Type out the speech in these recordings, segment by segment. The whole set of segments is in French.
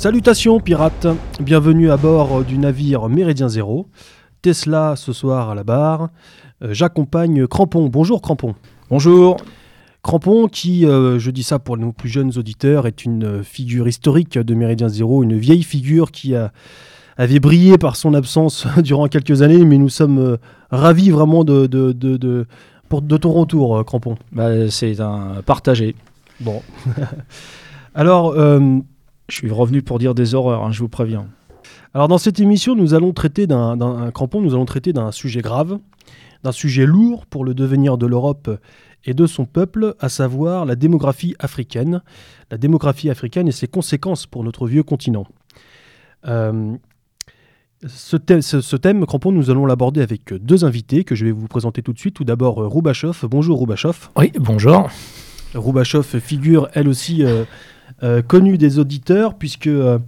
Salutations pirates, bienvenue à bord du navire Méridien Zéro. Tesla ce soir à la barre. Euh, J'accompagne Crampon. Bonjour Crampon. Bonjour. Crampon qui, euh, je dis ça pour nos plus jeunes auditeurs, est une figure historique de Méridien Zéro, une vieille figure qui a, avait brillé par son absence durant quelques années, mais nous sommes euh, ravis vraiment de, de, de, de- pour, de ton retour, Crampon. Bah, c'est un partagé. Bon. Alors, Je suis revenu pour dire des horreurs, hein, je vous préviens. Alors dans cette émission, nous allons traiter d'un d'un- un crampon, nous allons traiter d'un sujet grave, d'un sujet lourd pour le devenir de l'Europe et de son peuple, à savoir la démographie africaine, la démographie africaine et ses conséquences pour notre vieux continent. Euh, ce, thème, ce- ce thème, crampon, nous allons l'aborder avec deux invités que je vais vous présenter tout de suite. Tout d'abord, Roubachov. Bonjour Roubachov. Oui, bonjour. Roubachov, figure elle aussi euh, euh, connue des auditeurs, puisque euh,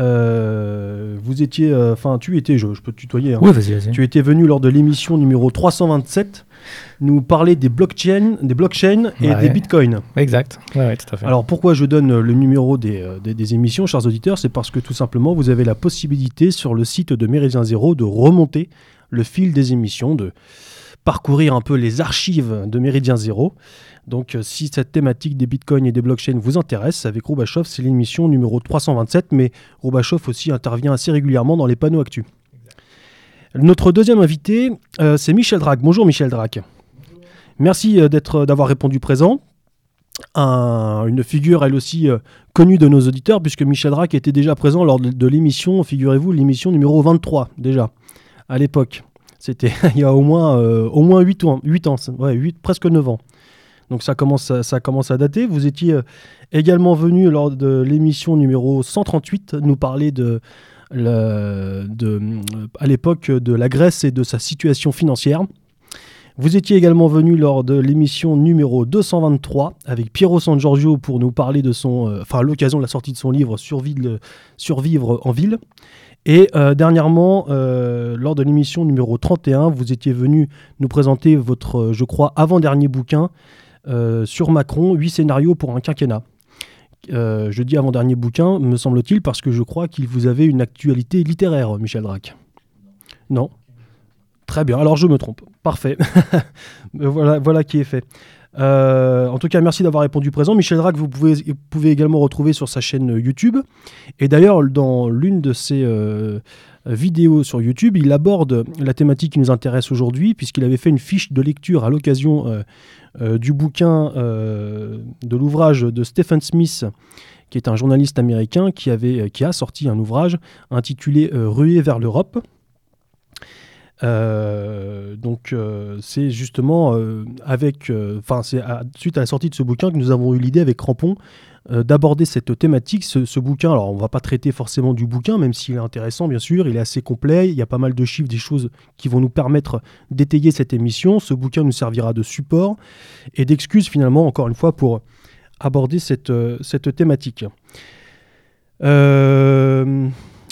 euh, vous étiez, enfin tu étais, je, je peux te tutoyer, hein. Oui, vas-y, vas-y. tu étais venu lors de l'émission numéro 327 nous parler des blockchains, des blockchains et Ouais. des bitcoins. Exact. Ouais, tout à fait. Alors pourquoi je donne le numéro des, des, des émissions, chers auditeurs? C'est parce que tout simplement vous avez la possibilité sur le site de Méridien Zéro de remonter le fil des émissions, de parcourir un peu les archives de Méridien Zéro. Donc euh, si cette thématique des bitcoins et des blockchains vous intéresse, avec Roubachov, c'est l'émission numéro 327, mais Roubachov aussi intervient assez régulièrement dans les panneaux actus. Notre deuxième invité, euh, c'est Michel Drac. Bonjour Michel Drac. Merci euh, d'être, d'avoir répondu présent un- une figure elle aussi euh, connue de nos auditeurs, puisque Michel Drac était déjà présent lors de, de l'émission, figurez-vous, l'émission numéro 23 déjà, à l'époque. C'était il y a au moins, euh, au moins 8 ans, 8 ans ouais, 8, presque 9 ans. Donc ça commence, ça commence à dater. Vous étiez euh, également venu lors de l'émission numéro 138 nous parler de, le- de, euh, à l'époque de la Grèce et de sa situation financière. Vous étiez également venu lors de l'émission numéro 223 avec Piero San Giorgio pour nous parler de son, euh, enfin l'occasion de la sortie de son livre Survivre, en ville. Et euh, dernièrement, lors de l'émission numéro 31, vous étiez venu nous présenter votre, je crois, avant-dernier bouquin sur Macron, 8 scénarios pour un quinquennat. Euh, je dis avant-dernier bouquin, me semble-t-il, parce que je crois qu'il vous avait une actualité littéraire, Michel Drac. Non? Très bien, alors je me trompe. Parfait. voilà, qui est fait. Euh, en tout cas, merci d'avoir répondu présent. Michel Drac, vous pouvez, également retrouver sur sa chaîne YouTube. Et d'ailleurs, dans l'une de ses euh, vidéos sur YouTube, il aborde la thématique qui nous intéresse aujourd'hui, puisqu'il avait fait une fiche de lecture à l'occasion euh, euh, du bouquin, euh, de l'ouvrage de Stephen Smith, qui est un journaliste américain qui, a sorti un ouvrage intitulé Ruée vers l'Europe. Donc c'est justement avec, enfin c'est suite à la sortie de ce bouquin que nous avons eu l'idée avec Crampon euh, d'aborder cette thématique. Ce, bouquin, alors on va pas traiter forcément du bouquin, même s'il est intéressant bien sûr, il est assez complet, il y a pas mal de chiffres, des choses qui vont nous permettre d'étayer cette émission. Ce bouquin nous servira de support et d'excuse finalement encore une fois pour aborder cette, euh, thématique. Euh,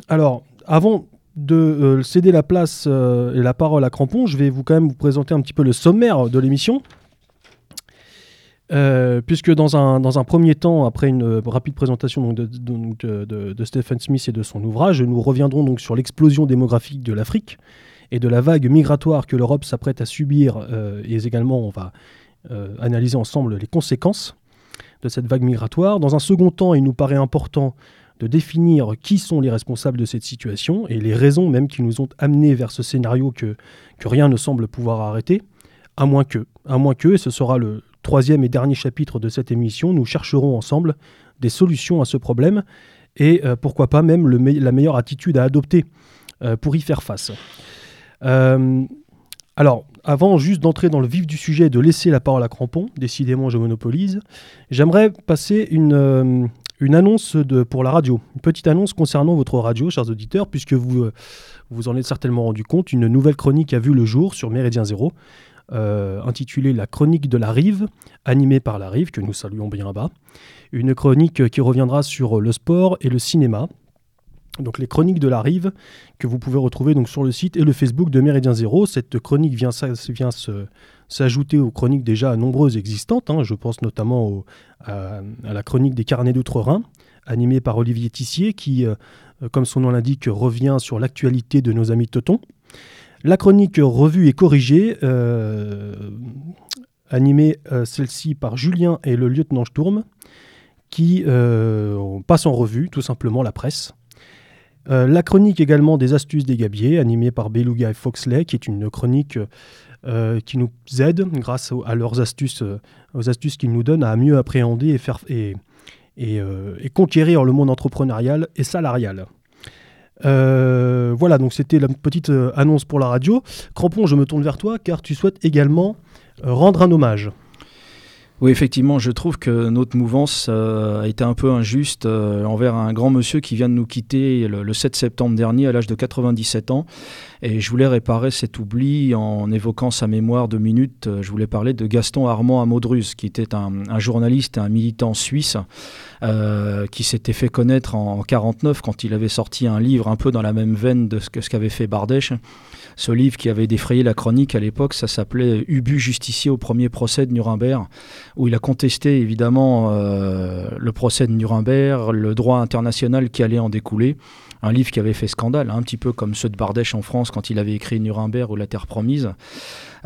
alors avant de céder la place et la parole à Crampon, je vais vous quand même vous présenter un petit peu le sommaire de l'émission. Euh, puisque dans un, dans un premier temps, après une euh, rapide présentation donc, de, Stephen Smith et de son ouvrage, nous reviendrons donc sur l'explosion démographique de l'Afrique et de la vague migratoire que l'Europe s'apprête à subir, euh, et également on va euh, analyser ensemble les conséquences de cette vague migratoire. Dans un second temps, il nous paraît important de définir qui sont les responsables de cette situation et les raisons même qui nous ont amenés vers ce scénario que, que rien ne semble pouvoir arrêter, à moins que, à moins que, et ce sera le troisième et dernier chapitre de cette émission, nous chercherons ensemble des solutions à ce problème et euh, pourquoi pas même la meilleure attitude à adopter euh, pour y faire face. Euh, alors, avant juste d'entrer dans le vif du sujet et de laisser la parole à Crampon, décidément je monopolise, j'aimerais passer une, annonce pour la radio. Une petite annonce concernant votre radio, chers auditeurs, puisque vous vous en êtes certainement rendu compte, une nouvelle chronique a vu le jour sur Méridien Zéro, euh, intitulée La chronique de la rive, animée par la rive, que nous saluons bien bas. Une chronique qui reviendra sur le sport et le cinéma. Donc les chroniques de la rive que vous pouvez retrouver donc sur le site et le Facebook de Méridien Zéro. Cette chronique vient, vient s'ajouter aux chroniques déjà nombreuses existantes. hein. Je pense notamment à, la chronique des carnets d'outre-Rhin, animé par Olivier Tissier, qui, comme son nom l'indique, revient sur l'actualité de nos amis Teutons. La chronique revue et corrigée, animée celle-ci par Julien et le lieutenant Sturm, qui passe en revue tout simplement la presse. Euh, la chronique également des astuces des gabiers, animée par Beluga et Foxley, qui est une chronique euh, qui nous aide, grâce à leurs astuces, euh, aux astuces qu'ils nous donnent, à mieux appréhender et, faire, et, conquérir le monde entrepreneurial et salarial. Voilà, donc c'était la petite annonce pour la radio. Crampon, je me tourne vers toi car tu souhaites également rendre un hommage. Oui, effectivement, je trouve que notre mouvance euh, a été un peu injuste euh, envers un grand monsieur qui vient de nous quitter le, 7 septembre dernier à l'âge de 97 ans. Et je voulais réparer cet oubli en évoquant sa mémoire de minutes. Je voulais parler de Gaston Armand Amodruz, qui était un, journaliste un militant suisse euh, qui s'était fait connaître en 1949 quand il avait sorti un livre un peu dans la même veine de ce qu'avait fait Bardèche. Ce livre qui avait défrayé la chronique à l'époque, ça s'appelait Ubu justicier au premier procès de Nuremberg, où il a contesté évidemment euh, le procès de Nuremberg, le droit international qui allait en découler. Un livre qui avait fait scandale, hein, un petit peu comme ceux de Bardèche en France quand il avait écrit Nuremberg ou La Terre Promise.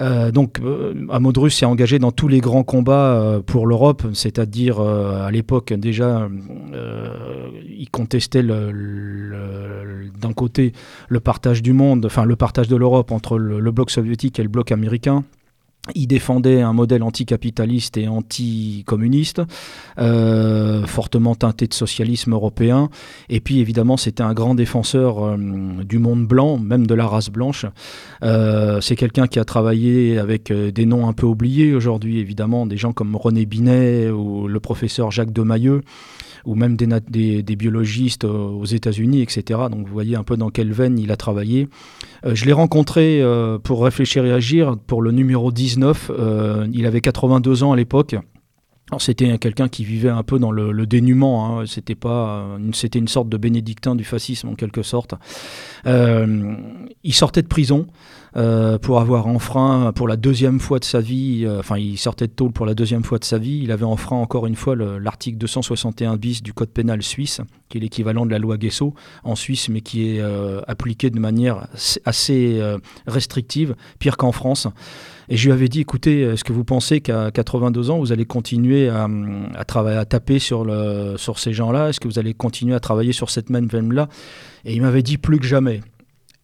Euh, donc, euh, Amodrus s'est engagé dans tous les grands combats euh, pour l'Europe, c'est-à-dire à l'époque déjà, il contestait d'un côté le partage du monde, enfin le partage de l'Europe entre le bloc soviétique et le bloc américain. Il défendait un modèle anticapitaliste et anticommuniste, euh, fortement teinté de socialisme européen. Et puis évidemment, c'était un grand défenseur euh, du monde blanc, même de la race blanche. Euh, c'est quelqu'un qui a travaillé avec des noms un peu oubliés aujourd'hui, évidemment, des gens comme René Binet ou le professeur Jacques Demayeux ou même des, des, biologistes aux États-Unis, etc. Donc vous voyez un peu dans quelle veine il a travaillé. Euh, je l'ai rencontré euh, pour réfléchir et agir pour le numéro 19. Euh, il avait 82 ans à l'époque. C'était quelqu'un qui vivait un peu dans le, dénuement. Hein. C'était pas, c'était une sorte de bénédictin du fascisme en quelque sorte. il sortait de prison. Euh, pour avoir enfreint pour la deuxième fois de sa vie, euh, enfin il sortait de tôle pour la deuxième fois de sa vie, il avait enfreint encore une fois l'article 261 bis du code pénal suisse, qui est l'équivalent de la loi Guesso en Suisse, mais qui est euh, appliqué de manière assez restrictive, pire qu'en France. Et je lui avais dit, écoutez, est-ce que vous pensez qu'à 82 ans, vous allez continuer à, travailler, à taper sur, sur ces gens-là? Est-ce que vous allez continuer à travailler sur cette même veine-là? Et il m'avait dit plus que jamais.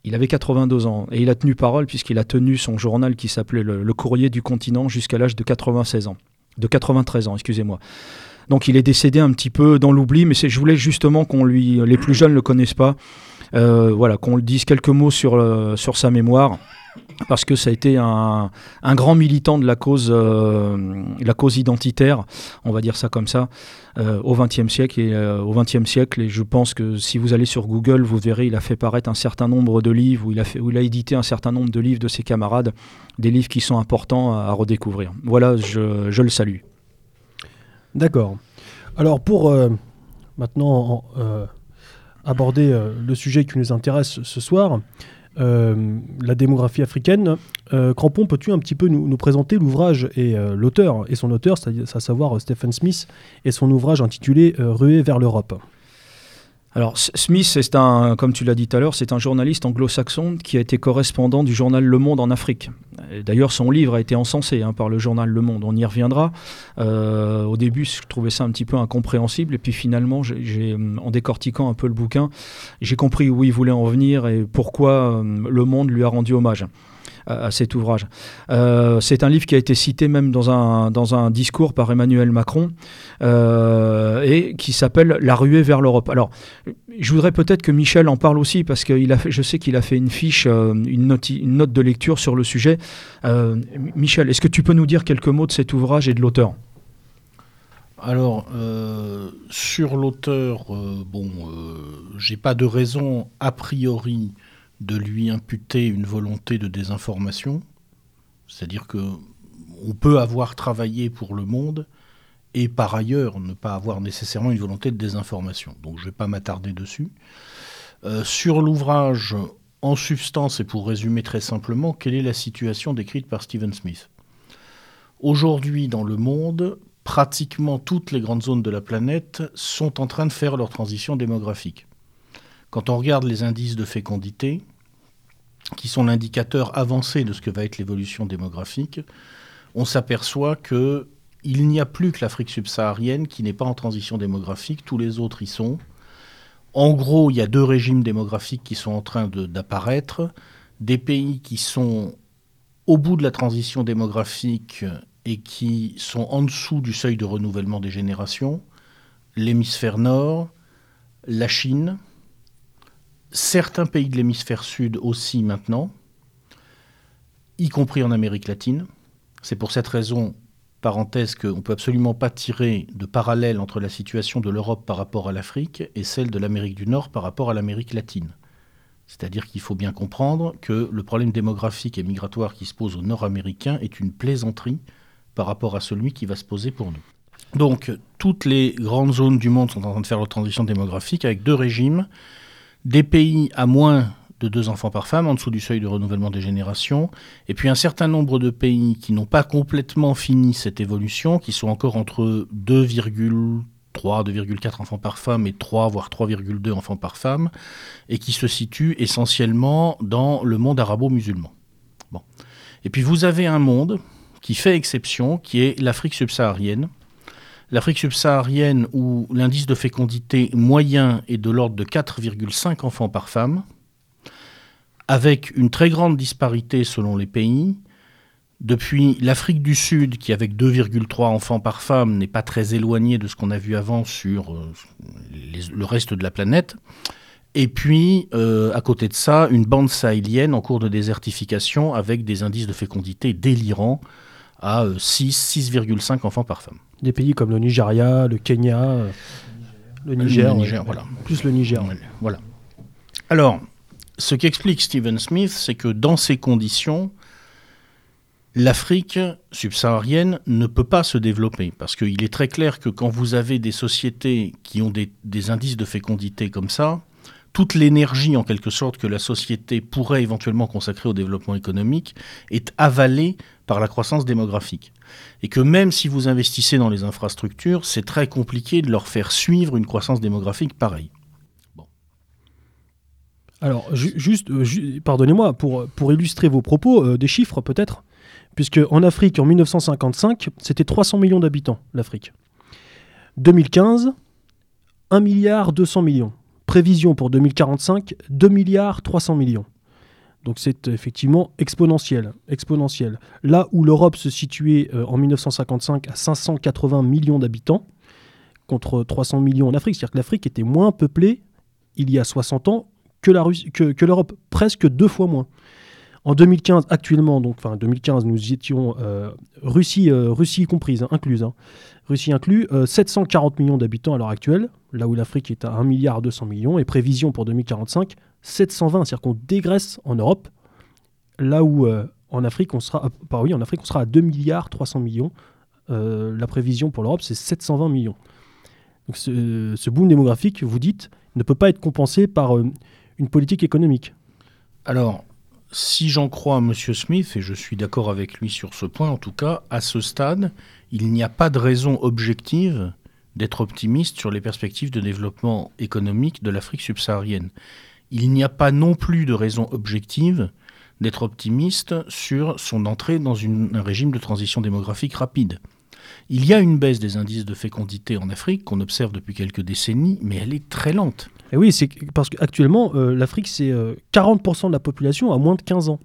Il avait 82 ans et il a tenu parole puisqu'il a tenu son journal qui s'appelait le, Courrier du continent jusqu'à l'âge de 96 ans. De 93 ans, excusez-moi. Donc il est décédé un petit peu dans l'oubli, mais je voulais justement qu'on lui, les plus jeunes ne le connaissent pas, euh, voilà, qu'on dise quelques mots sur, euh, sur sa mémoire parce que ça a été un, grand militant de la cause, euh, la cause identitaire, on va dire ça comme ça, euh, au XXe siècle et euh, au siècle. Et je pense que si vous allez sur Google, vous verrez, il a fait paraître un certain nombre de livres, où il a, édité un certain nombre de livres de ses camarades, des livres qui sont importants à, redécouvrir. Voilà, je le salue. D'accord. Alors pour maintenant aborder le sujet qui nous intéresse ce soir. Euh, la démographie africaine. Euh, Crampon, peux-tu un petit peu nous, présenter l'ouvrage et euh, l'auteur et son auteur, à savoir Stephen Smith, et son ouvrage intitulé Ruée vers l'Europe? Alors Smith, c'est un, comme tu l'as dit tout à l'heure, c'est un journaliste anglo-saxon qui a été correspondant du journal Le Monde en Afrique. D'ailleurs, son livre a été encensé hein, par le journal Le Monde. On y reviendra. Euh, au début, je trouvais ça un petit peu incompréhensible, et puis finalement, en décortiquant un peu le bouquin, j'ai compris où il voulait en venir et pourquoi euh, Le Monde lui a rendu hommage à, cet ouvrage. Euh, c'est un livre qui a été cité même dans un, discours par Emmanuel Macron euh, et qui s'appelle La ruée vers l'Europe. Alors, je voudrais peut-être que Michel en parle aussi parce que je sais qu'il a fait une fiche, euh, une note, une note de lecture sur le sujet. Michel, est-ce que tu peux nous dire quelques mots de cet ouvrage et de l'auteur? Alors, sur l'auteur, bon, j'ai pas de raison a priori de lui imputer une volonté de désinformation, c'est-à-dire que on peut avoir travaillé pour le monde et par ailleurs ne pas avoir nécessairement une volonté de désinformation. Donc je ne vais pas m'attarder dessus. Euh, sur l'ouvrage, en substance et pour résumer très simplement, quelle est la situation décrite par Stephen Smith? Aujourd'hui dans le monde, pratiquement toutes les grandes zones de la planète sont en train de faire leur transition démographique. Quand on regarde les indices de fécondité, qui sont l'indicateur avancé de ce que va être l'évolution démographique, on s'aperçoit que il n'y a plus que l'Afrique subsaharienne qui n'est pas en transition démographique, tous les autres y sont. En gros, il y a deux régimes démographiques qui sont en train d'apparaître, des pays qui sont au bout de la transition démographique et qui sont en dessous du seuil de renouvellement des générations, l'hémisphère nord, la Chine, certains pays de l'hémisphère sud aussi maintenant, y compris en Amérique latine. C'est pour cette raison, parenthèse, qu'on ne peut absolument pas tirer de parallèle entre la situation de l'Europe par rapport à l'Afrique et celle de l'Amérique du Nord par rapport à l'Amérique latine. C'est-à-dire qu'il faut bien comprendre que le problème démographique et migratoire qui se pose aux Nord-Américains est une plaisanterie par rapport à celui qui va se poser pour nous. Donc, toutes les grandes zones du monde sont en train de faire leur transition démographique avec deux régimes des pays à moins de deux enfants par femme, en dessous du seuil de renouvellement des générations, et puis un certain nombre de pays qui n'ont pas complètement fini cette évolution, qui sont encore entre 2,3, 2,4 enfants par femme et 3, voire 3,2 enfants par femme, et qui se situent essentiellement dans le monde arabo-musulman. Et puis vous avez un monde qui fait exception, qui est l'Afrique subsaharienne, L'Afrique subsaharienne, où l'indice de fécondité moyen est de l'ordre de 4,5 enfants par femme, avec une très grande disparité selon les pays. Depuis l'Afrique du Sud, qui avec 2,3 enfants par femme n'est pas très éloigné de ce qu'on a vu avant sur euh, le reste de la planète. Et puis, euh, à côté de ça, une bande sahélienne en cours de désertification avec des indices de fécondité délirants à 6, euh, 6,5 enfants par femme. Des pays comme le Nigeria, le Kenya, le Niger. voilà. Plus le Niger. Voilà. Alors, ce qu'explique Stephen Smith, c'est que dans ces conditions, l'Afrique subsaharienne ne peut pas se développer. Parce qu'il est très clair que quand vous avez des sociétés qui ont des, des indices de fécondité comme ça, toute l'énergie en quelque sorte que la société pourrait éventuellement consacrer au développement économique est avalée par la croissance démographique. Et que même si vous investissez dans les infrastructures, c'est très compliqué de leur faire suivre une croissance démographique pareille. Alors, juste, euh, pardonnez-moi, pour, illustrer vos propos, euh, des chiffres peut-être, puisque en Afrique, en 1955, c'était 300 millions d'habitants, l'Afrique. 2015, 1 milliard 200 millions. Prévision pour 2045, 2 milliards 300 millions. Donc c'est effectivement exponentiel, exponentiel. Là où l'Europe se situait euh, en 1955 à 580 millions d'habitants, contre 300 millions en Afrique, c'est-à-dire que l'Afrique était moins peuplée il y a 60 ans que, l'Europe, presque deux fois moins. En 2015, actuellement, donc, enfin 2015, nous étions euh, Russie, euh, Russie comprise, hein, incluse, hein. Russie inclus, 740 millions d'habitants à l'heure actuelle, là où l'Afrique est à 1 milliard 200 millions, et prévision pour 2045, 720, c'est-à-dire qu'on dégraisse en Europe, là où euh, en Afrique on sera, bah oui, en Afrique on sera à 2 milliards 300 millions. Euh, la prévision pour l'Europe c'est 720 millions. Donc ce, boom démographique, vous dites, ne peut pas être compensé par euh, une politique économique. Alors, si j'en crois à M. Smith, et je suis d'accord avec lui sur ce point, en tout cas, à ce stade, il n'y a pas de raison objective d'être optimiste sur les perspectives de développement économique de l'Afrique subsaharienne il n'y a pas non plus de raison objective d'être optimiste sur son entrée dans un régime de transition démographique rapide. Il y a une baisse des indices de fécondité en Afrique qu'on observe depuis quelques décennies, mais elle est très lente. Et oui, c'est parce qu'actuellement, euh, l'Afrique, c'est 40% euh, de la population à moins de 15 ans.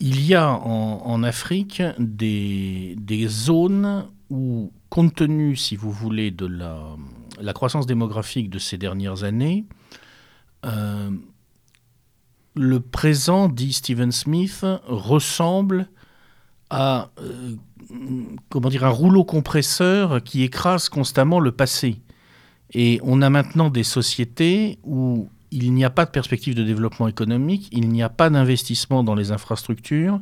Il y a en, Afrique des, zones où, compte tenu, si vous voulez, de la croissance démographique de ces dernières années, euh, le présent, dit Stephen Smith, ressemble à euh, comment dire, un rouleau compresseur qui écrase constamment le passé. Et on a maintenant des sociétés où il n'y a pas de perspective de développement économique, il n'y a pas d'investissement dans les infrastructures,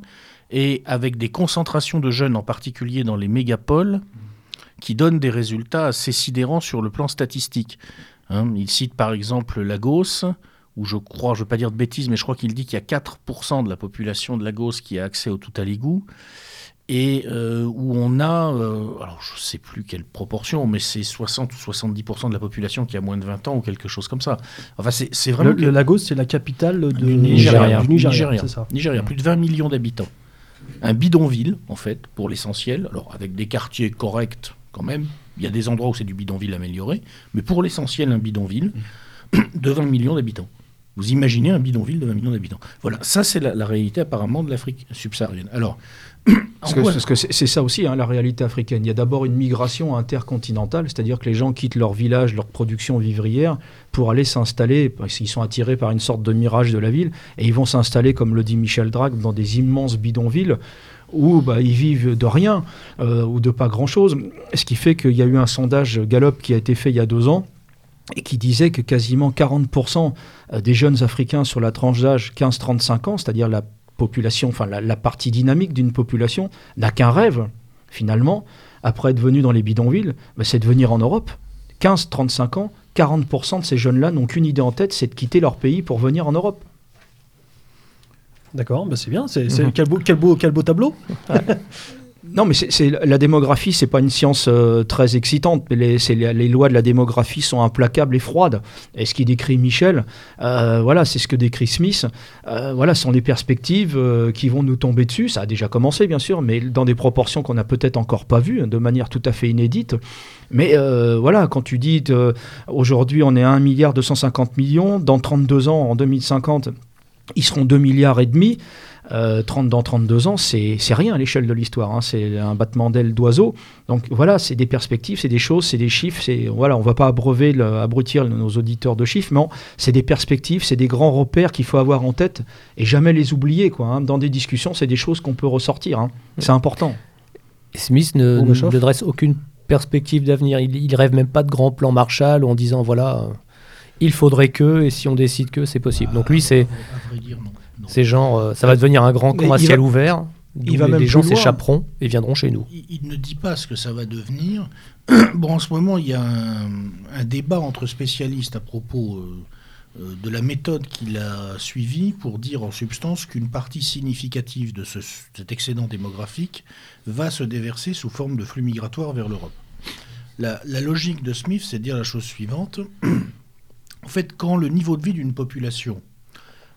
et avec des concentrations de jeunes, en particulier dans les mégapoles, qui donnent des résultats assez sidérants sur le plan statistique. Hein, il cite par exemple Lagos, où je crois, je ne veux pas dire de bêtises, mais je crois qu'il dit qu'il y a 4% de la population de Lagos qui a accès au tout à l'égout. et euh, où on a, euh, alors je ne sais plus quelle proportion, mais c'est 60 ou 70% de la population qui a moins de 20 ans ou quelque chose comme ça. Enfin, c'est vraiment... Le, Lagos, c'est la capitale de, du Nigeria. Du Nigeria, ça. Nigeria, plus de 20 millions d'habitants. Un bidonville, en fait, pour l'essentiel, alors avec des quartiers corrects quand même, il y a des endroits où c'est du bidonville amélioré, mais pour l'essentiel, un bidonville de 20 millions d'habitants. Vous imaginez un bidonville de 20 millions d'habitants. Voilà, ça c'est la, la, réalité apparemment de l'Afrique subsaharienne. Alors, parce que, c'est ça aussi, hein, la réalité africaine. Il y a d'abord une migration intercontinentale, c'est-à-dire que les gens quittent leur village, leur production vivrière, pour aller s'installer, parce qu'ils sont attirés par une sorte de mirage de la ville, et ils vont s'installer, comme le dit Michel Drac, dans des immenses bidonvilles où bah, ils vivent de rien euh, ou de pas grand-chose. Ce qui fait qu'il y a eu un sondage Gallup qui a été fait il y a deux ans et qui disait que quasiment 40% des jeunes Africains sur la tranche d'âge 15-35 ans, c'est-à-dire la population, enfin la, partie dynamique d'une population n'a qu'un rêve, finalement, après être venu dans les bidonvilles, bah, c'est de venir en Europe. 15-35 ans, 40% de ces jeunes-là n'ont qu'une idée en tête, c'est de quitter leur pays pour venir en Europe. D'accord, bah c'est bien. C'est, mhm. quel, beau, quel, beau, quel, beau, tableau. Non, mais c'est la démographie, c'est pas une science euh, très excitante. Les, lois de la démographie sont implacables et froides. Et ce qui décrit Michel, euh, voilà, c'est ce que décrit Smith. Euh, voilà, sont les perspectives qui vont nous tomber dessus. Ça a déjà commencé, bien sûr, mais dans des proportions qu'on n'a peut-être encore pas vues, de manière tout à fait inédite. Mais voilà, quand tu dis aujourd'hui on est à 1 milliard 250 millions, dans 32 ans, en 2050, ils seront 2 milliards et demi. 30 euh, dans 32 ans, c'est rien à l'échelle de l'histoire. Hein. C'est un battement d'aile d'oiseau. Donc voilà, c'est des perspectives, c'est des choses, c'est des chiffres. Voilà, on ne va pas abreuver, abrutir nos auditeurs de chiffres, mais c'est des perspectives, c'est des grands repères qu'il faut avoir en tête et jamais les oublier. Quoi, hein. Dans des discussions, c'est des choses qu'on peut ressortir. Hein. C'est important. Smith ne, ne, dresse aucune perspective d'avenir. Il, il rêve même pas de grand plan Marshall en disant voilà, il faudrait que, et si on décide que, c'est possible. Donc lui, c'est. C'est genre, euh, ça va devenir un grand camp à ciel ouvert. Il va les, gens s'échapperont et viendront chez nous. Il, ne dit pas ce que ça va devenir. bon, en ce moment, il y a un, débat entre spécialistes à propos euh, euh, de la méthode qu'il a suivie pour dire en substance qu'une partie significative de cet excédent démographique va se déverser sous forme de flux migratoires vers l'Europe. La, la, logique de Smith, c'est de dire la chose suivante. en fait, quand le niveau de vie d'une population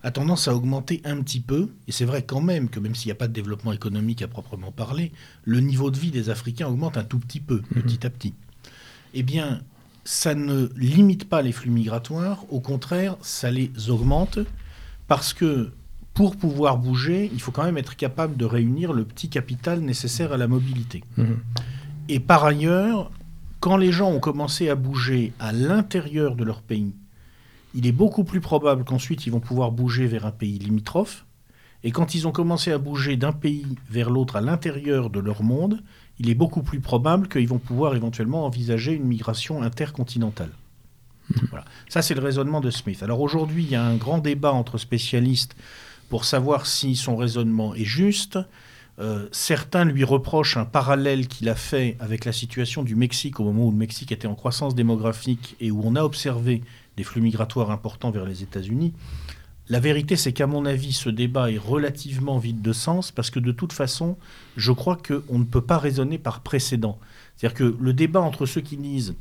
a tendance à augmenter un petit peu. Et c'est vrai quand même que même s'il n'y a pas de développement économique à proprement parler, le niveau de vie des Africains augmente un tout petit peu, mhm. petit à petit. Eh bien, ça ne limite pas les flux migratoires, au contraire, ça les augmente, parce que pour pouvoir bouger, il faut quand même être capable de réunir le petit capital nécessaire à la mobilité. Mhm. Et par ailleurs, quand les gens ont commencé à bouger à l'intérieur de leur pays, il est beaucoup plus probable qu'ensuite ils vont pouvoir bouger vers un pays limitrophe. Et quand ils ont commencé à bouger d'un pays vers l'autre à l'intérieur de leur monde, il est beaucoup plus probable qu'ils vont pouvoir éventuellement envisager une migration intercontinentale. Mmh. Voilà. Ça, c'est le raisonnement de Smith. Alors aujourd'hui, il y a un grand débat entre spécialistes pour savoir si son raisonnement est juste. Euh, certains lui reprochent un parallèle qu'il a fait avec la situation du Mexique au moment où le Mexique était en croissance démographique et où on a observé des flux migratoires importants vers les États-Unis. La vérité, c'est qu'à mon avis, ce débat est relativement vide de sens parce que de toute façon, je crois qu'on ne peut pas raisonner par précédent. C'est-à-dire que le débat entre ceux qui disent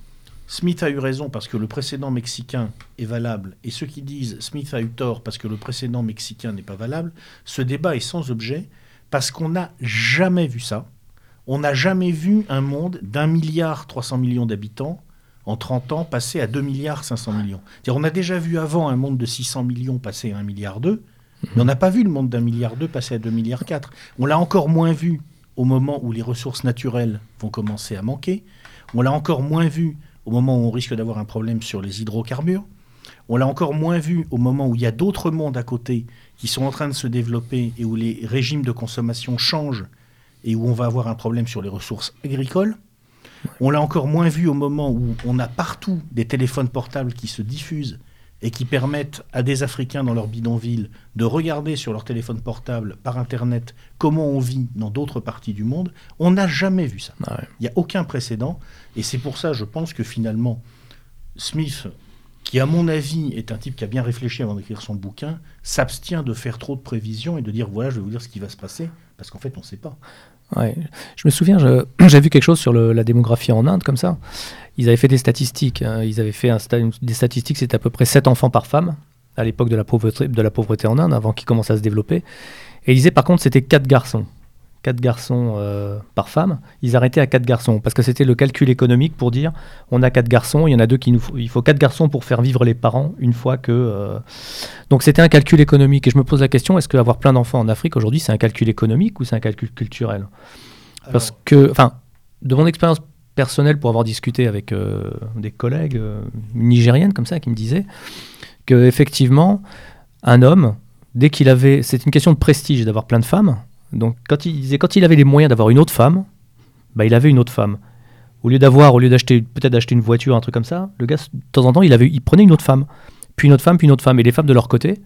Smith a eu raison parce que le précédent mexicain est valable et ceux qui disent Smith a eu tort parce que le précédent mexicain n'est pas valable, ce débat est sans objet parce qu'on n'a jamais vu ça. On n'a jamais vu un monde d'un milliard 300 millions d'habitants en 30 ans passer à 2 milliards 500 millions. On a déjà vu avant un monde de 600 millions passer à 1 milliard 2, mais on n'a pas vu le monde d'un milliard 2 passer à 2 milliards 4. On l'a encore moins vu au moment où les ressources naturelles vont commencer à manquer. On l'a encore moins vu au moment où on risque d'avoir un problème sur les hydrocarbures. On l'a encore moins vu au moment où il y a d'autres mondes à côté qui sont en train de se développer et où les régimes de consommation changent et où on va avoir un problème sur les ressources agricoles. On l'a encore moins vu au moment où on a partout des téléphones portables qui se diffusent et qui permettent à des Africains dans leur bidonville de regarder sur leur téléphone portable par Internet comment on vit dans d'autres parties du monde. On n'a jamais vu ça. Ah Il n'y a aucun précédent. Et c'est pour ça, je pense que finalement, Smith, qui à mon avis est un type qui a bien réfléchi avant d'écrire son bouquin, s'abstient de faire trop de prévisions et de dire voilà, je vais vous dire ce qui va se passer, parce qu'en fait, on ne sait pas. Je me souviens, j'ai vu quelque chose sur la démographie en Inde, comme ça. Ils avaient fait des statistiques. Hein. Ils avaient fait des statistiques, c'était à peu près 7 enfants par femme, à l'époque de, la pauvreté, de la pauvreté en Inde, avant qu'ils commencent à se développer. Et ils disaient, par contre, c'était 4 garçons. 4 garçons euh, par femme, ils arrêtaient à 4 garçons. Parce que c'était le calcul économique pour dire on a 4 garçons, il y en a deux qui nous il faut 4 garçons pour faire vivre les parents une fois que euh, donc c'était un calcul économique. Et je me pose la question est-ce qu'avoir plein d'enfants en Afrique aujourd'hui c'est un calcul économique ou c'est un calcul culturel? Parce que enfin de mon expérience personnelle pour avoir discuté avec euh, des collègues nigériennes comme ça qui me disaient que effectivement un homme dès qu'il avait c'est une question de prestige d'avoir plein de femmes donc quand il disait quand il avait les moyens d'avoir une autre femme, bah, il avait une autre femme. Au lieu d'avoir, au lieu d'acheter peut-être d'acheter une voiture, un truc comme ça, le gars de temps en temps il avait, prenait une autre femme, puis une autre femme, puis une autre femme, et les femmes de leur côté,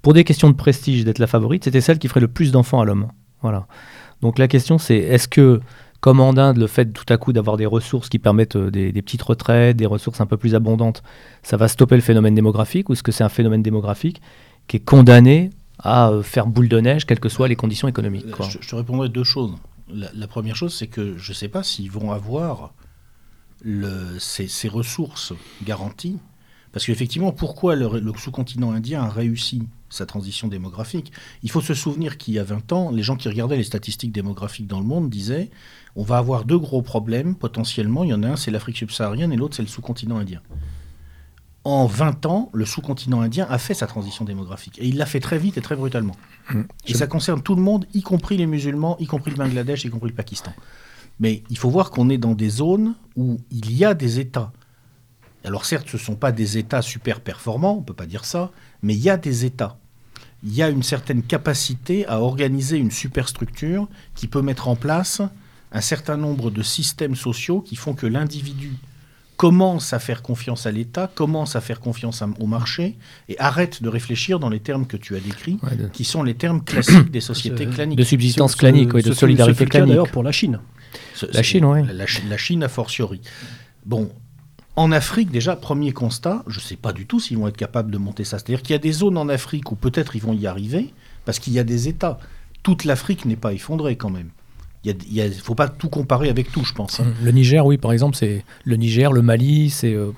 pour des questions de prestige, d'être la favorite, c'était celle qui ferait le plus d'enfants à l'homme. Voilà. Donc la question c'est est-ce que comme en Inde, le fait tout à coup d'avoir des ressources qui permettent euh, des, des, petites retraites, des ressources un peu plus abondantes, ça va stopper le phénomène démographique ou est-ce que c'est un phénomène démographique qui est condamné à euh, faire boule de neige, quelles que soient les conditions économiques. Je, te répondrai deux choses. La, première chose, c'est que je ne sais pas s'ils vont avoir le, ces, ressources garanties. Parce qu'effectivement, pourquoi le, sous-continent indien a réussi sa transition démographique? Il faut se souvenir qu'il y a 20 ans, les gens qui regardaient les statistiques démographiques dans le monde disaient on va avoir deux gros problèmes potentiellement. Il y en a un, c'est l'Afrique subsaharienne, et l'autre, c'est le sous-continent indien en 20 ans, le sous-continent indien a fait sa transition démographique. Et il l'a fait très vite et très brutalement. Mmh. Et ça concerne tout le monde, y compris les musulmans, y compris le Bangladesh, y compris le Pakistan. Mais il faut voir qu'on est dans des zones où il y a des États. Alors certes, ce ne sont pas des États super performants, on ne peut pas dire ça, mais il y a des États. Il y a une certaine capacité à organiser une superstructure qui peut mettre en place un certain nombre de systèmes sociaux qui font que l'individu commence à faire confiance à l'État, commence à faire confiance au marché et arrête de réfléchir dans les termes que tu as décrits, qui sont les termes classiques des sociétés claniques. De subsistance clanique, et de solidarité clanique. D'ailleurs pour la Chine. La Chine, oui. La, la, Chine a fortiori. Bon, en Afrique, déjà, premier constat, je ne sais pas du tout s'ils vont être capables de monter ça. C'est-à-dire qu'il y a des zones en Afrique où peut-être ils vont y arriver, parce qu'il y a des États. Toute l'Afrique n'est pas effondrée quand même. Il ne faut pas tout comparer avec tout, je pense. Hein. Le Niger, oui, par exemple, c'est le Niger, le Mali, c'est euh,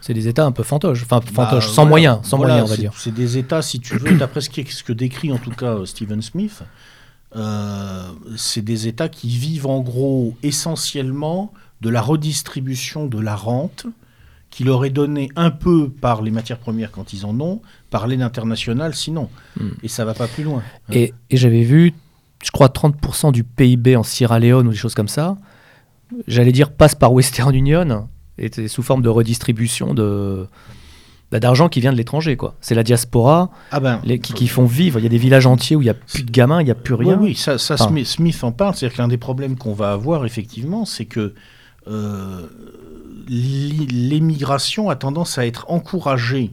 c'est des États un peu fantoches, enfin bah, fantoches, sans moyens, sans moyens, on va dire. C'est des États, si tu veux, d'après ce, ce, que décrit en tout cas euh, Stephen Smith, euh, c'est des États qui vivent en gros essentiellement de la redistribution de la rente qui leur est donnée un peu par les matières premières quand ils en ont, par l'aide internationale sinon. Hmm. Et ça va pas plus loin. Et, et j'avais vu je crois, 30% du PIB en Sierra Leone ou des choses comme ça, j'allais dire, passe par Western Union, et sous forme de redistribution de bah, d'argent qui vient de l'étranger quoi. C'est la diaspora ah ben, les, qui, font vivre. Il y a des villages entiers où il n'y a plus de gamins, il n'y a plus rien. Oui, ça, Smith, en parle. C'est-à-dire qu'un des problèmes qu'on va avoir effectivement, c'est que euh, l'émigration a tendance à être encouragée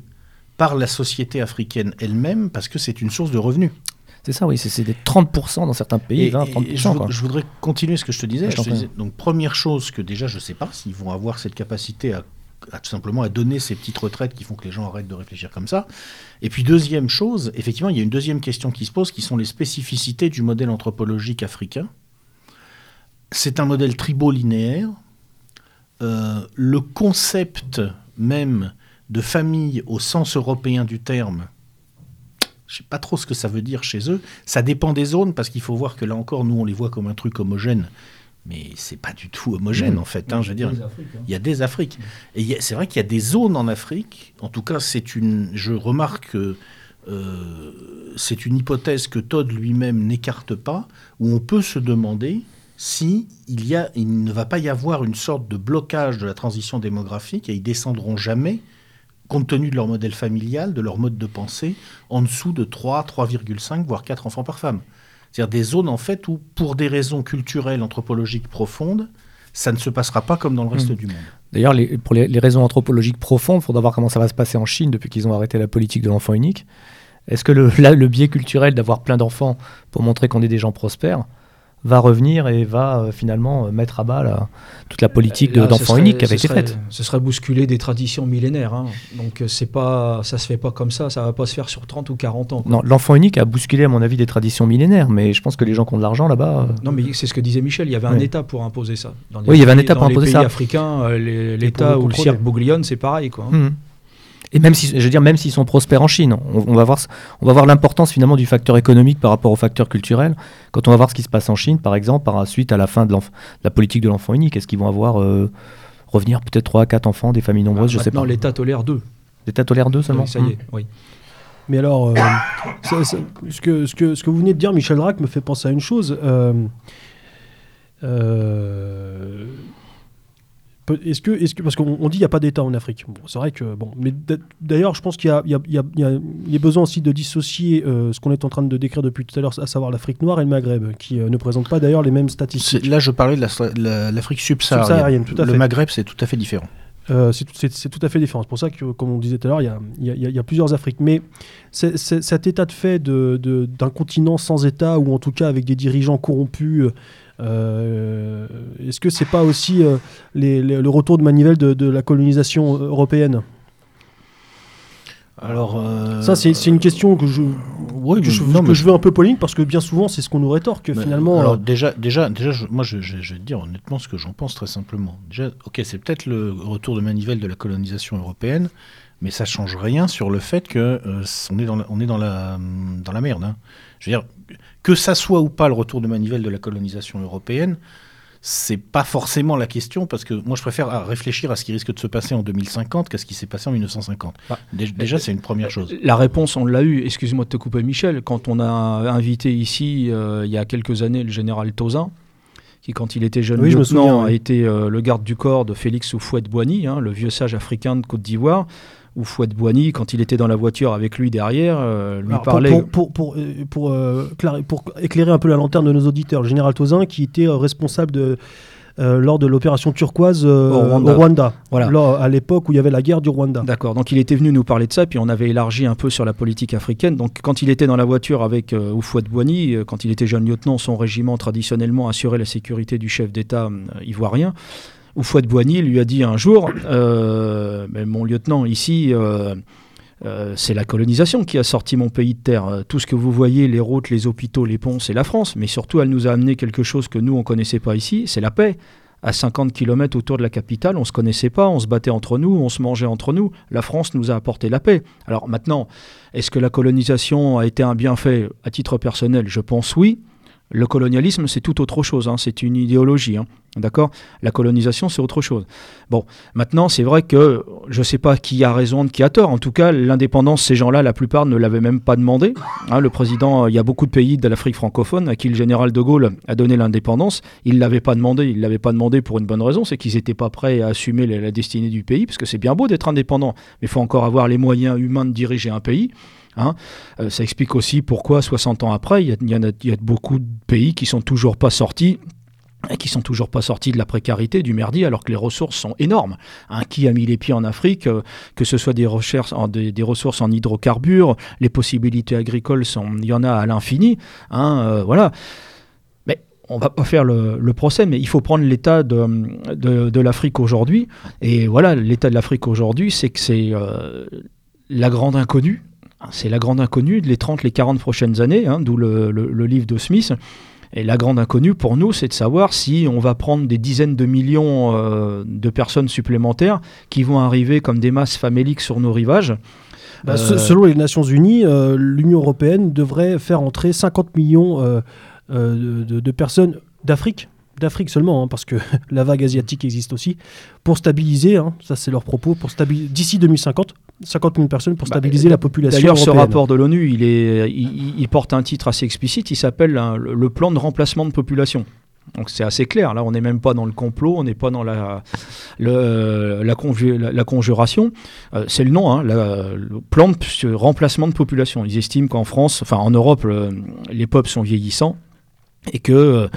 par la société africaine elle-même parce que c'est une source de revenus. C'est ça, oui, c'est des 30% dans certains pays, 20, 30%. je, voudrais continuer ce que je te disais. donc, première chose que déjà, je ne sais pas s'ils vont avoir cette capacité à, tout simplement à donner ces petites retraites qui font que les gens arrêtent de réfléchir comme ça. Et puis, deuxième chose, effectivement, il y a une deuxième question qui se pose, qui sont les spécificités du modèle anthropologique africain. C'est un modèle tribolinéaire. Euh, le concept même de famille au sens européen du terme je ne sais pas trop ce que ça veut dire chez eux. Ça dépend des zones, parce qu'il faut voir que là encore, nous, on les voit comme un truc homogène. Mais c'est pas du tout homogène, mmh. en fait. Hein, je veux dire, hein. il y a des Afriques. Et c'est vrai qu'il y a des zones en Afrique. En tout cas, c'est une. Je remarque que euh, c'est une hypothèse que Todd lui-même n'écarte pas, où on peut se demander si il, y a, il ne va pas y avoir une sorte de blocage de la transition démographique et ils descendront jamais compte tenu de leur modèle familial, de leur mode de pensée, en dessous de 3, 3,5, voire 4 enfants par femme. C'est-à-dire des zones en fait où, pour des raisons culturelles, anthropologiques profondes, ça ne se passera pas comme dans le reste hmm. du monde. D'ailleurs, pour les, raisons anthropologiques profondes, il faudra voir comment ça va se passer en Chine depuis qu'ils ont arrêté la politique de l'enfant unique. Est-ce que le, là, le biais culturel d'avoir plein d'enfants pour montrer qu'on est des gens prospères va revenir et va euh, finalement mettre à bas toute la politique d'enfant unique qui avait été faite. Ce serait bousculer des traditions millénaires. hein. Donc c'est pas, ça se fait pas comme ça, ça va pas se faire sur 30 ou 40 ans. quoi. Non, l'enfant unique a bousculé à mon avis des traditions millénaires, mais je pense que les gens qui ont de l'argent là-bas. euh, Non, mais c'est ce que disait Michel, il y avait un. État pour imposer ça. Dans les Oui, il y avait un pays- État dans pour imposer pays ça. africains, euh, les- pour l'État le ou le cirque Bouglione, c'est pareil. Quoi. hein. Et même si, je veux dire, même s'ils sont prospères en Chine, on, on va voir, on va voir l'importance finalement du facteur économique par rapport au facteur culturel. Quand on va voir ce qui se passe en Chine, par exemple, par suite à la fin de, la politique de l'enfant unique, est-ce qu'ils vont avoir euh, revenir peut-être 3 à 4 enfants, des familles nombreuses, je sais pas. l'État tolère deux. L'État tolère deux seulement Oui, ça y est, Mhm. oui. Mais alors, euh, ça- ça- ce, que, ce, que, ce que vous venez de dire, Michel Drac, me fait penser à une chose. Euh, euh, est-ce que, parce qu'on on dit qu'il n'y a pas d'État en Afrique. Bon, c'est vrai que, bon, mais d'ailleurs, je pense qu'il y a, il y a- il y a- il y a- besoin aussi de dissocier euh, ce qu'on est en train de décrire depuis tout à l'heure, à savoir l'Afrique noire et le Maghreb, qui euh, ne présentent pas d'ailleurs les mêmes statistiques. Là, je parlais de la- la- l'Afrique subsaharienne. Tout à Le fait. Maghreb, c'est tout à fait différent. Euh, c'est tout- à fait différent. C'est pour ça que, comme on disait tout à l'heure, il y a, y y plusieurs Afriques. Mais cet état de fait d'un continent sans État, ou en tout cas avec des dirigeants corrompus, est-ce que c'est pas aussi euh, les- les- le retour de manivelle de, de la colonisation européenne? Alors, euh, Ça, c'est une question que je, que je, non, que mais- je veux un peu polémique parce que bien souvent, c'est ce qu'on nous rétorque Mais, finalement. Alors euh, déjà, déjà, déjà, je- moi, je, je- je vais te dire honnêtement ce que j'en pense très simplement. Déjà, ok, c'est peut-être le retour de manivelle de la colonisation européenne, mais ça change rien sur le fait que euh, on est dans la, on est dans la, dans la merde. hein. Je veux dire, que ça soit ou pas le retour de manivelle de la colonisation européenne, c'est pas forcément la question parce que moi je préfère à réfléchir à ce qui risque de se passer en 2050 qu'à ce qui s'est passé en 1950. Bah, Dé- déjà, c'est une première chose. La réponse, on l'a eu. Excuse-moi de te couper, Michel. Quand on a invité ici, euh, il y a quelques années, le général Tozin, qui, quand il était jeune Oui, je me lieutenant, souviens, oui. a été euh, le garde du corps de Félix Houphouët-Boigny, hein, le vieux sage africain de Côte d'Ivoire. Houphouët-Boigny, quand il était dans la voiture avec lui derrière, euh, lui Alors, parlait. Pour, pour, pour, euh, pour, euh, pour éclairer un peu la lanterne de nos auditeurs, le général Tozin qui était euh, responsable de, lors de l'opération turquoise Au Rwanda. au Rwanda, Voilà. À l'époque où il y avait la guerre du Rwanda. D'accord, donc il était venu nous parler de ça, puis on avait élargi un peu sur la politique africaine. Donc quand il était dans la voiture avec Houphouët-Boigny, euh, quand il était jeune lieutenant, son régiment traditionnellement assurait la sécurité du chef d'État euh, ivoirien. Houphouët-Boigny lui a dit un jour, euh, mon lieutenant, ici, euh, euh, c'est la colonisation qui a sorti mon pays de terre. Tout ce que vous voyez, les routes, les hôpitaux, les ponts, c'est la France. Mais surtout, elle nous a amené quelque chose que nous, on ne connaissait pas ici, c'est la paix à 50 km autour de la capitale, on ne se connaissait pas, on se battait entre nous, on se mangeait entre nous. La France nous a apporté la paix. Alors maintenant, est-ce que la colonisation a été un bienfait? À titre personnel, je pense oui. Le colonialisme, c'est tout autre chose, hein, c'est une idéologie. hein, D'accord? La colonisation, c'est autre chose. Bon, maintenant, c'est vrai que je ne sais pas qui a raison, qui a tort. En tout cas, l'indépendance, ces gens-là, la plupart ne l'avaient même pas demandé. Hein, le président, il y a beaucoup de pays de l'Afrique francophone à qui le général de Gaulle a donné l'indépendance. Il ne l'avait pas demandé. Il ne l'avait pas demandé pour une bonne raison, c'est qu'ils n'étaient pas prêts à assumer la destinée du pays, parce que c'est bien beau d'être indépendant, mais il faut encore avoir les moyens humains de diriger un pays. Hein. Euh, ça explique aussi pourquoi, 60 ans après, il y, a- beaucoup de pays qui sont toujours pas sortis qui sont toujours pas sortis de la précarité, du merdier, alors que les ressources sont énormes. Hein, qui a mis les pieds en Afrique, euh, que ce soit des, recherches en- des, ressources en hydrocarbures, les possibilités agricoles, il y en a à l'infini. Hein, euh, voilà. On va pas faire le, procès, mais il faut prendre l'état de, de, de l'Afrique aujourd'hui. Et voilà, l'état de l'Afrique aujourd'hui, c'est que c'est euh, la grande inconnue. C'est la grande inconnue de les 30, les 40 prochaines années, hein, d'où le, le- le livre de Smith. Et la grande inconnue pour nous, c'est de savoir si on va prendre des dizaines de millions euh, de personnes supplémentaires qui vont arriver comme des masses faméliques sur nos rivages. Bah, Euh, se- Selon les Nations Unies, euh, l'Union européenne devrait faire entrer 50 millions de, de personnes d'Afrique, d'Afrique seulement, hein, parce que la vague asiatique existe aussi, pour stabiliser, hein, ça c'est leur propos, pour stabiliser d'ici 2050, 50 millions de personnes pour Bah, stabiliser la population D'ailleurs, ce rapport de l'ONU, il, est, il, il porte un titre assez explicite, il s'appelle hein, le, le plan de remplacement de population. Donc c'est assez clair, là on n'est même pas dans le complot, on n'est pas dans la, le- la, conju- la- la conjuration, Euh, c'est le nom, hein, la- le plan de remplacement de population. Ils estiment qu'en France, enfin en Europe, le- les peuples sont vieillissants et que euh,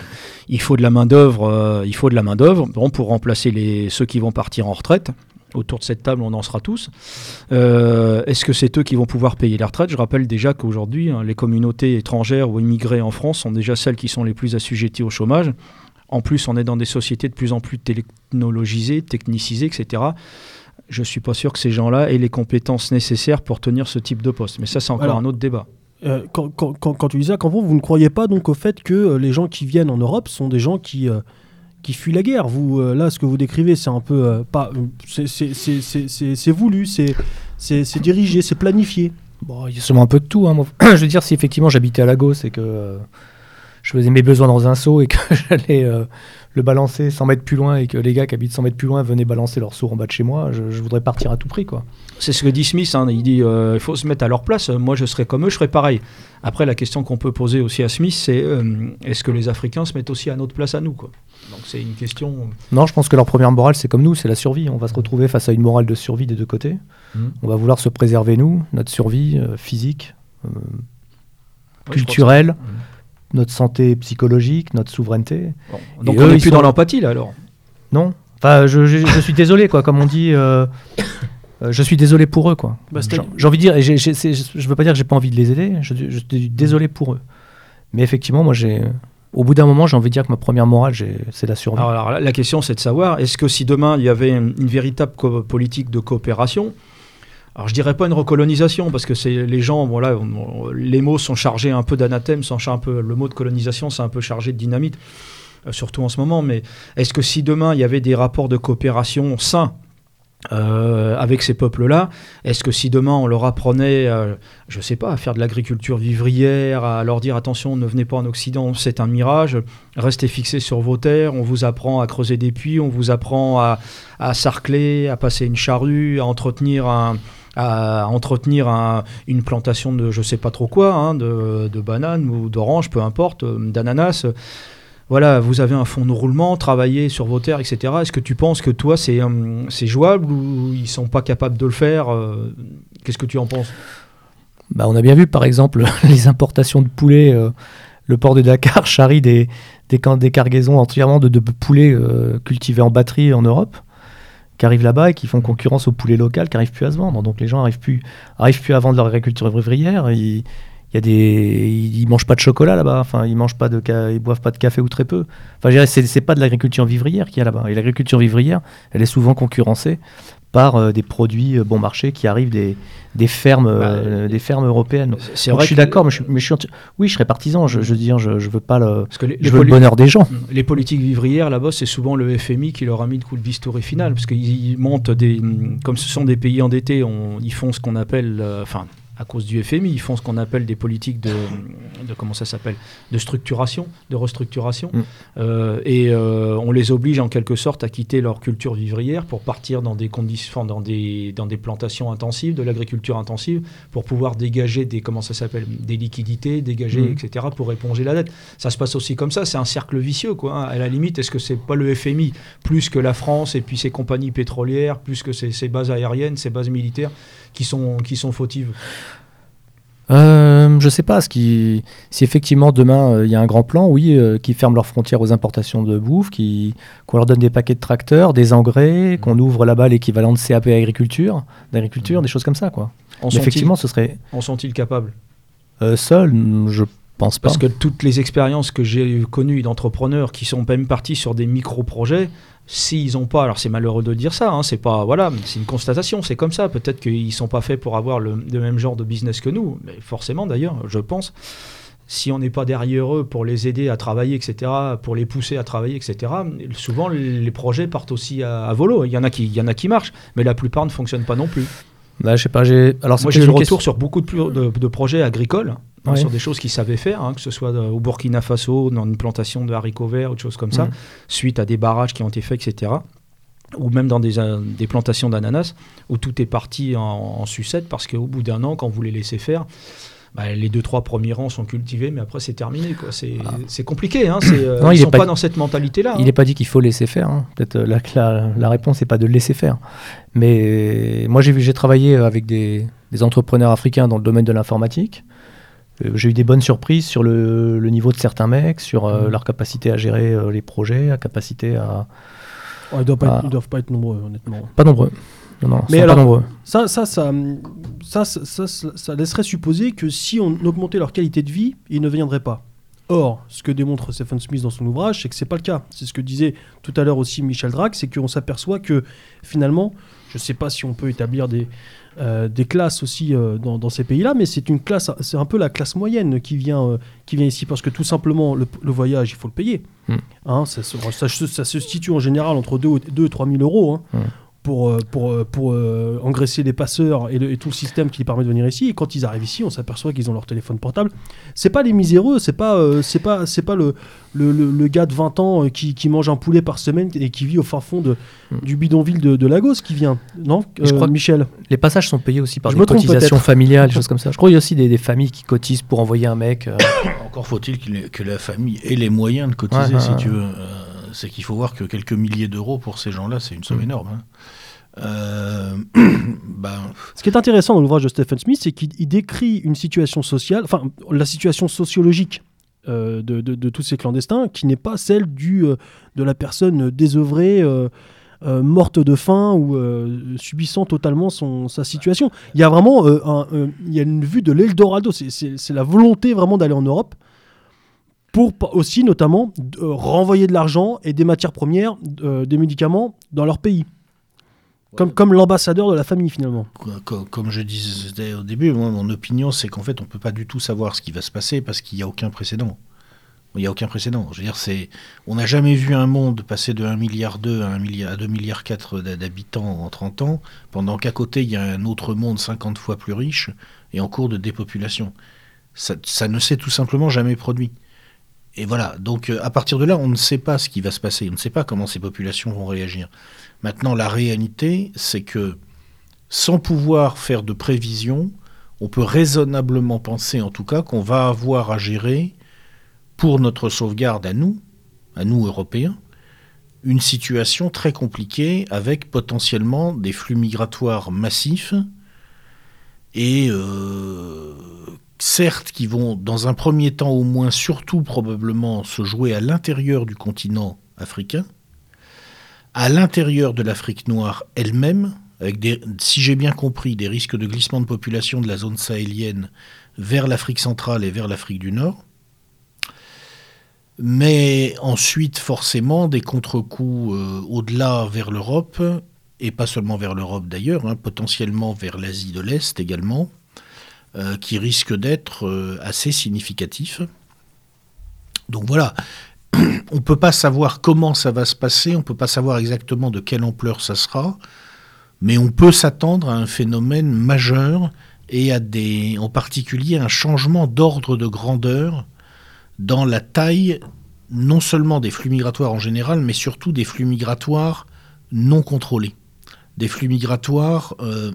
il faut de la main d'œuvre, euh, il faut de la main d'œuvre bon, pour remplacer les, ceux qui vont partir en retraite. Autour de cette table, on en sera tous. Euh, est-ce que c'est eux qui vont pouvoir payer les retraites? Je rappelle déjà qu'aujourd'hui, hein, les communautés étrangères ou immigrées en France sont déjà celles qui sont les plus assujetties au chômage. En plus, on est dans des sociétés de plus en plus technologisées, technicisées, etc. Je ne suis pas sûr que ces gens-là aient les compétences nécessaires pour tenir ce type de poste. Mais ça, c'est encore un autre débat. Euh, quand, tu dis ça, quand vous, vous ne croyez pas donc au fait que euh, les gens qui viennent en Europe sont des gens qui, qui fuit la guerre. Vous, euh, là, ce que vous décrivez, c'est un peu euh, pas, c'est voulu, c'est dirigé, c'est planifié. Bon, il y a seulement un peu de tout. Hein. je veux dire, si effectivement j'habitais à Lagos et que euh, je faisais mes besoins dans un seau et que j'allais le balancer 100 mètres plus loin et que les gars qui habitent 100 mètres plus loin venaient balancer leur seau en bas de chez moi, je, voudrais partir à tout prix. quoi. C'est ce que dit Smith, hein. il dit euh, il faut se mettre à leur place, moi je serais comme eux, je serais pareil. Après la question qu'on peut poser aussi à Smith, c'est euh, est-ce que les Africains se mettent aussi à notre place à nous quoi? Donc c'est une question... Non, je pense que leur première morale c'est comme nous, c'est la survie. On va se retrouver face à une morale de survie des deux côtés. Mmh. On va vouloir se préserver nous, notre survie euh, physique, culturelle. Mmh notre santé psychologique, notre souveraineté. donc on n'est plus dans l'empathie là alors Non. Enfin, je, suis désolé quoi, comme on dit. Euh, euh, je suis désolé pour eux quoi. Bah, j'ai envie de dire, et je ne veux pas dire que j'ai pas envie de les aider. Je, suis désolé pour eux. Mais effectivement, moi j'ai. Au bout d'un moment, j'ai envie de dire que ma première morale, c'est la survie. Alors, la question, c'est de savoir, est-ce que si demain il y avait une, véritable politique de coopération, alors je dirais pas une recolonisation parce que les gens, voilà, les mots sont chargés un peu d'anathème, un peu le mot de colonisation, c'est un peu chargé de dynamite, euh, surtout en ce moment. Mais est-ce que si demain il y avait des rapports de coopération sains euh, avec ces peuples-là Est-ce que si demain on leur apprenait, euh, je ne sais pas, à faire de l'agriculture vivrière, à leur dire attention, ne venez pas en Occident, c'est un mirage, restez fixés sur vos terres, on vous apprend à creuser des puits, on vous apprend à, à sarcler, à passer une charrue, à entretenir un, à entretenir une plantation de je sais pas trop quoi, hein, de, bananes ou d'oranges, peu importe, euh, d'ananas. Voilà, vous avez un fonds de roulement, travaillez sur vos terres, etc. Est-ce que tu penses que toi, c'est euh, c'est jouable ou ils sont pas capables de le faire euh, Qu'est-ce que tu en penses? Bah, On a bien vu, par exemple, les importations de poulets. le port de Dakar charrie des, des, des cargaisons entièrement de, de poulets cultivés en batterie en Europe qui arrivent là-bas et qui font concurrence au poulet local qui n'arrivent plus à se vendre. Donc les gens n'arrivent plus, arrivent plus à vendre leur agriculture vivrière. Y a des, ils mangent pas de chocolat là-bas. Enfin, ils mangent pas de, ils boivent pas de café ou très peu. Enfin, c'est, pas de l'agriculture vivrière qu'il y a là-bas. Et l'agriculture vivrière, elle est souvent concurrencée par euh, des produits euh, bon marché qui arrivent des, des fermes, bah, euh, des fermes européennes. Vrai je suis d'accord, mais, je, mais je, oui, je serais partisan. Je, je veux dire, je, je veux pas le, parce que les, je veux le bonheur des gens. Les politiques vivrières là-bas, c'est souvent le FMI qui leur a mis le coup de bistouri final, parce qu'ils montent des, comme ce sont des pays endettés, on, ils font ce qu'on appelle, enfin, à cause du FMI. Ils font ce qu'on appelle des politiques de, comment ça s'appelle, de structuration, de restructuration, mm. euh, et euh, on les oblige en quelque sorte à quitter leur culture vivrière pour partir dans des conditions, dans des dans des plantations intensives, de l'agriculture intensive, pour pouvoir dégager des comment ça s'appelle, des liquidités, dégager mm. etc. pour éponger la dette. Ça se passe aussi comme ça. C'est un cercle vicieux quoi. Hein. À la limite, est-ce que c'est pas le FMI plus que la France et puis ses compagnies pétrolières, plus que ses, ses bases aériennes, ses bases militaires qui sont, qui sont fautives euh, je sais pas. Ce qui, si effectivement demain euh, il y a un grand plan, oui, euh, qui ferme leurs frontières aux importations de bouffe, qui, qu'on leur donne des paquets de tracteurs, des engrais, qu'on ouvre là-bas l'équivalent de CAP agriculture, d'agriculture, des choses comme ça, quoi. effectivement, ce serait. En sont-ils capables? Euh, Seuls, je pense pas. Parce que toutes les expériences que j'ai connues d'entrepreneurs qui sont même partis sur des micro-projets, S'ils n'ont pas, alors c'est malheureux de dire ça, hein, c'est pas voilà, c'est une constatation, c'est comme ça. Peut-être qu'ils sont pas faits pour avoir le, même genre de business que nous, mais forcément d'ailleurs, je pense. Si on n'est pas derrière eux pour les aider à travailler, etc., pour les pousser à travailler, etc., souvent les projets partent aussi à, volo. Il y en a qui, il y en a qui marchent, mais la plupart ne fonctionnent pas non plus. Bah, je sais pas, j'ai alors moi j'ai le retour sur beaucoup de, de projets agricoles Hein, sur des choses qu'ils savaient faire, hein, que ce soit au Burkina Faso, dans une plantation de haricots verts ou de choses comme ça, mm. suite à des barrages qui ont été faits, etc. Ou même dans des, euh, des plantations d'ananas, où tout est parti en, sucette parce qu'au bout d'un an, quand vous les laissez faire, bah, les deux trois premiers rangs sont cultivés, mais après c'est terminé. C'est ah. compliqué. Hein, euh, ils ne sont pas, dans cette mentalité-là. Il n'est pas dit qu'il faut laisser faire. Hein. Peut-être euh, la, la, la, réponse n'est pas de laisser faire. Mais moi j'ai travaillé avec des, des, entrepreneurs africains dans le domaine de l'informatique. Euh, j'ai eu des bonnes surprises sur le, niveau de certains mecs, sur euh, mmh. leur capacité à gérer euh, les projets, la capacité à. ils ne doivent, pas être nombreux, honnêtement. Pas nombreux. Non, non, Mais alors, ça, ça, ça, ça, ça, ça, laisserait supposer que si on augmentait leur qualité de vie, ils ne viendraient pas. Or, ce que démontre Stephen Smith dans son ouvrage, c'est que c'est pas le cas. C'est ce que disait tout à l'heure aussi Michel Drac, c'est qu'on s'aperçoit que finalement, je ne sais pas si on peut établir des, euh, des classes aussi euh, dans, ces pays-là, mais c'est une classe, c'est un peu la classe moyenne qui vient, euh, qui vient ici parce que tout simplement le, voyage, il faut le payer. Hmm. Hein, ça, ça, se situe en général entre 2 et 3 000 euros. Hein. Hmm pour, euh, pour, euh, pour euh, engraisser les passeurs et, tout le système qui les permet de venir ici. Et quand ils arrivent ici, on s'aperçoit qu'ils ont leur téléphone portable. C'est pas les miséreux, c'est pas, c'est pas, c'est pas le, le, le, gars de 20 ans qui, qui, mange un poulet par semaine et qui vit au fin fond de, hmm. du bidonville de, de, Lagos qui vient. Non, je crois Michel? Les passages sont payés aussi par des cotisations familiales, des choses comme ça. Je crois qu'il y a aussi des, des, familles qui cotisent pour envoyer un mec. Encore faut-il que la famille ait les moyens de cotiser, si tu veux c'est qu'il faut voir que quelques milliers d'euros pour ces gens-là, c'est une somme mm. énorme. Hein. Euh, ben, Ce qui est intéressant dans l'ouvrage de Stephen Smith, c'est qu'il décrit une situation sociale, enfin la situation sociologique euh, de, tous ces clandestins, qui n'est pas celle du, euh, de la personne désœuvrée, morte de faim ou subissant totalement son, sa situation. Il y a vraiment il y a une vue de l'Eldorado, c'est la volonté vraiment d'aller en Europe pour aussi notamment renvoyer de l'argent et des matières premières, des médicaments dans leur pays. Comme, comme l'ambassadeur de la famille finalement. Comme, je disais au début, moi, mon opinion c'est qu'en fait on ne peut pas du tout savoir ce qui va se passer parce qu'il n'y a aucun précédent. Il n'y a aucun précédent. Je veux dire, c'est, on n'a jamais vu un monde passer de 1 milliard 2 à 1 milliard, à 2 milliards 4 d'habitants en 30 ans, pendant qu'à côté il y a un autre monde 50 fois plus riche et en cours de dépopulation. Ça, ça ne s'est tout simplement jamais produit. Et voilà, donc euh, à partir de là, on ne sait pas ce qui va se passer, on ne sait pas comment ces populations vont réagir. Maintenant, la réalité, c'est que sans pouvoir faire de prévision, on peut raisonnablement penser en tout cas qu'on va avoir à gérer pour notre sauvegarde à nous, à nous Européens, une situation très compliquée avec potentiellement des flux migratoires massifs et euh, certes qui vont dans un premier temps au moins surtout probablement se jouer à l'intérieur du continent africain, à l'intérieur de l'Afrique noire elle-même, avec des, si j'ai bien compris, des risques de glissement de population de la zone sahélienne vers l'Afrique centrale et vers l'Afrique du Nord. Mais ensuite, forcément, des contre-coups euh, au-delà vers l'Europe, et pas seulement vers l'Europe d'ailleurs, hein, potentiellement vers l'Asie de l'Est également, euh, qui risquent d'être euh, assez significatifs. Donc voilà, on ne peut pas savoir comment ça va se passer, on ne peut pas savoir exactement de quelle ampleur ça sera, mais on peut s'attendre à un phénomène majeur et à des, en particulier un changement d'ordre de grandeur dans la taille non seulement des flux migratoires en général, mais surtout des flux migratoires non contrôlés. Des flux migratoires, euh,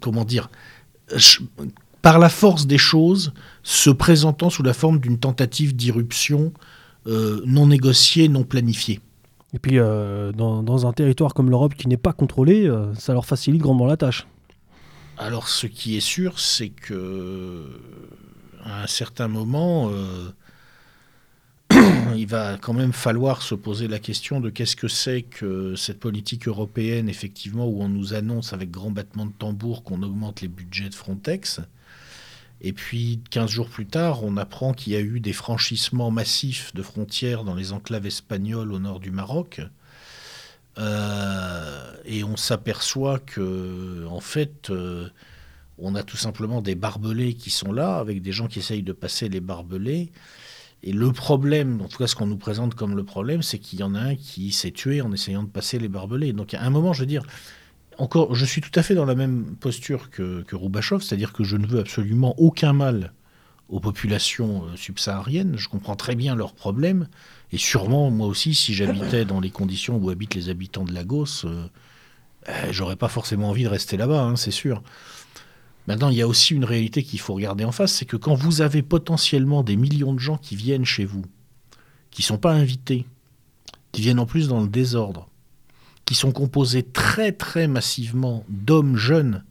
comment dire, par la force des choses, se présentant sous la forme d'une tentative d'irruption euh, non négocié, non planifié. Et puis, euh, dans, un territoire comme l'Europe qui n'est pas contrôlé, euh, ça leur facilite grandement la tâche. Alors, ce qui est sûr, c'est que à un certain moment, il va quand même falloir se poser la question de qu'est-ce que c'est que cette politique européenne, effectivement, où on nous annonce avec grand battement de tambour qu'on augmente les budgets de Frontex. Et puis, 15 jours plus tard, on apprend qu'il y a eu des franchissements massifs de frontières dans les enclaves espagnoles au nord du Maroc. Euh, et on s'aperçoit que, en fait, euh, on a tout simplement des barbelés qui sont là, avec des gens qui essayent de passer les barbelés. Et le problème, en tout cas ce qu'on nous présente comme le problème, c'est qu'il y en a un qui s'est tué en essayant de passer les barbelés. Donc à un moment, je veux dire, encore, je suis tout à fait dans la même posture que, que Roubachov, c'est-à-dire que je ne veux absolument aucun mal aux populations euh, subsahariennes. Je comprends très bien leurs problèmes. Et sûrement, moi aussi, si j'habitais dans les conditions où habitent les habitants de Lagos, euh, euh, j'aurais pas forcément envie de rester là-bas, hein, c'est sûr. Maintenant, il y a aussi une réalité qu'il faut regarder en face, c'est que quand vous avez potentiellement des millions de gens qui viennent chez vous, qui ne sont pas invités, qui viennent en plus dans le désordre, qui sont composés très très massivement d'hommes jeunes.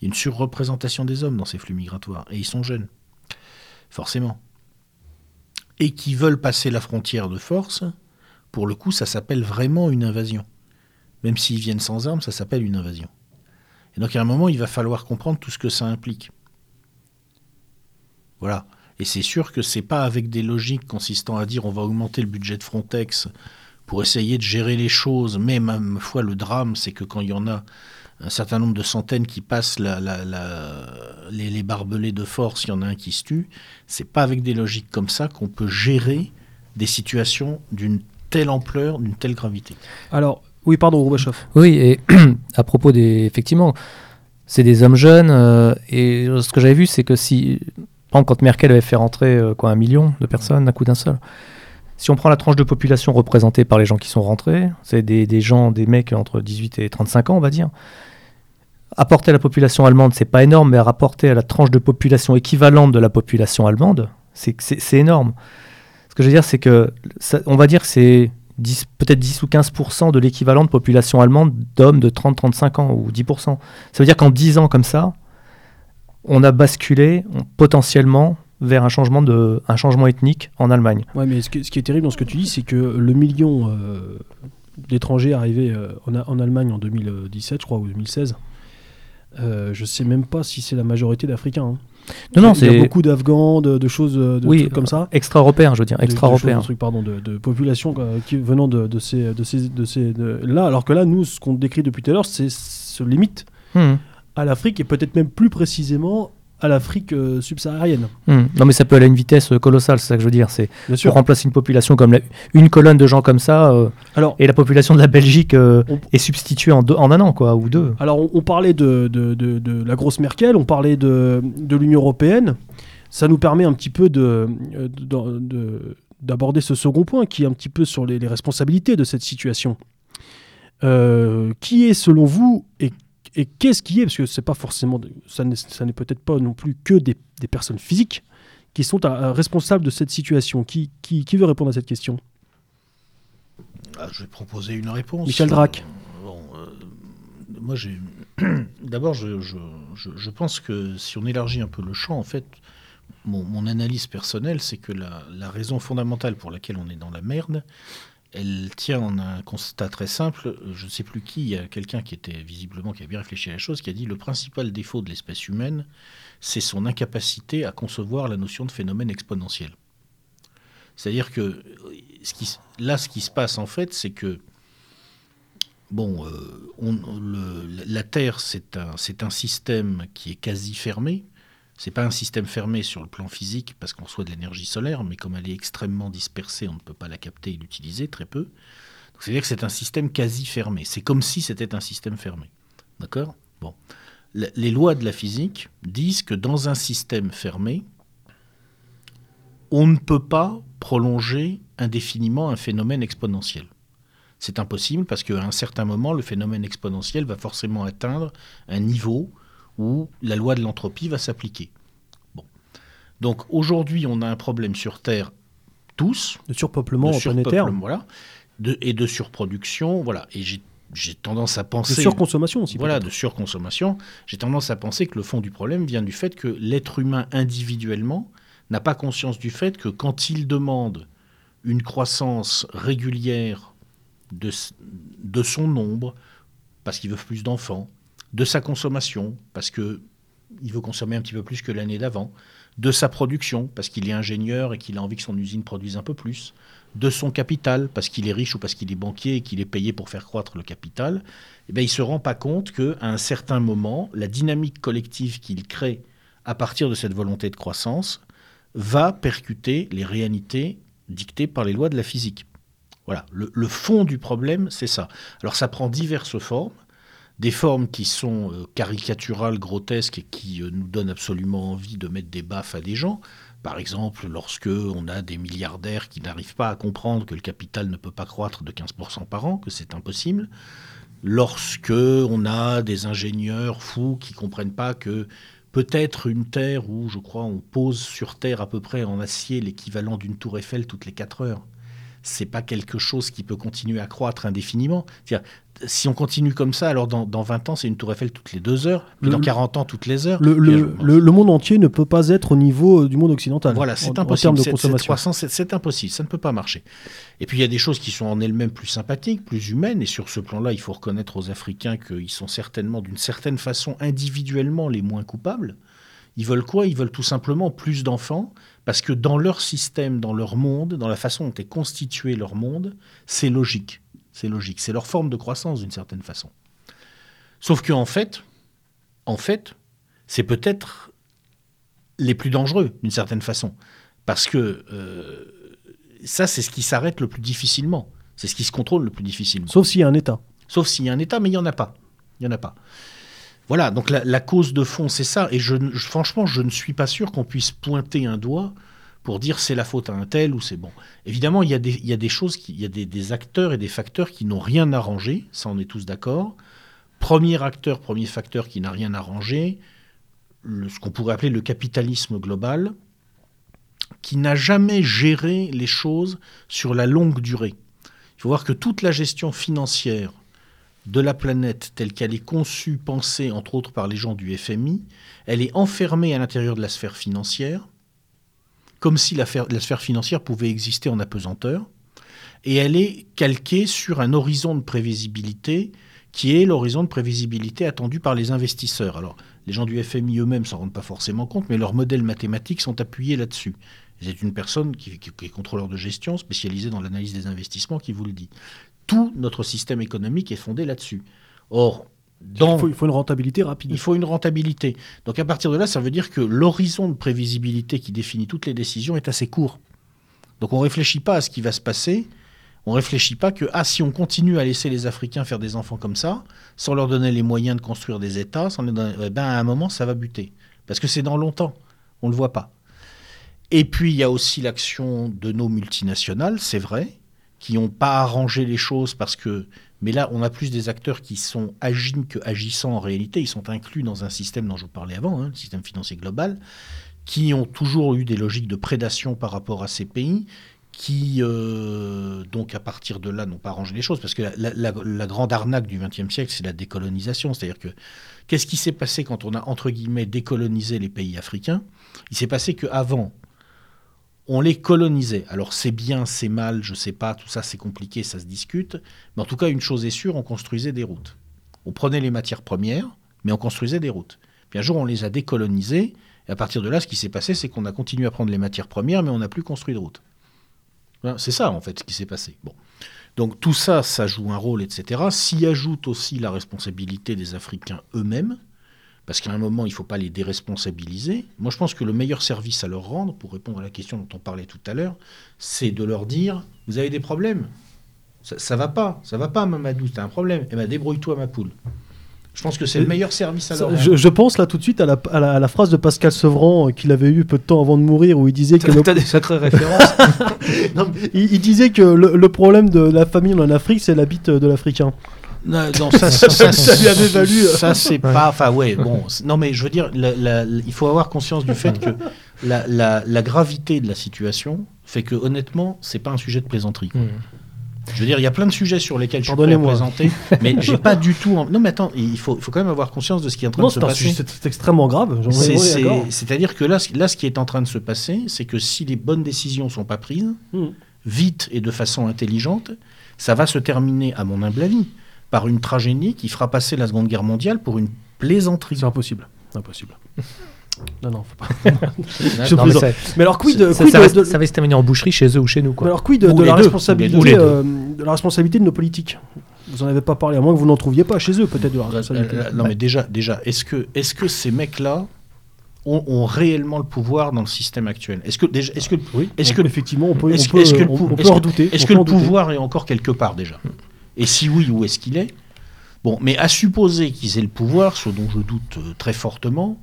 Il y a une surreprésentation des hommes dans ces flux migratoires, et ils sont jeunes, forcément. Et qui veulent passer la frontière de force, pour le coup, ça s'appelle vraiment une invasion. même s'ils viennent sans armes, ça s'appelle une invasion. Et donc à un moment, il va falloir comprendre tout ce que ça implique. Voilà. Et c'est sûr que c'est pas avec des logiques consistant à dire on va augmenter le budget de Frontex pour essayer de gérer les choses. Mais ma foi, le drame, c'est que quand il y en a un certain nombre de centaines qui passent la, les, barbelés de force, il y en a un qui se tue. C'est pas avec des logiques comme ça qu'on peut gérer des situations d'une telle ampleur, d'une telle gravité. Alors, oui, pardon, Roubachoff. Oui, et à propos des. Effectivement, c'est des hommes jeunes, euh, et ce que j'avais vu, c'est que si. quand Merkel avait fait rentrer euh, quoi, un million de personnes d'un coup d'un seul, si on prend la tranche de population représentée par les gens qui sont rentrés, c'est des, gens, des mecs entre 18 et 35 ans, on va dire. Apporter à la population allemande, c'est pas énorme, mais rapporter à la tranche de population équivalente de la population allemande, c'est énorme. Ce que je veux dire, c'est que, on va dire que c'est peut-être 10 ou 15% de l'équivalent de population allemande d'hommes de 30-35 ans, ou 10%. Ça veut dire qu'en 10 ans comme ça, on a basculé potentiellement vers un changement, de, un changement ethnique en Allemagne. Ouais, mais ce, qui est terrible dans ce que tu dis, c'est que le million euh, d'étrangers arrivés euh, en, Allemagne en 2017, je crois, ou 2016, euh, je sais même pas si c'est la majorité d'Africains. Hein. Non, non, c'est. Il y a beaucoup d'Afghans, de, choses de oui, comme ça. Extra-européens, je veux dire, extra-européens. De, pardon, de, populations qui, venant de, ces, de ces, de ces là, alors que là, nous, ce qu'on décrit depuis tout à l'heure, c'est se limite hmm. à l'Afrique et peut-être même plus précisément à l'Afrique euh, subsaharienne. Hmm. Non, mais ça peut aller à une vitesse euh, colossale, c'est ça que je veux dire. C'est pour remplacer une population comme une colonne de gens comme ça. Euh, Alors, et la population de la Belgique est substituée en, en, un an, quoi, ou deux. Alors, on, parlait de, de, de, la grosse Merkel, on parlait de, l'Union européenne. Ça nous permet un petit peu de, d'aborder ce second point, qui est un petit peu sur les, les responsabilités de cette situation. qui est, selon vous, et et qu'est-ce qui est Parce que c'est pas forcément, ça n'est peut-être pas non plus que des, personnes physiques qui sont responsables de cette situation. Qui, qui, veut répondre à cette question? Ah, Je vais proposer une réponse. Michel Drac. Euh, moi, j'ai. D'abord, je, je, pense que si on élargit un peu le champ, en fait, mon, analyse personnelle, c'est que la, la, raison fondamentale pour laquelle on est dans la merde, elle tient en un constat très simple. Je ne sais plus qui, il y a quelqu'un qui était visiblement, qui a bien réfléchi à la chose, qui a dit le principal défaut de l'espèce humaine, c'est son incapacité à concevoir la notion de phénomène exponentiel. C'est-à-dire que là, ce qui se passe en fait, c'est que bon, euh, la Terre, c'est un système qui est quasi fermé. C'est pas un système fermé sur le plan physique parce qu'on reçoit de l'énergie solaire, mais comme elle est extrêmement dispersée, on ne peut pas la capter et l'utiliser très peu. C'est-à-dire que c'est un système quasi fermé. C'est comme si c'était un système fermé. D'accord? Bon. les lois de la physique disent que dans un système fermé, on ne peut pas prolonger indéfiniment un phénomène exponentiel. C'est impossible parce qu'à un certain moment, le phénomène exponentiel va forcément atteindre un niveau où la loi de l'entropie va s'appliquer. Bon. Donc aujourd'hui, on a un problème sur Terre, tous. De surpeuplement de planétaire. Voilà. De, et de surproduction. Voilà. Et j'ai tendance à penser. De surconsommation aussi. Voilà, de surconsommation. J'ai tendance à penser que le fond du problème vient du fait que l'être humain individuellement n'a pas conscience du fait que quand il demande une croissance régulière de, de son nombre, parce qu'il veut plus d'enfants, de sa consommation, parce que il veut consommer un petit peu plus que l'année d'avant, de sa production, parce qu'il est ingénieur et qu'il a envie que son usine produise un peu plus, de son capital, parce qu'il est riche ou parce qu'il est banquier et qu'il est payé pour faire croître le capital, eh il ne se rend pas compte qu'à un certain moment, la dynamique collective qu'il crée à partir de cette volonté de croissance va percuter les réalités dictées par les lois de la physique. Voilà, le fond du problème, c'est ça. Alors ça prend diverses formes des formes qui sont euh, caricaturales, grotesques et qui euh, nous donnent absolument envie de mettre des baffes à des gens. Par exemple, lorsque on a des milliardaires qui n'arrivent pas à comprendre que le capital ne peut pas croître de 15% par an, que c'est impossible. Lorsque on a des ingénieurs fous qui comprennent pas que peut-être une terre où, je crois, on pose sur terre à peu près en acier l'équivalent d'une tour Eiffel toutes les 4 heures c'est pas quelque chose qui peut continuer à croître indéfiniment. si on continue comme ça, alors dans, 20 ans, c'est une tour Eiffel toutes les deux heures, puis dans 40 ans, toutes les heures. Le, monde entier ne peut pas être au niveau euh, du monde occidental. Voilà, c'est impossible. C'est impossible, ça ne peut pas marcher. Et puis il y a des choses qui sont en elles-mêmes plus sympathiques, plus humaines, et sur ce plan-là, il faut reconnaître aux Africains qu'ils sont certainement, d'une certaine façon, individuellement les moins coupables. Ils veulent quoi? Ils veulent tout simplement plus d'enfants, parce que dans leur système, dans leur monde, dans la façon dont est constitué leur monde, c'est logique. C'est logique. C'est leur forme de croissance d'une certaine façon. Sauf qu'en en fait, en fait, c'est peut-être les plus dangereux d'une certaine façon. Parce que euh, ça, c'est ce qui s'arrête le plus difficilement. C'est ce qui se contrôle le plus difficilement. Sauf s'il y a un État. Sauf s'il y a un État, mais il n'y en a pas. Il n'y en a pas. Voilà, donc la, cause de fond, c'est ça. Et je, franchement, je ne suis pas sûr qu'on puisse pointer un doigt pour dire c'est la faute à un tel ou c'est bon. Évidemment, il y a des, il y a des choses, il y a des, acteurs et des facteurs qui n'ont rien arrangé, ça on est tous d'accord. Premier acteur, premier facteur qui n'a rien arrangé, ce qu'on pourrait appeler le capitalisme global, qui n'a jamais géré les choses sur la longue durée. Il faut voir que toute la gestion financière de la planète telle qu'elle est conçue, pensée, entre autres par les gens du FMI, elle est enfermée à l'intérieur de la sphère financière, comme si la, sphère financière pouvait exister en apesanteur, et elle est calquée sur un horizon de prévisibilité qui est l'horizon de prévisibilité attendu par les investisseurs. Alors, les gens du FMI eux-mêmes s'en rendent pas forcément compte, mais leurs modèles mathématiques sont appuyés là-dessus. C'est une personne qui, est contrôleur de gestion, spécialisée dans l'analyse des investissements, qui vous le dit tout notre système économique est fondé là-dessus. Or, il, faut, une rentabilité rapide. Il faut une rentabilité. Donc à partir de là, ça veut dire que l'horizon de prévisibilité qui définit toutes les décisions est assez court. Donc on ne réfléchit pas à ce qui va se passer. On ne réfléchit pas que ah, si on continue à laisser les Africains faire des enfants comme ça, sans leur donner les moyens de construire des États, sans eh ben, à un moment, ça va buter. Parce que c'est dans longtemps. On ne le voit pas. Et puis il y a aussi l'action de nos multinationales, c'est vrai, qui n'ont pas arrangé les choses parce que. Mais là, on a plus des acteurs qui sont agissants que agissants en réalité. Ils sont inclus dans un système dont je vous parlais avant, hein, le système financier global, qui ont toujours eu des logiques de prédation par rapport à ces pays, qui, euh, donc, à partir de là, n'ont pas arrangé les choses. Parce que la, grande arnaque du XXe siècle, c'est la décolonisation. C'est-à-dire que qu'est-ce qui s'est passé quand on a, entre guillemets, décolonisé les pays africains? Il s'est passé qu'avant, on les colonisait. Alors c'est bien, c'est mal, je ne sais pas, tout ça c'est compliqué, ça se discute. Mais en tout cas, une chose est sûre, on construisait des routes. On prenait les matières premières, mais on construisait des routes. Puis un jour, on les a décolonisées, et à partir de là, ce qui s'est passé, c'est qu'on a continué à prendre les matières premières, mais on n'a plus construit de routes. C'est ça, en fait, ce qui s'est passé. Bon. Donc tout ça, ça joue un rôle, etc. S'y ajoute aussi la responsabilité des Africains eux-mêmes, parce qu'à un moment, il ne faut pas les déresponsabiliser. Moi, je pense que le meilleur service à leur rendre, pour répondre à la question dont on parlait tout à l'heure, c'est de leur dire, vous avez des problèmes? Ça, ne va pas, ça va pas, Mamadou, as un problème. Eh ben, débrouille-toi, ma poule. Je pense que c'est le meilleur service à leur rendre. Je, pense là tout de suite à la, phrase de Pascal Sevran euh, qu'il avait eu peu de temps avant de mourir, où il disait que... as des sacrées références. il, disait que le, le, problème de la famille en Afrique, c'est la bite de l'Africain. Non, ça, ça, ça, ça c'est pas. Enfin, ouais, bon. Non, mais je veux dire, il faut avoir conscience du fait que la, gravité de la situation fait que, honnêtement, c'est pas un sujet de plaisanterie. Hmm. Je veux dire, il y a plein de sujets sur lesquels je pourrais présenter, mais j'ai pas du tout. Non, mais attends, il faut, il faut quand même avoir conscience de ce qui est en train de se passer. C'est extrêmement grave. C'est-à-dire que là, là, ce qui est en train de se passer, c'est que si les bonnes décisions sont pas prises, hmm. vite et de façon intelligente, ça va se terminer, à mon humble avis, par une tragédie qui fera passer la Seconde Guerre mondiale pour une plaisanterie. C'est impossible. Impossible. Non, non, faut pas. mais, alors, quid, de, ça, va, se terminer en boucherie chez eux ou chez nous. Quoi. Mais alors, quid de, de la, responsabilité, euh, de la responsabilité de nos politiques? Vous en avez pas parlé, à moins que vous n'en trouviez pas chez eux, peut-être, de la responsabilité. non, mais déjà, déjà est-ce que, est que ces mecs-là ont, réellement le pouvoir dans le système actuel? Est-ce que, est-ce que, oui, est-ce que, effectivement, on peut, on peut, que, on, peut en douter Est-ce que le pouvoir est encore quelque part déjà? Et si oui, où est-ce qu'il est, Bon, mais à supposer qu'ils aient le pouvoir, ce dont je doute euh, très fortement,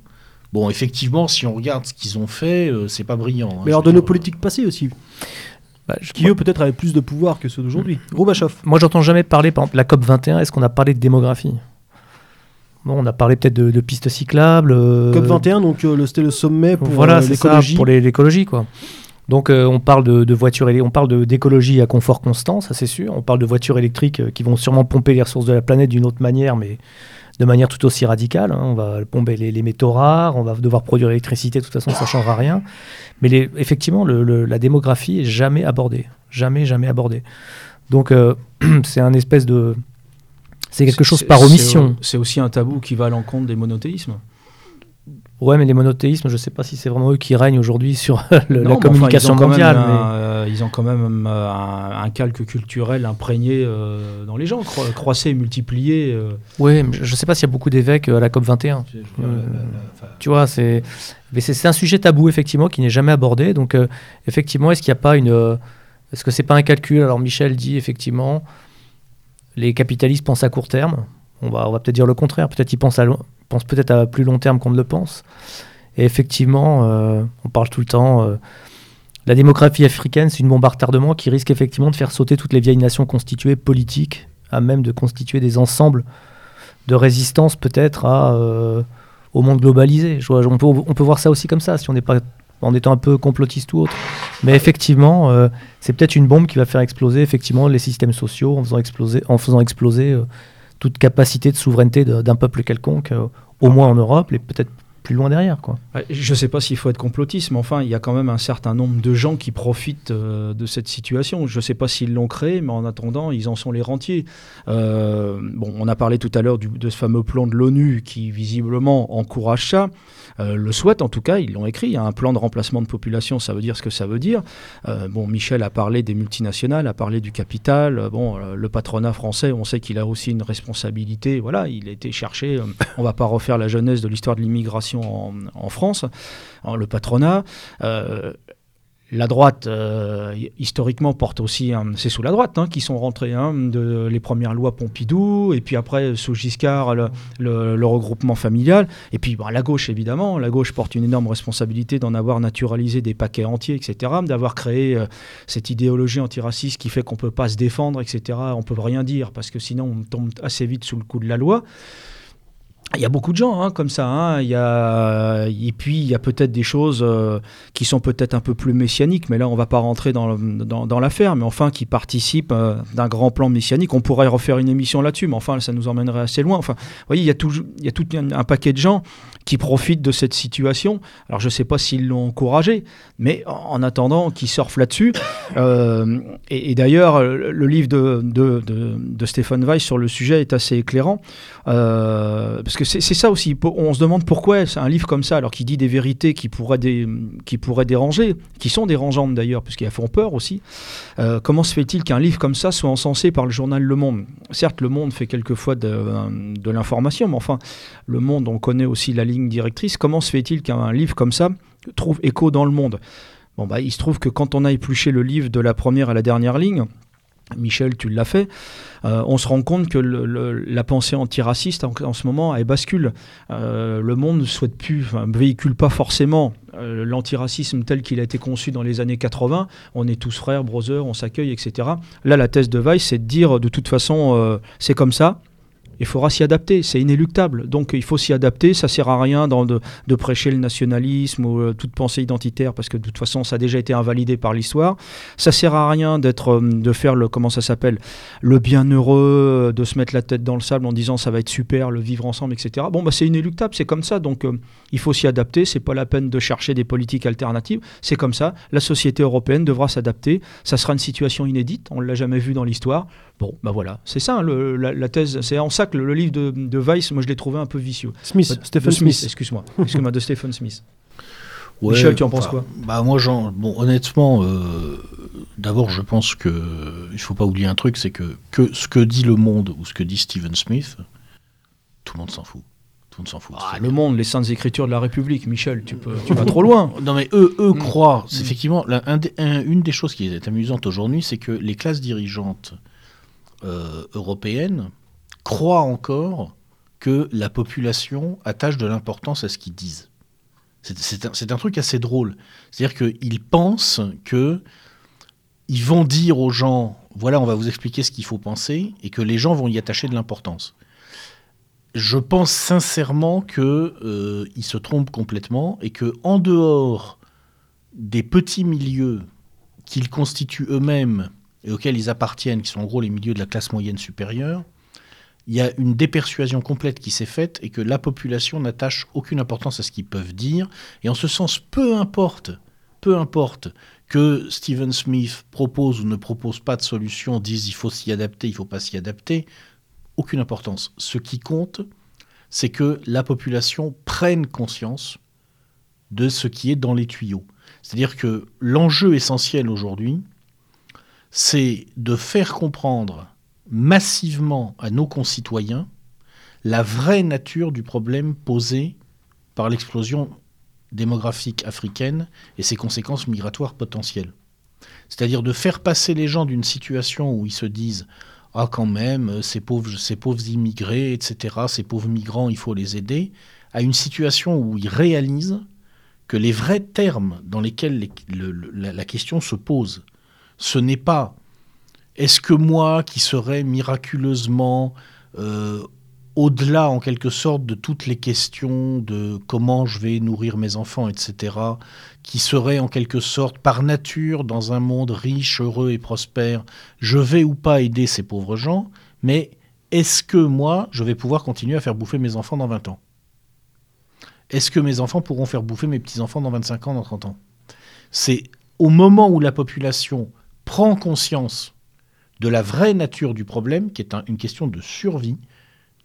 bon, effectivement, si on regarde ce qu'ils ont fait, euh, c'est pas brillant. Hein, mais alors de nos politiques passées aussi bah, qui eux peut-être avaient plus de pouvoir que ceux d'aujourd'hui. Roubachoff. Moi j'entends jamais parler, par exemple, la COP 21, est-ce qu'on a parlé de démographie? Bon, on a parlé peut-être de, pistes cyclables. Euh, COP 21, donc c'était le sommet pour voilà, l'écologie. pour l'écologie, quoi. Donc on parle de, voitures, on parle d'écologie à confort constant, ça c'est sûr. On parle de voitures électriques qui vont sûrement pomper les ressources de la planète d'une autre manière, mais de manière tout aussi radicale. Hein. On va pomper les, métaux rares, on va devoir produire l'électricité, de toute façon ça ne changera rien. Mais les, effectivement, la démographie est jamais abordée. Jamais, jamais abordée. Donc c'est un espèce de c'est quelque chose par omission. C'est aussi un tabou qui va à l'encontre des monothéismes. Ouais, mais les monothéismes, je ne sais pas si c'est vraiment eux qui règnent aujourd'hui sur la communication mondiale. Euh, ils ont quand même euh, un, calque culturel imprégné euh, dans les gens, croissé, multiplié. Oui, mais je ne sais pas s'il y a beaucoup d'évêques à la COP 21. tu vois, c'est c'est un sujet tabou effectivement qui n'est jamais abordé. Donc effectivement, est-ce qu'il n'y a pas une est-ce que c'est pas un calcul? Alors Michel dit effectivement les capitalistes pensent à court terme. On va, on va peut-être dire le contraire. Peut-être qu'ils pensent, à, pensent peut-être à plus long terme qu'on ne le pense. Et effectivement, euh, on parle tout le temps. Euh, la démographie africaine, c'est une bombe à retardement qui risque effectivement de faire sauter toutes les vieilles nations constituées politiques, à même de constituer des ensembles de résistance peut-être euh, au monde globalisé. on, peut, on, peut, voir ça aussi comme ça, si on n'est pas en étant un peu complotiste ou autre. Mais effectivement, c'est peut-être une bombe qui va faire exploser effectivement les systèmes sociaux en faisant exploser, en faisant exploser toute capacité de souveraineté d'un peuple quelconque, au moins en Europe, et peut-être plus loin derrière. Quoi. Je ne sais pas s'il faut être complotiste, mais enfin, il y a quand même un certain nombre de gens qui profitent de cette situation. Je ne sais pas s'ils l'ont créé, mais en attendant, ils en sont les rentiers. bon, on a parlé tout à l'heure de ce fameux plan de l'ONU qui visiblement encourage ça. Euh, le souhaitent en tout cas, ils l'ont écrit. Un plan de remplacement de population, ça veut dire ce que ça veut dire. Euh, bon, Michel a parlé des multinationales, a parlé du capital. Euh, bon, le patronat français, on sait qu'il a aussi une responsabilité. Voilà, il a été cherché. on va pas refaire la jeunesse de l'histoire de l'immigration en, France. le patronat la droite, euh, historiquement, porte aussi, c'est sous la droite hein, qui sont rentrés hein, de, les premières lois Pompidou, et puis après, sous Giscard, le, regroupement familial, et puis la gauche, évidemment, la gauche porte une énorme responsabilité d'en avoir naturalisé des paquets entiers, etc., d'avoir créé euh, cette idéologie antiraciste qui fait qu'on ne peut pas se défendre, etc., on ne peut rien dire, parce que sinon on tombe assez vite sous le coup de la loi. Il y a beaucoup de gens hein, comme ça. Hein. Il y a... Et puis, il y a peut-être des choses euh, qui sont peut-être un peu plus messianiques, mais là, on ne va pas rentrer dans, dans, dans l'affaire, mais enfin, qui participent euh, d'un grand plan messianique. On pourrait refaire une émission là-dessus, mais enfin, ça nous emmènerait assez loin. Enfin, vous voyez, il y a tout, il y a tout un, paquet de gens qui profitent de cette situation. Alors, je ne sais pas s'ils l'ont encouragé, mais en, attendant, qui surfent là-dessus. Euh, et, d'ailleurs, le livre de, de, de, Stéphane Weiss sur le sujet est assez éclairant, parce que c'est ça aussi. On se demande pourquoi un livre comme ça, alors qu'il dit des vérités qui pourraient, qui pourraient déranger, qui sont dérangeantes d'ailleurs, puisqu'elles font peur aussi. Euh, comment se fait-il qu'un livre comme ça soit encensé par le journal Le Monde? Certes, Le Monde fait quelquefois de, de l'information, mais enfin, Le Monde, on connaît aussi la directrice. Comment se fait-il qu'un livre comme ça trouve écho dans le monde? Bon, bah, il se trouve que quand on a épluché le livre de la première à la dernière ligne, Michel, tu l'as fait. Euh, on se rend compte que la pensée antiraciste en, ce moment elle bascule. Euh, le monde ne souhaite plus, ne véhicule pas forcément euh, l'antiracisme tel qu'il a été conçu dans les années 80. On est tous frères, brothers, on s'accueille, etc. Là, la thèse de Weiss, c'est de dire de toute façon, c'est comme ça il faudra s'y adapter, c'est inéluctable. Donc il faut s'y adapter, ça sert à rien de, prêcher le nationalisme ou euh, toute pensée identitaire parce que de toute façon ça a déjà été invalidé par l'histoire. Ça sert à rien d'être, euh, de faire le comment ça s'appelle, le bienheureux, euh, de se mettre la tête dans le sable en disant ça va être super, le vivre ensemble, etc. Bon bah c'est inéluctable, c'est comme ça. Donc il faut s'y adapter. C'est pas la peine de chercher des politiques alternatives. C'est comme ça. La société européenne devra s'adapter. Ça sera une situation inédite. On l'a jamais vu dans l'histoire. Bon, bah voilà, c'est ça la, thèse. C'est en ça que le, livre de, Weiss, moi je l'ai trouvé un peu vicieux. Smith, Stephen Smith. Excuse-moi, excuse-moi, de Stephen Smith. Michel, tu en penses quoi? Bah moi, bon, honnêtement, euh, d'abord, je pense que il faut pas oublier un truc, c'est que, que ce que dit le Monde ou ce que dit Stephen Smith, tout le monde s'en fout. Tout le monde s'en fout. Ah, le monde, les saintes écritures de la République, Michel, tu, peux, tu vas trop loin. Non, mais eux, eux mm. croient. C'est mm. effectivement une des choses qui est amusante aujourd'hui, c'est que les classes dirigeantes euh, européenne croit encore que la population attache de l'importance à ce qu'ils disent. C'est un, truc assez drôle. C'est-à-dire qu'ils pensent que ils vont dire aux gens, voilà, on va vous expliquer ce qu'il faut penser, et que les gens vont y attacher de l'importance. Je pense sincèrement qu'ils euh, se trompent complètement et que en dehors des petits milieux qu'ils constituent eux-mêmes et auxquels ils appartiennent, qui sont en gros les milieux de la classe moyenne supérieure, il y a une dépersuasion complète qui s'est faite et que la population n'attache aucune importance à ce qu'ils peuvent dire. Et en ce sens, peu importe, peu importe que Stephen Smith propose ou ne propose pas de solution, dise il faut s'y adapter, il ne faut pas s'y adapter, aucune importance. Ce qui compte, c'est que la population prenne conscience de ce qui est dans les tuyaux. C'est-à-dire que l'enjeu essentiel aujourd'hui, c'est de faire comprendre massivement à nos concitoyens la vraie nature du problème posé par l'explosion démographique africaine et ses conséquences migratoires potentielles. C'est-à-dire de faire passer les gens d'une situation où ils se disent Ah, quand même, ces pauvres, immigrés, etc., ces pauvres migrants, il faut les aider, à une situation où ils réalisent que les vrais termes dans lesquels la, question se pose, ce n'est pas est-ce que moi, qui serais miraculeusement euh, au-delà, en quelque sorte, de toutes les questions de comment je vais nourrir mes enfants, etc., qui serait en quelque sorte, par nature, dans un monde riche, heureux et prospère, je vais ou pas aider ces pauvres gens, mais est-ce que moi, je vais pouvoir continuer à faire bouffer mes enfants dans 20 ans? Est-ce que mes enfants pourront faire bouffer mes petits-enfants dans 25 ans, dans 30 ans? C'est au moment où la population prend conscience de la vraie nature du problème, qui est une question de survie,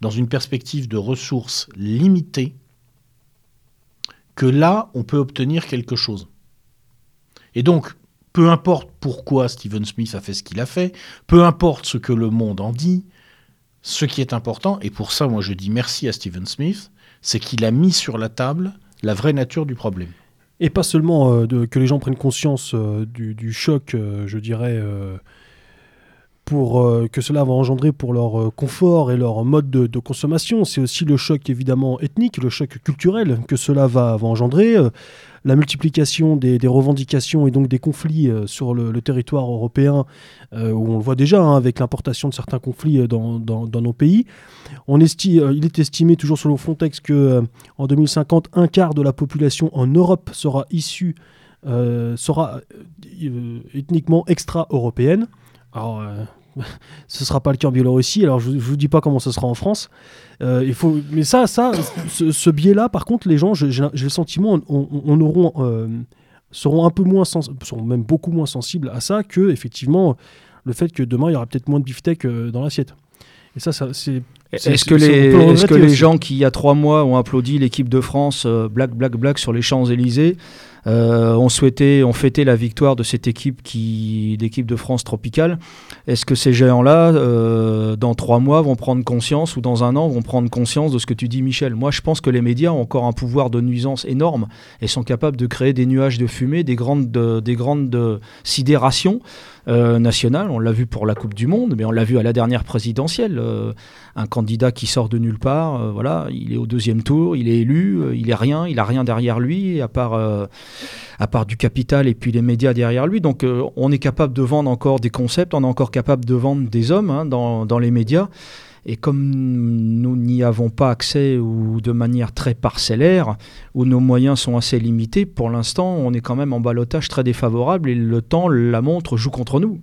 dans une perspective de ressources limitées, que là, on peut obtenir quelque chose. Et donc, peu importe pourquoi Stephen Smith a fait ce qu'il a fait, peu importe ce que le monde en dit, ce qui est important, et pour ça, moi je dis merci à Stephen Smith, c'est qu'il a mis sur la table la vraie nature du problème. Et pas seulement euh, que les gens prennent conscience euh, du, choc, euh, je dirais, pour, que cela va engendrer pour leur confort et leur mode de, consommation. C'est aussi le choc évidemment ethnique, le choc culturel que cela va, engendrer, la multiplication des, revendications et donc des conflits sur le, territoire européen, où on le voit déjà hein, avec l'importation de certains conflits dans, nos pays. On estime, il est estimé toujours selon Frontex que en 2050, un quart de la population en Europe sera issue, sera ethniquement extra-européenne. Alors, ce sera pas le cas en Biélorussie. Alors je, ne vous dis pas comment ce sera en France. Euh, il faut, mais ça, ça, ce, biais-là, par contre, les gens, j'ai le sentiment, on, auront, euh, seront un peu moins, seront même beaucoup moins sensibles à ça que effectivement le fait que demain il y aura peut-être moins de beefsteak euh, dans l'assiette. Et ça, c'est est-ce que, les, est -ce que les gens qui, il y a trois mois, ont applaudi l'équipe de France Black, Black, Black sur les Champs-Élysées euh, on souhaitait, on fêtait la victoire de cette équipe qui, de France tropicale. Est-ce que ces géants-là, euh, dans trois mois, vont prendre conscience ou dans un an vont prendre conscience de ce que tu dis, Michel? Moi, je pense que les médias ont encore un pouvoir de nuisance énorme et sont capables de créer des nuages de fumée, des grandes, des grandes sidérations euh, nationales. On l'a vu pour la Coupe du Monde, mais on l'a vu à la dernière présidentielle. un candidat qui sort de nulle part, voilà, il est au deuxième tour, il est élu, il est rien, il a rien derrière lui à part du capital et puis les médias derrière lui. Donc euh, on est capable de vendre encore des concepts, on est encore capable de vendre des hommes hein, dans, dans, les médias. Et comme nous n'y avons pas accès ou de manière très parcellaire, où nos moyens sont assez limités, pour l'instant, on est quand même en balotage très défavorable et le temps, la montre, joue contre nous.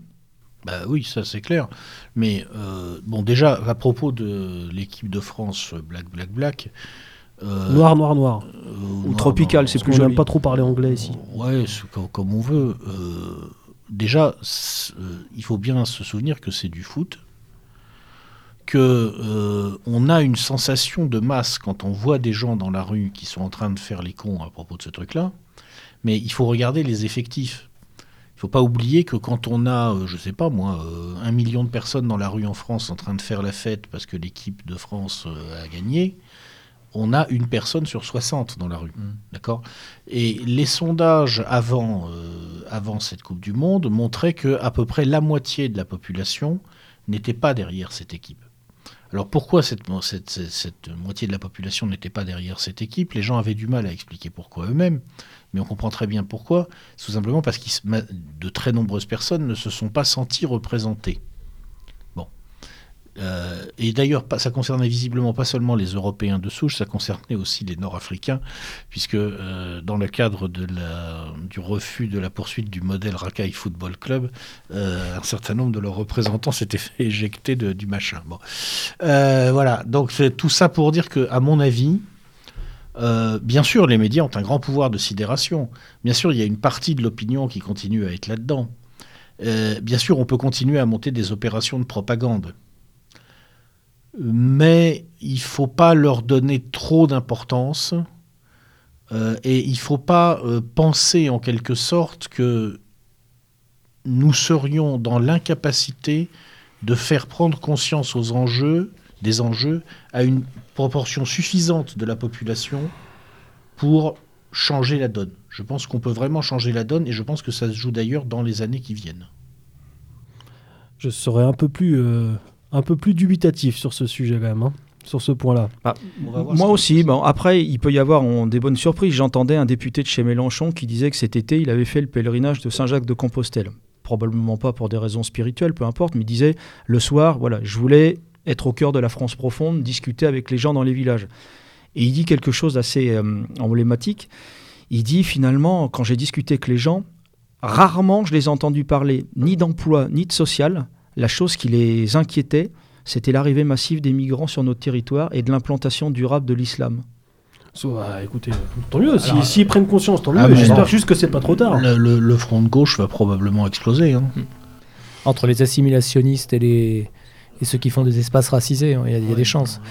Bah oui, ça c'est clair. Mais euh, bon, déjà, à propos de l'équipe de France Black Black Black, euh, noir, noir, noir. Euh, Ou tropical, c'est plus joli. n'aime pas trop parler anglais ici. Ouais, comme, on veut. Euh, déjà, il faut bien se souvenir que c'est du foot, que on a une sensation de masse quand on voit des gens dans la rue qui sont en train de faire les cons à propos de ce truc-là. Mais il faut regarder les effectifs. Il ne faut pas oublier que quand on a, je ne sais pas moi, un million de personnes dans la rue en France en train de faire la fête parce que l'équipe de France a gagné, on a une personne sur 60 dans la rue. Mm. D'accord? Et les sondages avant, euh, avant cette Coupe du Monde montraient que à peu près la moitié de la population n'était pas derrière cette équipe. Alors pourquoi cette, cette, moitié de la population n'était pas derrière cette équipe? Les gens avaient du mal à expliquer pourquoi eux-mêmes, mais on comprend très bien pourquoi. Tout simplement parce que de très nombreuses personnes ne se sont pas senties représentées. Euh, et d'ailleurs, ça concernait visiblement pas seulement les Européens de souche, ça concernait aussi les Nord-Africains, puisque euh, dans le cadre du refus de la poursuite du modèle Rakai Football Club, euh, un certain nombre de leurs représentants s'étaient fait éjecter du machin. Bon. voilà, donc tout ça pour dire que, à mon avis, bien sûr, les médias ont un grand pouvoir de sidération. Bien sûr, il y a une partie de l'opinion qui continue à être là-dedans. bien sûr, on peut continuer à monter des opérations de propagande mais il ne faut pas leur donner trop d'importance euh, et il ne faut pas euh, penser en quelque sorte que nous serions dans l'incapacité de faire prendre conscience aux enjeux, des enjeux, à une proportion suffisante de la population pour changer la donne. Je pense qu'on peut vraiment changer la donne et je pense que ça se joue d'ailleurs dans les années qui viennent. Je serais un peu plus euh, un peu plus dubitatif sur ce sujet quand même. Hein, sur ce point-là. Bah, moi aussi. Bon, après, il peut y avoir des bonnes surprises. J'entendais un député de chez Mélenchon qui disait que cet été, il avait fait le pèlerinage de Saint-Jacques-de-Compostelle. Probablement pas pour des raisons spirituelles, peu importe, mais il disait le soir, voilà, je voulais être au cœur de la France profonde, discuter avec les gens dans les villages. Et il dit quelque chose d'assez euh, emblématique. Il dit finalement, quand j'ai discuté avec les gens, rarement je les ai entendus parler ni d'emploi ni de social, la chose qui les inquiétait, c'était l'arrivée massive des migrants sur notre territoire et de l'implantation durable de l'islam. Ah, écoutez, tant mieux. S'ils si, prennent conscience, tant ah, mieux. J'espère juste que c'est pas trop tard. Le, front de gauche va probablement exploser. Hein. Hmm. Entre les assimilationnistes et, les, et ceux qui font des espaces racisés, hein, il y, a des chances.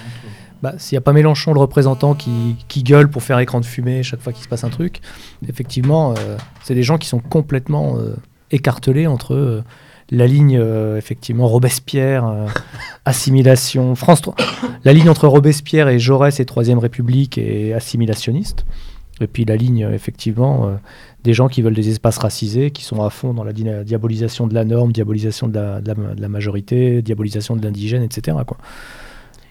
Bah, S'il n'y a pas Mélenchon, le représentant, qui, qui, gueule pour faire écran de fumée chaque fois qu'il se passe un truc, effectivement, euh, c'est des gens qui sont complètement euh, écartelés entre euh, la ligne, euh, effectivement, Robespierre, euh, assimilation, France 3, la ligne entre Robespierre et Jaurès et Troisième République est assimilationniste. Et puis la ligne, effectivement, euh, des gens qui veulent des espaces racisés, qui sont à fond dans la diabolisation de la norme, diabolisation de la, majorité, diabolisation de l'indigène, etc. Quoi.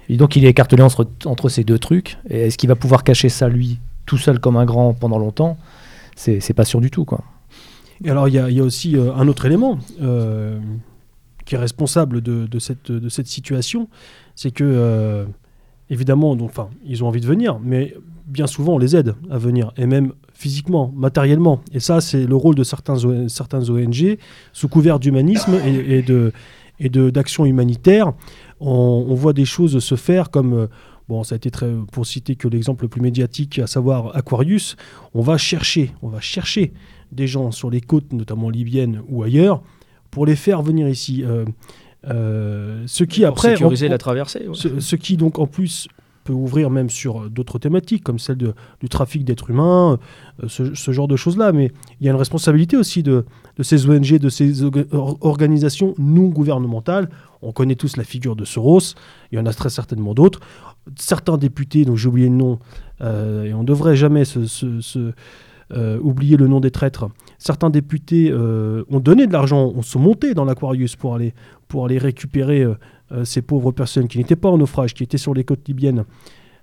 Et donc il est écartelé entre, entre ces deux trucs. Et est-ce qu'il va pouvoir cacher ça, lui, tout seul comme un grand pendant longtemps? C'est pas sûr du tout. quoi. Et alors, il y, a aussi euh, un autre élément euh, qui est responsable de, cette, situation, c'est que, euh, évidemment, donc, ils ont envie de venir, mais bien souvent, on les aide à venir, et même physiquement, matériellement. Et ça, c'est le rôle de certains, ONG, sous couvert d'humanisme et, de d'action humanitaire. On, on, voit des choses se faire comme bon, ça a été très, pour citer que l'exemple le plus médiatique, à savoir Aquarius, on va chercher, on va chercher des gens sur les côtes, notamment libyennes ou ailleurs, pour les faire venir ici. Euh, euh, ce qui pour après sécuriser la traversée. Ce, qui donc en plus peut ouvrir même sur d'autres thématiques comme celle de, du trafic d'êtres humains, euh, ce, genre de choses-là. Mais il y a une responsabilité aussi de, de ces ONG, de ces organisations non gouvernementales. On connaît tous la figure de Soros, il y en a très certainement d'autres. Certains députés, dont j'ai oublié le nom, et on ne devrait jamais se, se euh, oublier le nom des traîtres. Certains députés euh, ont donné de l'argent, ont se monté dans l'Aquarius pour aller, récupérer euh, ces pauvres personnes qui n'étaient pas en naufrage, qui étaient sur les côtes libyennes.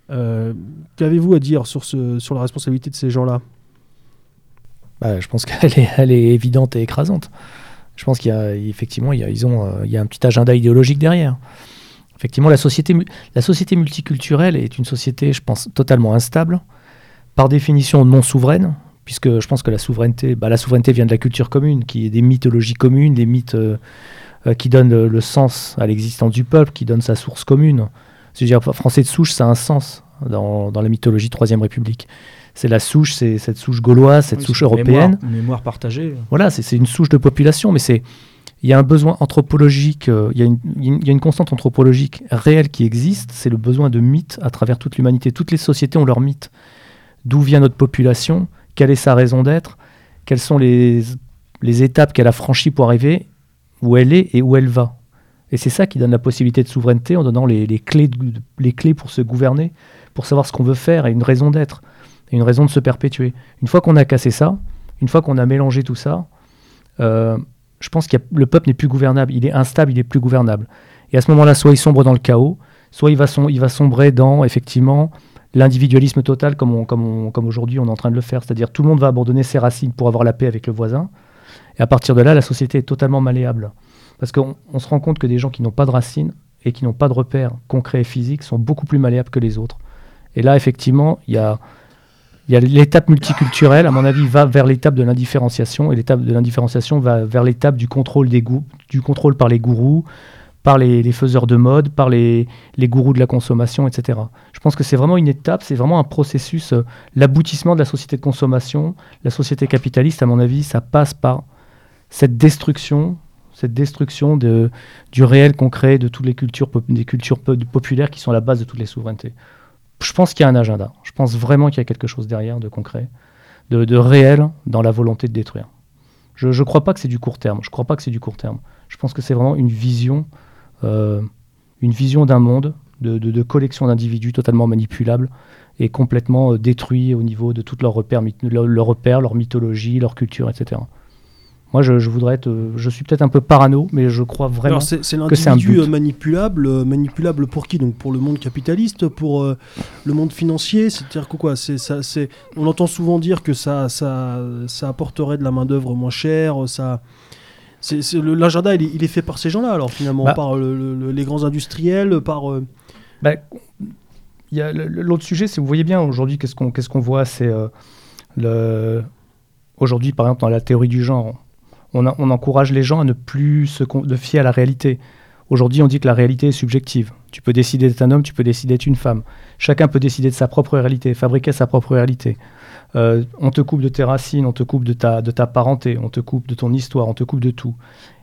Qu'avez-vous à dire sur, la responsabilité de ces gens-là? Bah, Je pense qu'elle est, évidente et écrasante. Je pense qu'il y effectivement il y a, ils ont, il y a un petit agenda idéologique derrière. Effectivement, la société, la société multiculturelle est une société, je pense, totalement instable, par définition non souveraine, puisque je pense que la souveraineté, bah, la souveraineté vient de la culture commune, qui est des mythologies communes, des mythes euh, euh, qui donnent le sens à l'existence du peuple, qui donnent sa source commune. C'est-à-dire, français de souche, ça a un sens dans, dans la mythologie Troisième République. C'est la souche, c'est cette souche gauloise, cette souche européenne. Mémoire, mémoire partagée. Voilà, c'est une souche de population, mais c'est il y a un besoin anthropologique, euh, il, y a une, il, y a une, constante anthropologique réelle qui existe, c'est le besoin de mythes à travers toute l'humanité. Toutes les sociétés ont leurs mythes. D'où vient notre population? Quelle est sa raison d'être, quelles sont les, étapes qu'elle a franchies pour arriver où elle est et où elle va. Et c'est ça qui donne la possibilité de souveraineté en donnant les, les clés, pour se gouverner, pour savoir ce qu'on veut faire et une raison d'être, et une raison de se perpétuer. Une fois qu'on a cassé ça, une fois qu'on a mélangé tout ça, euh, je pense que le peuple n'est plus gouvernable, il est instable, il est plus gouvernable. Et à ce moment-là, soit il sombre dans le chaos, soit il va, il va sombrer dans, effectivement, l'individualisme total comme, comme, comme aujourd'hui on est en train de le faire. C'est-à-dire tout le monde va abandonner ses racines pour avoir la paix avec le voisin. Et à partir de là, la société est totalement malléable. Parce qu'on se rend compte que des gens qui n'ont pas de racines et qui n'ont pas de repères concrets et physiques sont beaucoup plus malléables que les autres. Et là, effectivement, il y a, y a l'étape multiculturelle, à mon avis, va vers l'étape de l'indifférenciation, et l'étape de l'indifférenciation va vers l'étape du contrôle, des du contrôle par les gourous, par les, faiseurs de mode, par les, les, gourous de la consommation, etc. Je pense que c'est vraiment une étape, c'est vraiment un processus, euh, l'aboutissement de la société de consommation, la société capitaliste, à mon avis, ça passe par cette destruction, cette destruction de, du réel concret de toutes les cultures, des cultures populaires qui sont la base de toutes les souverainetés. Je pense qu'il y a un agenda. Je pense vraiment qu'il y a quelque chose derrière de concret, de, de réel dans la volonté de détruire. Je ne crois pas que c'est du court terme. Je crois pas que c'est du court terme. Je pense que c'est vraiment une vision une vision d'un monde, de, collection d'individus totalement manipulables et complètement euh, détruits au niveau de toutes leurs repères, leurs repères, leur mythologie, leur culture, etc. Moi, je, voudrais être, je suis peut-être un peu parano, mais je crois vraiment c'est, que c'est un but. Euh, manipulable, manipulable pour qui? Donc pour le monde capitaliste, pour le monde financier, c'est-à-dire que quoi? C'est, ça, c'est, on entend souvent dire que ça, ça, ça apporterait de la main d'œuvre moins chère, ça, l'agenda, il, est fait par ces gens-là, alors finalement, bah. par les grands industriels, par. Euh, bah, l'autre sujet, c'est vous voyez bien aujourd'hui, qu'est-ce qu'on qu'est-ce qu'on voit, c'est euh, le aujourd'hui, par exemple, dans la théorie du genre, on, on encourage les gens à ne plus se de fier à la réalité. Aujourd'hui, on dit que la réalité est subjective. Tu peux décider d'être un homme, tu peux décider d'être une femme. Chacun peut décider de sa propre réalité, fabriquer sa propre réalité. Euh, on te coupe de tes racines, on te coupe de ta, de ta parenté, on te coupe de ton histoire, on te coupe de tout.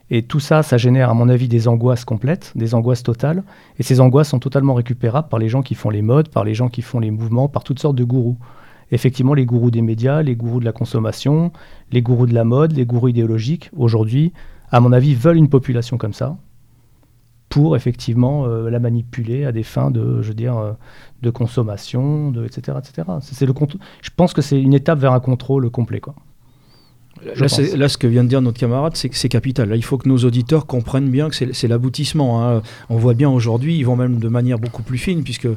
Et tout ça, ça génère, à mon avis, des angoisses complètes, des angoisses totales. Et ces angoisses sont totalement récupérables par les gens qui font les modes, par les gens qui font les mouvements, par toutes sortes de gourous. Effectivement, les gourous des médias, les gourous de la consommation, les gourous de la mode, les gourous idéologiques, aujourd'hui, à mon avis, veulent une population comme ça, pour effectivement euh, la manipuler à des fins de, je veux dire, euh, de consommation, de, etc. etc. C'est le je pense que c'est une étape vers un contrôle complet. Quoi. Là, là, ce que vient de dire notre camarade, c'est que c'est capital. Là, il faut que nos auditeurs comprennent bien que c'est l'aboutissement. Hein. On voit bien aujourd'hui, ils vont même de manière beaucoup plus fine, puisque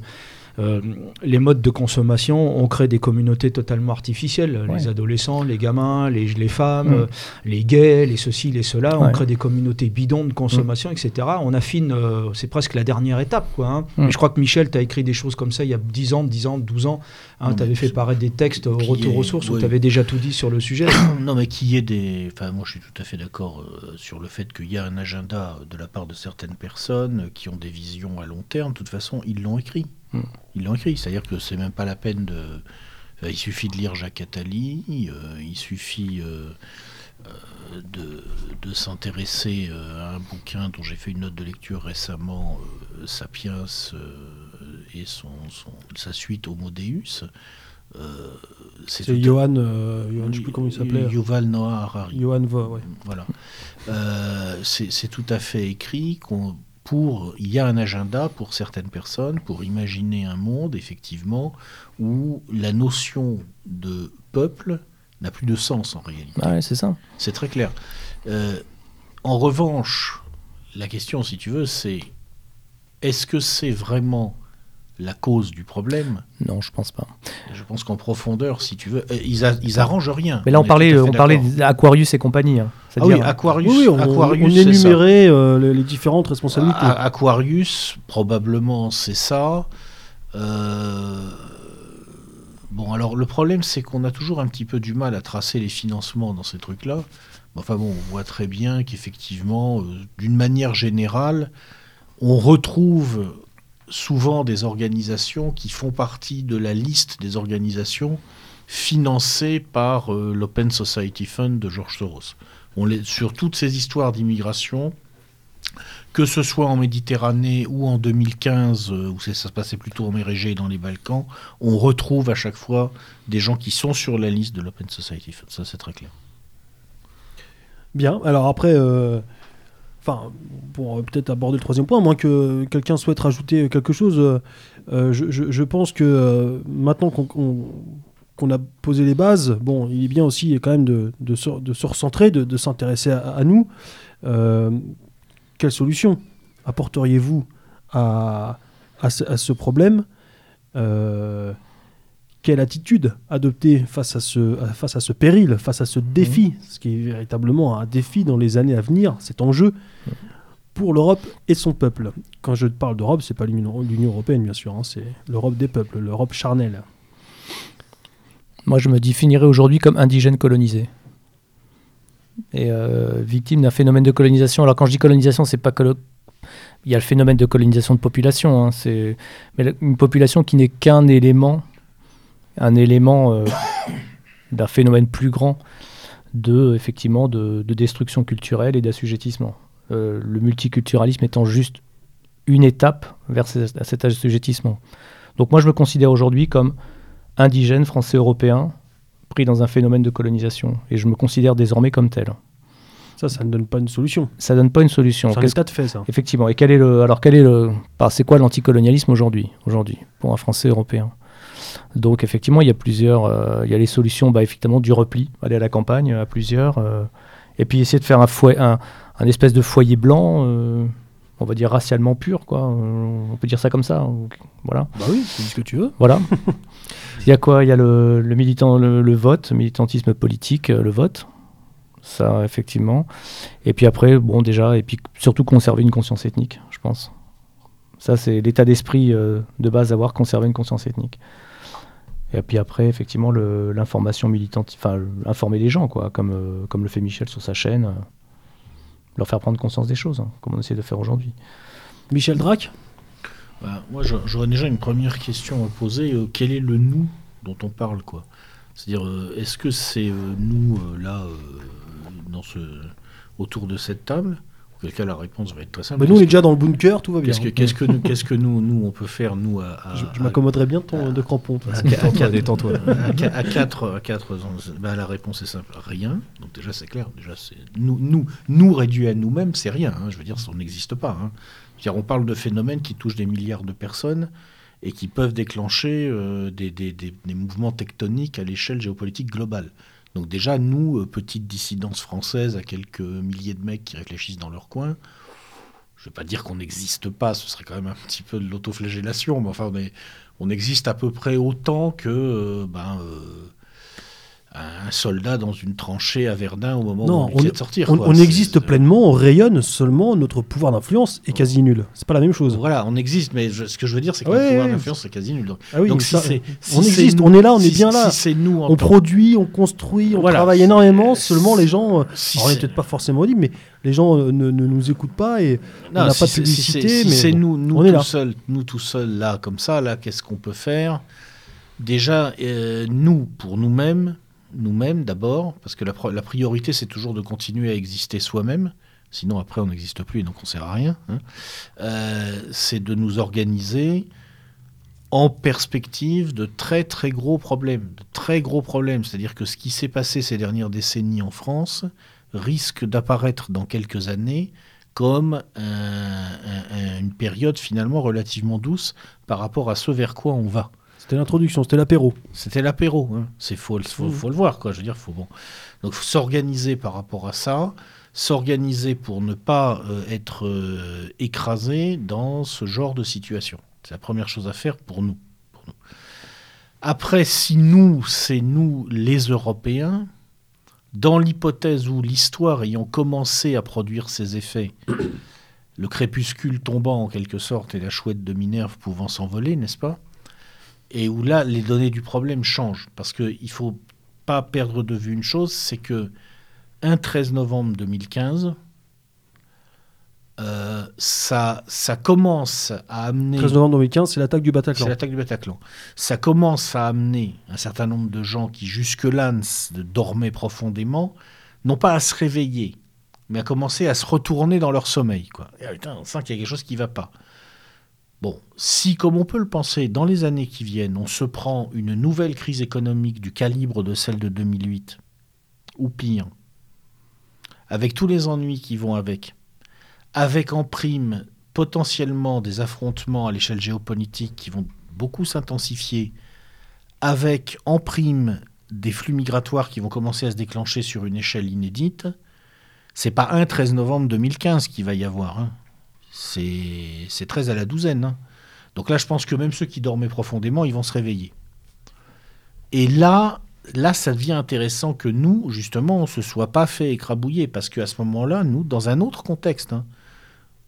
euh, les modes de consommation ont créé des communautés totalement artificielles. Les adolescents, les gamins, les, les femmes, mm. euh, les gays, les ceci, les cela. On crée des communautés bidons de consommation, mm. etc. On affine, euh, c'est presque la dernière étape. Quoi, hein. mm. Je crois que Michel, tu as écrit des choses comme ça il y a 10 ans, 10 ans, 12 ans. Hein, tu avais fait paraître des textes au retour aux sources où tu avais déjà tout dit sur le sujet? non, mais qui est des. Enfin, moi, je suis tout à fait d'accord sur le fait qu'il y a un agenda de la part de certaines personnes qui ont des visions à long terme. De toute façon, ils l'ont écrit. Ils l'ont écrit, c'est-à-dire que c'est même pas la peine de. Euh, il suffit de lire Jacques Attali, euh, il suffit euh, de, s'intéresser à un bouquin dont j'ai fait une note de lecture récemment, Sapiens et son, sa suite Homo Deus. c'est Johan, je sais plus comment il s'appelait. Yuval Noah Harari. Johan ouais. Voilà. c'est tout à fait écrit qu'on pour, il y a un agenda pour certaines personnes pour imaginer un monde, effectivement, où la notion de peuple n'a plus de sens en réalité. Ah c'est ça. C'est très clair. Euh, en revanche, la question, si tu veux, c'est est-ce que c'est vraiment la cause du problème? Non, je pense pas. Je pense qu'en profondeur, si tu veux, euh, ils, ils arrangent rien. Mais là, on, parlait, on parlait d'Aquarius et compagnie. Hein. Ah oui, Aquarius. Oui, on, Aquarius, énumérait euh, les, différentes responsabilités. Aquarius, probablement, c'est ça. Euh, bon, alors le problème, c'est qu'on a toujours un petit peu du mal à tracer les financements dans ces trucs-là. Enfin bon, on voit très bien qu'effectivement, d'une manière générale, on retrouve souvent des organisations qui font partie de la liste des organisations financées par euh, l'Open Society Fund de George Soros. Sur toutes ces histoires d'immigration, que ce soit en Méditerranée ou en 2015, euh, où ça se passait plutôt en mer Égée dans les Balkans, on retrouve à chaque fois des gens qui sont sur la liste de l'Open Society. Ça, c'est très clair. Bien, alors après, euh, enfin, pour euh, peut-être aborder le troisième point, à moins que quelqu'un souhaite rajouter quelque chose, euh, je, pense que maintenant qu'on a posé les bases, bon, il est bien aussi quand même de, de, se, de se, recentrer, de, s'intéresser à, nous. quelle solution apporteriez-vous à, à, ce, problème? Quelle attitude adopter face à, ce, face à ce péril, face à ce défi, mmh. ce qui est véritablement un défi dans les années à venir, cet enjeu pour l'Europe et son peuple? Quand je parle d'Europe, c'est pas l'Union européenne, bien sûr, hein, c'est l'Europe des peuples, l'Europe charnelle. Moi, je me définirais aujourd'hui comme indigène colonisé. Et euh, victime d'un phénomène de colonisation. Alors, quand je dis colonisation, c'est pas que il y a le phénomène de colonisation de population. Hein, c'est mais une population qui n'est qu'un élément, un élément euh, d'un phénomène plus grand de effectivement de destruction culturelle et d'assujettissement. Euh, le multiculturalisme étant juste une étape vers cet assujettissement. Donc moi je me considère aujourd'hui comme indigène français européen pris dans un phénomène de colonisation et je me considère désormais comme tel. Ça, ça ne donne pas une solution. Ça donne pas une solution. C'est un état de fait, ça. Effectivement. Et quel est le, alors quel est le, c'est quoi l'anticolonialisme aujourd'hui, aujourd'hui, pour un Français européen? Donc effectivement, il y a plusieurs, euh, il y a les solutions, bah, effectivement, du repli, aller à la campagne à plusieurs, euh, et puis essayer de faire un, fouet, un, un espèce de foyer blanc, euh, on va dire racialement pur, quoi. Euh, on peut dire ça comme ça. Voilà. Bah oui, c'est ce que tu veux. Voilà. Il y a quoi? Il y a le, militant, le, vote, militantisme politique, euh, le vote. Ça, effectivement. Et puis après, bon, déjà, et puis surtout conserver une conscience ethnique, je pense. Ça, c'est l'état d'esprit de base d'avoir conservé une conscience ethnique. Et puis après, effectivement, l'information militante, enfin, informer les gens, quoi, comme, comme le fait Michel sur sa chaîne leur faire prendre conscience des choses, hein, comme on essaie de faire aujourd'hui. Michel Drac bah, Moi, j'aurais déjà une première question à poser. Euh, quel est le nous dont on parle quoi? C'est-à-dire, euh, est-ce que c'est euh, nous, là, dans ce, autour de cette table? Cas, la réponse va être très simple. Mais nous, on est déjà dans le bunker, tout va bien. Qu'est-ce que, nous, qu'est-ce que nous, nous, on peut faire, nous, à. je, m'accommoderais bien ton, de crampon. À, à, 4, à 4 bah, la réponse est simple rien. Donc, déjà, c'est clair. Déjà, c'est nous, nous, nous réduits à nous-mêmes, c'est rien. Hein. Je veux dire, ça n'existe pas. Hein. on parle de phénomènes qui touchent des milliards de personnes et qui peuvent déclencher euh, des, des, des, des mouvements tectoniques à l'échelle géopolitique globale. Donc déjà, nous, euh, petite dissidence française à quelques milliers de mecs qui réfléchissent dans leur coin, je ne vais pas dire qu'on n'existe pas, ce serait quand même un petit peu de l'autoflagellation, mais enfin, on, existe à peu près autant que euh, ben, euh, un soldat dans une tranchée à Verdun au moment où on, vient de sortir. On, existe pleinement, on rayonne seulement, notre pouvoir d'influence est quasi nul. C'est pas la même chose. Voilà, on existe, mais ce que je veux dire, c'est que notre pouvoir d'influence est quasi nul. Donc, ah oui, si c'est, on existe, on est là, on est bien là. Si nous, on produit, on construit, on travaille énormément. Seulement, les gens, euh, on n'est peut-être pas forcément libre, mais les gens euh, ne, nous écoutent pas et on n'a pas de publicité. mais c'est nous, nous tout seuls, nous tout seuls là, comme ça, là, qu'est-ce qu'on peut faire? Déjà, euh, nous, pour nous-mêmes, nous-mêmes d'abord, parce que la, priorité c'est toujours de continuer à exister soi-même, sinon après on n'existe plus et donc on sert à rien. Hein. Euh, c'est de nous organiser en perspective de très très gros problèmes, de très gros problèmes. C'est-à-dire que ce qui s'est passé ces dernières décennies en France risque d'apparaître dans quelques années comme une période finalement relativement douce par rapport à ce vers quoi on va. C'était l'introduction, c'était l'apéro. C'était l'apéro, hein. c'est faut, faut, faut, le voir quoi. Je veux dire, faut bon. Donc s'organiser par rapport à ça, s'organiser pour ne pas euh, être euh, écrasé dans ce genre de situation. C'est la première chose à faire pour nous. Pour nous. Après, si nous, c'est nous les Européens, dans l'hypothèse où l'histoire ayant commencé à produire ses effets, le crépuscule tombant en quelque sorte et la chouette de Minerve pouvant s'envoler, n'est-ce pas? Et où là, les données du problème changent. Parce qu'il ne faut pas perdre de vue une chose, c'est que un 13 novembre 2015, euh, ça, ça commence à amener... 13 novembre 2015, c'est l'attaque du Bataclan. C'est l'attaque du Bataclan. Ça commence à amener un certain nombre de gens qui jusque-là dormaient profondément, non pas à se réveiller, mais à commencer à se retourner dans leur sommeil. Quoi. Et, putain, on sent qu'il y a quelque chose qui ne va pas. Bon, si, comme on peut le penser, dans les années qui viennent, on se prend une nouvelle crise économique du calibre de celle de 2008, ou pire, avec tous les ennuis qui vont avec, avec en prime potentiellement des affrontements à l'échelle géopolitique qui vont beaucoup s'intensifier, avec en prime des flux migratoires qui vont commencer à se déclencher sur une échelle inédite, c'est pas un 13 novembre 2015 qu'il va y avoir. Hein c'est 13 à la douzaine. Hein. Donc là, je pense que même ceux qui dormaient profondément, ils vont se réveiller. Et là, là, ça devient intéressant que nous, justement, on ne se soit pas fait écrabouiller, parce qu'à ce moment-là, nous, dans un autre contexte, hein,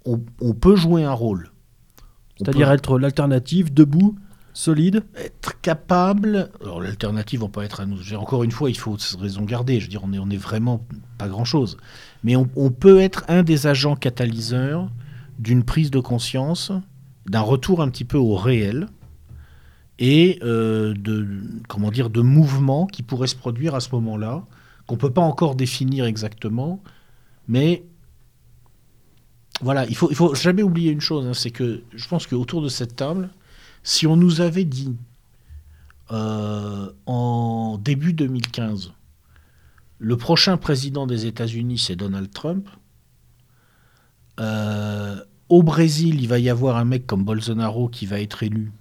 on, peut jouer un rôle. C'est-à-dire être l'alternative, debout, solide Être capable. Alors, l'alternative, on peut être à nous. Encore une fois, il faut raison garder. Je veux dire, on est, on est vraiment pas grand-chose. Mais on, on, peut être un des agents catalyseurs d'une prise de conscience, d'un retour un petit peu au réel et euh, de, comment dire, de mouvements qui pourraient se produire à ce moment-là, qu'on peut pas encore définir exactement, mais voilà, il faut, faut jamais oublier une chose, hein, c'est que je pense qu'autour de cette table, si on nous avait dit euh, en début 2015, le prochain président des États-Unis, c'est Donald Trump, euh, au Brésil, il va y avoir un mec comme Bolsonaro qui va être élu.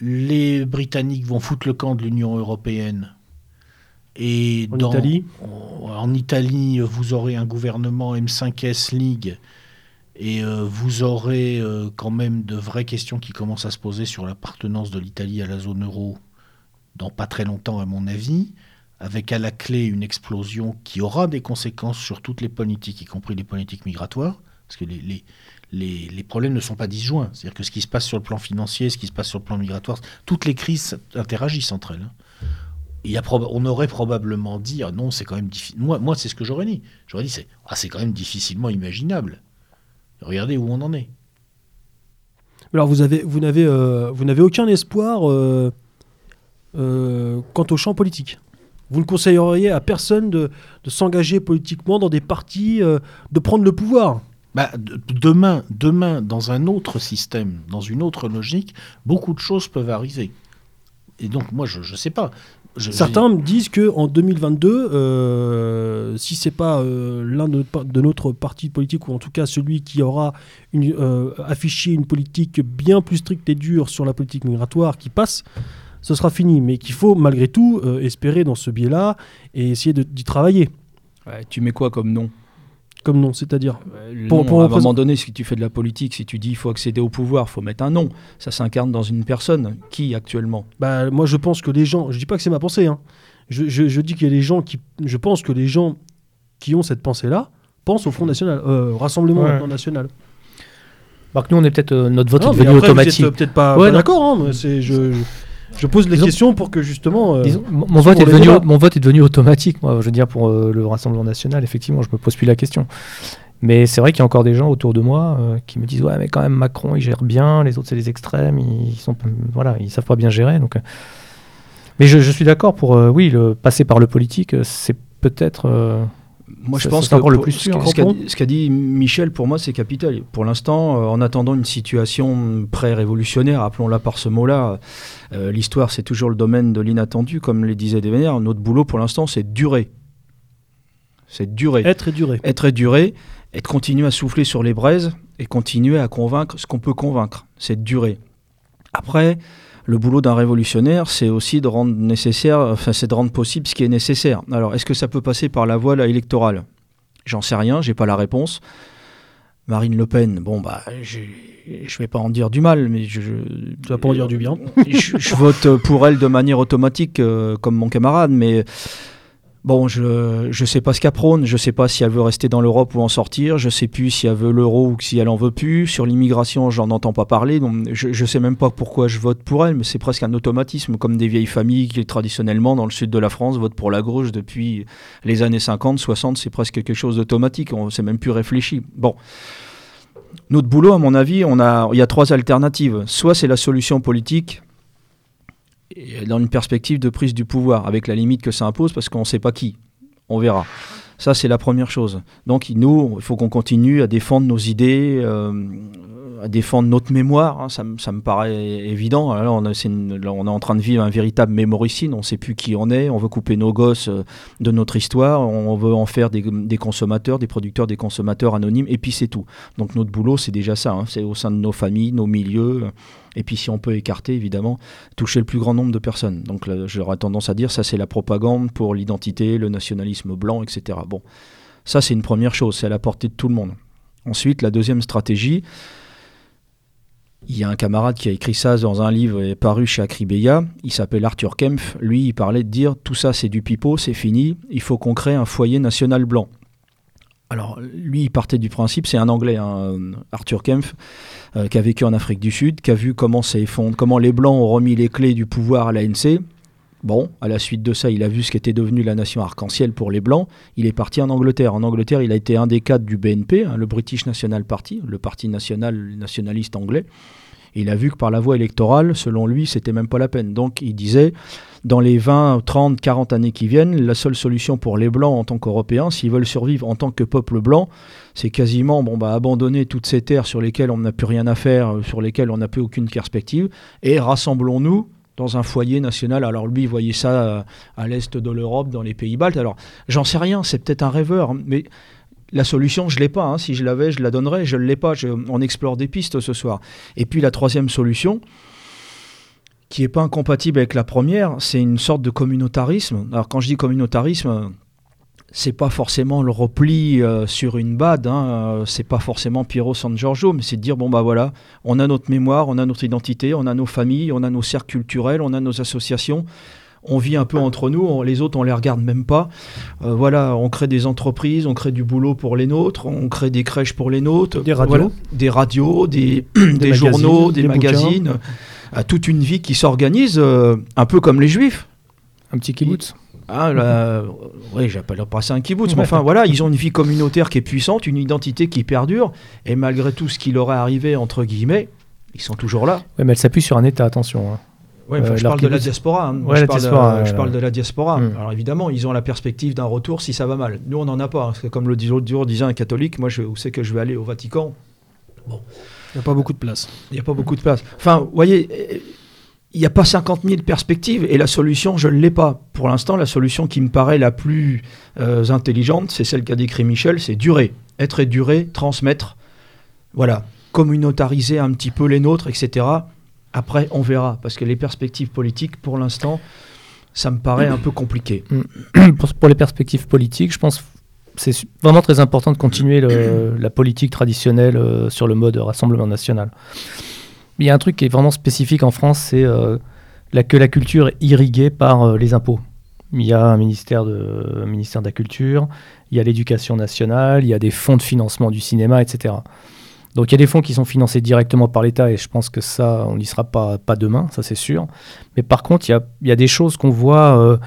Les Britanniques vont foutre le camp de l'Union européenne. Et en Italie En Italie, vous aurez un gouvernement M5S League. Et euh, vous aurez euh, quand même de vraies questions qui commencent à se poser sur l'appartenance de l'Italie à la zone euro dans pas très longtemps, à mon avis, avec à la clé une explosion qui aura des conséquences sur toutes les politiques, y compris les politiques migratoires, parce que les, les, problèmes ne sont pas disjoints. C'est-à-dire que ce qui se passe sur le plan financier, ce qui se passe sur le plan migratoire, toutes les crises interagissent entre elles. Il y a on aurait probablement dit ah non, c'est quand même difficile. Moi, moi c'est ce que j'aurais dit. J'aurais dit c'est ah, quand même difficilement imaginable. Regardez où on en est. Alors vous n'avez euh, vous n'avez aucun espoir euh, euh, quant au champ politique? Vous ne conseilleriez à personne de, de s'engager politiquement dans des partis, de prendre le pouvoir? Bah, demain, demain, dans un autre système, dans une autre logique, beaucoup de choses peuvent arriver. Et donc, moi, je ne sais pas. Certains me disent que en 2022, euh, si c'est pas euh, l'un de, de, notre parti politique ou en tout cas celui qui aura une, euh, affiché une politique bien plus stricte et dure sur la politique migratoire qui passe, ce sera fini. Mais qu'il faut malgré tout espérer dans ce biais-là et essayer d'y travailler. tu mets quoi comme nom? Comme nom, c'est-à-dire pour, À un moment donné, si tu fais de la politique, si tu dis il faut accéder au pouvoir, il faut mettre un nom. Ça s'incarne dans une personne. Qui actuellement? Bah, Moi, je pense que les gens. Je dis pas que c'est ma pensée. Hein. Je, je, dis qu'il y a des gens qui. Je pense que les gens qui ont cette pensée-là pensent au Front National, euh, Rassemblement National. Alors que nous, on est peut-être. Euh, notre vote est devenu automatique. peut-être pas, d'accord. Hein, c'est. je... Je pose les questions pour que justement. Euh, mon, vote est devenu, mon vote est devenu automatique, moi, je veux dire, pour euh, le Rassemblement national, effectivement, je me pose plus la question. Mais c'est vrai qu'il y a encore des gens autour de moi euh, qui me disent Ouais, mais quand même, Macron, il gère bien, les autres, c'est les extrêmes, ils sont, voilà, ils savent pas bien gérer. Donc, mais je, je suis d'accord pour, oui, le, passer par le politique, c'est peut-être moi, je pense que le plus ce qu'a dit Michel, pour moi, c'est capital. Pour l'instant, euh, en attendant une situation pré-révolutionnaire, appelons-la par ce mot-là, euh, l'histoire, c'est toujours le domaine de l'inattendu, comme le disait Desvenaire. Notre boulot, pour l'instant, c'est durer. C'est durer. Être et durer. Être et durer, et de continuer à souffler sur les braises et continuer à convaincre ce qu'on peut convaincre. C'est durer. Après, le boulot d'un révolutionnaire, c'est aussi de rendre nécessaire, enfin, c'est de rendre possible ce qui est nécessaire. Alors, est-ce que ça peut passer par la voie électorale? J'en sais rien, j'ai pas la réponse. Marine Le Pen, bon bah, je vais pas en dire du mal, mais je. Tu vas pas en dire du bien. je, vote pour elle de manière automatique, euh, comme mon camarade, mais Bon, je ne sais pas ce qu'elle prône, je ne sais pas si elle veut rester dans l'Europe ou en sortir, je ne sais plus si elle veut l'euro ou si elle en veut plus. Sur l'immigration, j'en entends pas parler, donc je ne sais même pas pourquoi je vote pour elle, mais c'est presque un automatisme, comme des vieilles familles qui traditionnellement dans le sud de la France votent pour la gauche depuis les années 50, 60, c'est presque quelque chose d'automatique, on s'est même plus réfléchi. Bon. Notre boulot, à mon avis, on a, il y a trois alternatives. Soit c'est la solution politique, dans une perspective de prise du pouvoir, avec la limite que ça impose, parce qu'on ne sait pas qui. On verra. Ça, c'est la première chose. Donc, nous, il faut qu'on continue à défendre nos idées, euh, défendre notre mémoire. Hein. ça, me paraît évident. Là, on, est en train de vivre un véritable mémoricide. On ne sait plus qui on est. On veut couper nos gosses euh, de notre histoire. On veut en faire des, consommateurs, des producteurs, des consommateurs anonymes. Et puis, c'est tout. Donc, notre boulot, c'est déjà ça. Hein. c'est au sein de nos familles, nos milieux. Et puis si on peut écarter, évidemment, toucher le plus grand nombre de personnes. Donc j'aurais tendance à dire, ça c'est la propagande pour l'identité, le nationalisme blanc, etc. Bon, ça c'est une première chose, c'est à la portée de tout le monde. Ensuite, la deuxième stratégie, il y a un camarade qui a écrit ça dans un livre paru chez Acribeia, il s'appelle Arthur Kempf, lui il parlait de dire tout ça c'est du pipeau, c'est fini, il faut qu'on crée un foyer national blanc. alors, lui, il partait du principe, c'est un Anglais, hein, Arthur Kempf, euh, qui a vécu en Afrique du Sud, qui a vu comment ça effondre, comment les Blancs ont remis les clés du pouvoir à l'ANC. Bon, à la suite de ça, il a vu ce qu'était devenu la nation arc-en-ciel pour les Blancs. Il est parti en Angleterre. En Angleterre, il a été un des cadres du BNP, hein, le British National Party, le parti national nationaliste anglais. il a vu que par la voie électorale, selon lui, c'était même pas la peine. Donc, il disait dans les 20, 30, 40 années qui viennent, la seule solution pour les Blancs en tant qu'Européens, s'ils veulent survivre en tant que peuple blanc, c'est quasiment bon, bah, abandonner toutes ces terres sur lesquelles on n'a plus rien à faire, euh, sur lesquelles on n'a plus aucune perspective, et rassemblons-nous dans un foyer national. Alors lui, il voyait ça euh, à l'est de l'Europe, dans les pays baltes. Alors j'en sais rien, c'est peut-être un rêveur, mais la solution, je ne l'ai pas. Hein. Si je l'avais, je la donnerais. Je ne l'ai pas. on explore des pistes ce soir. Et puis la troisième solution, qui n'est pas incompatible avec la première, c'est une sorte de communautarisme. Alors quand je dis communautarisme, c'est pas forcément le repli euh, sur une bad, hein, euh, c'est pas forcément Piero San Giorgio, mais c'est de dire bon bah voilà, on a notre mémoire, on a notre identité, on a nos familles, on a nos cercles culturels, on a nos associations, on vit un peu entre nous, les autres on les regarde même pas. Euh, voilà, on crée des entreprises, on crée du boulot pour les nôtres, on crée des crèches pour les nôtres, des radios, des, radios des, des, journaux, des, magazines à toute une vie qui s'organise euh, un peu comme les juifs. Un petit kibbutz. Ah, là, oui, j'appelle pas ça un kibbutz, mais enfin voilà, ils ont une vie communautaire qui est puissante, une identité qui perdure, et malgré tout ce qui leur est arrivé, entre guillemets, ils sont toujours là. Oui, mais elle s'appuie sur un État, attention. Hein. Ouais, je parle de la diaspora. Hein. je, parle de, la diaspora. Alors évidemment, ils ont la perspective d'un retour si ça va mal. Nous, on n'en a pas. Hein. comme le jour disait un catholique, moi, je sais que je vais aller au Vatican? Bon, il n'y a pas beaucoup de place. Il n'y a pas beaucoup de place. Enfin, vous voyez, il n'y a pas 50 000 perspectives et la solution, je ne l'ai pas. Pour l'instant, la solution qui me paraît la plus euh, intelligente, c'est celle qu'a décrit Michel, c'est durer. Être et durer, transmettre. Voilà. Communautariser un petit peu les nôtres, etc. Après, on verra. Parce que les perspectives politiques, pour l'instant, ça me paraît un peu compliqué. pour les perspectives politiques, je pense c'est vraiment très important de continuer la politique traditionnelle euh, sur le mode Rassemblement national. Il y a un truc qui est vraiment spécifique en France, c'est euh, que la culture est irriguée par euh, les impôts. Il y a un ministère de, ministère de la Culture, il y a l'éducation nationale, il y a des fonds de financement du cinéma, etc. Donc il y a des fonds qui sont financés directement par l'État et je pense que ça, on n'y sera pas, demain, ça c'est sûr. Mais par contre, il y a, il y a des choses qu'on voit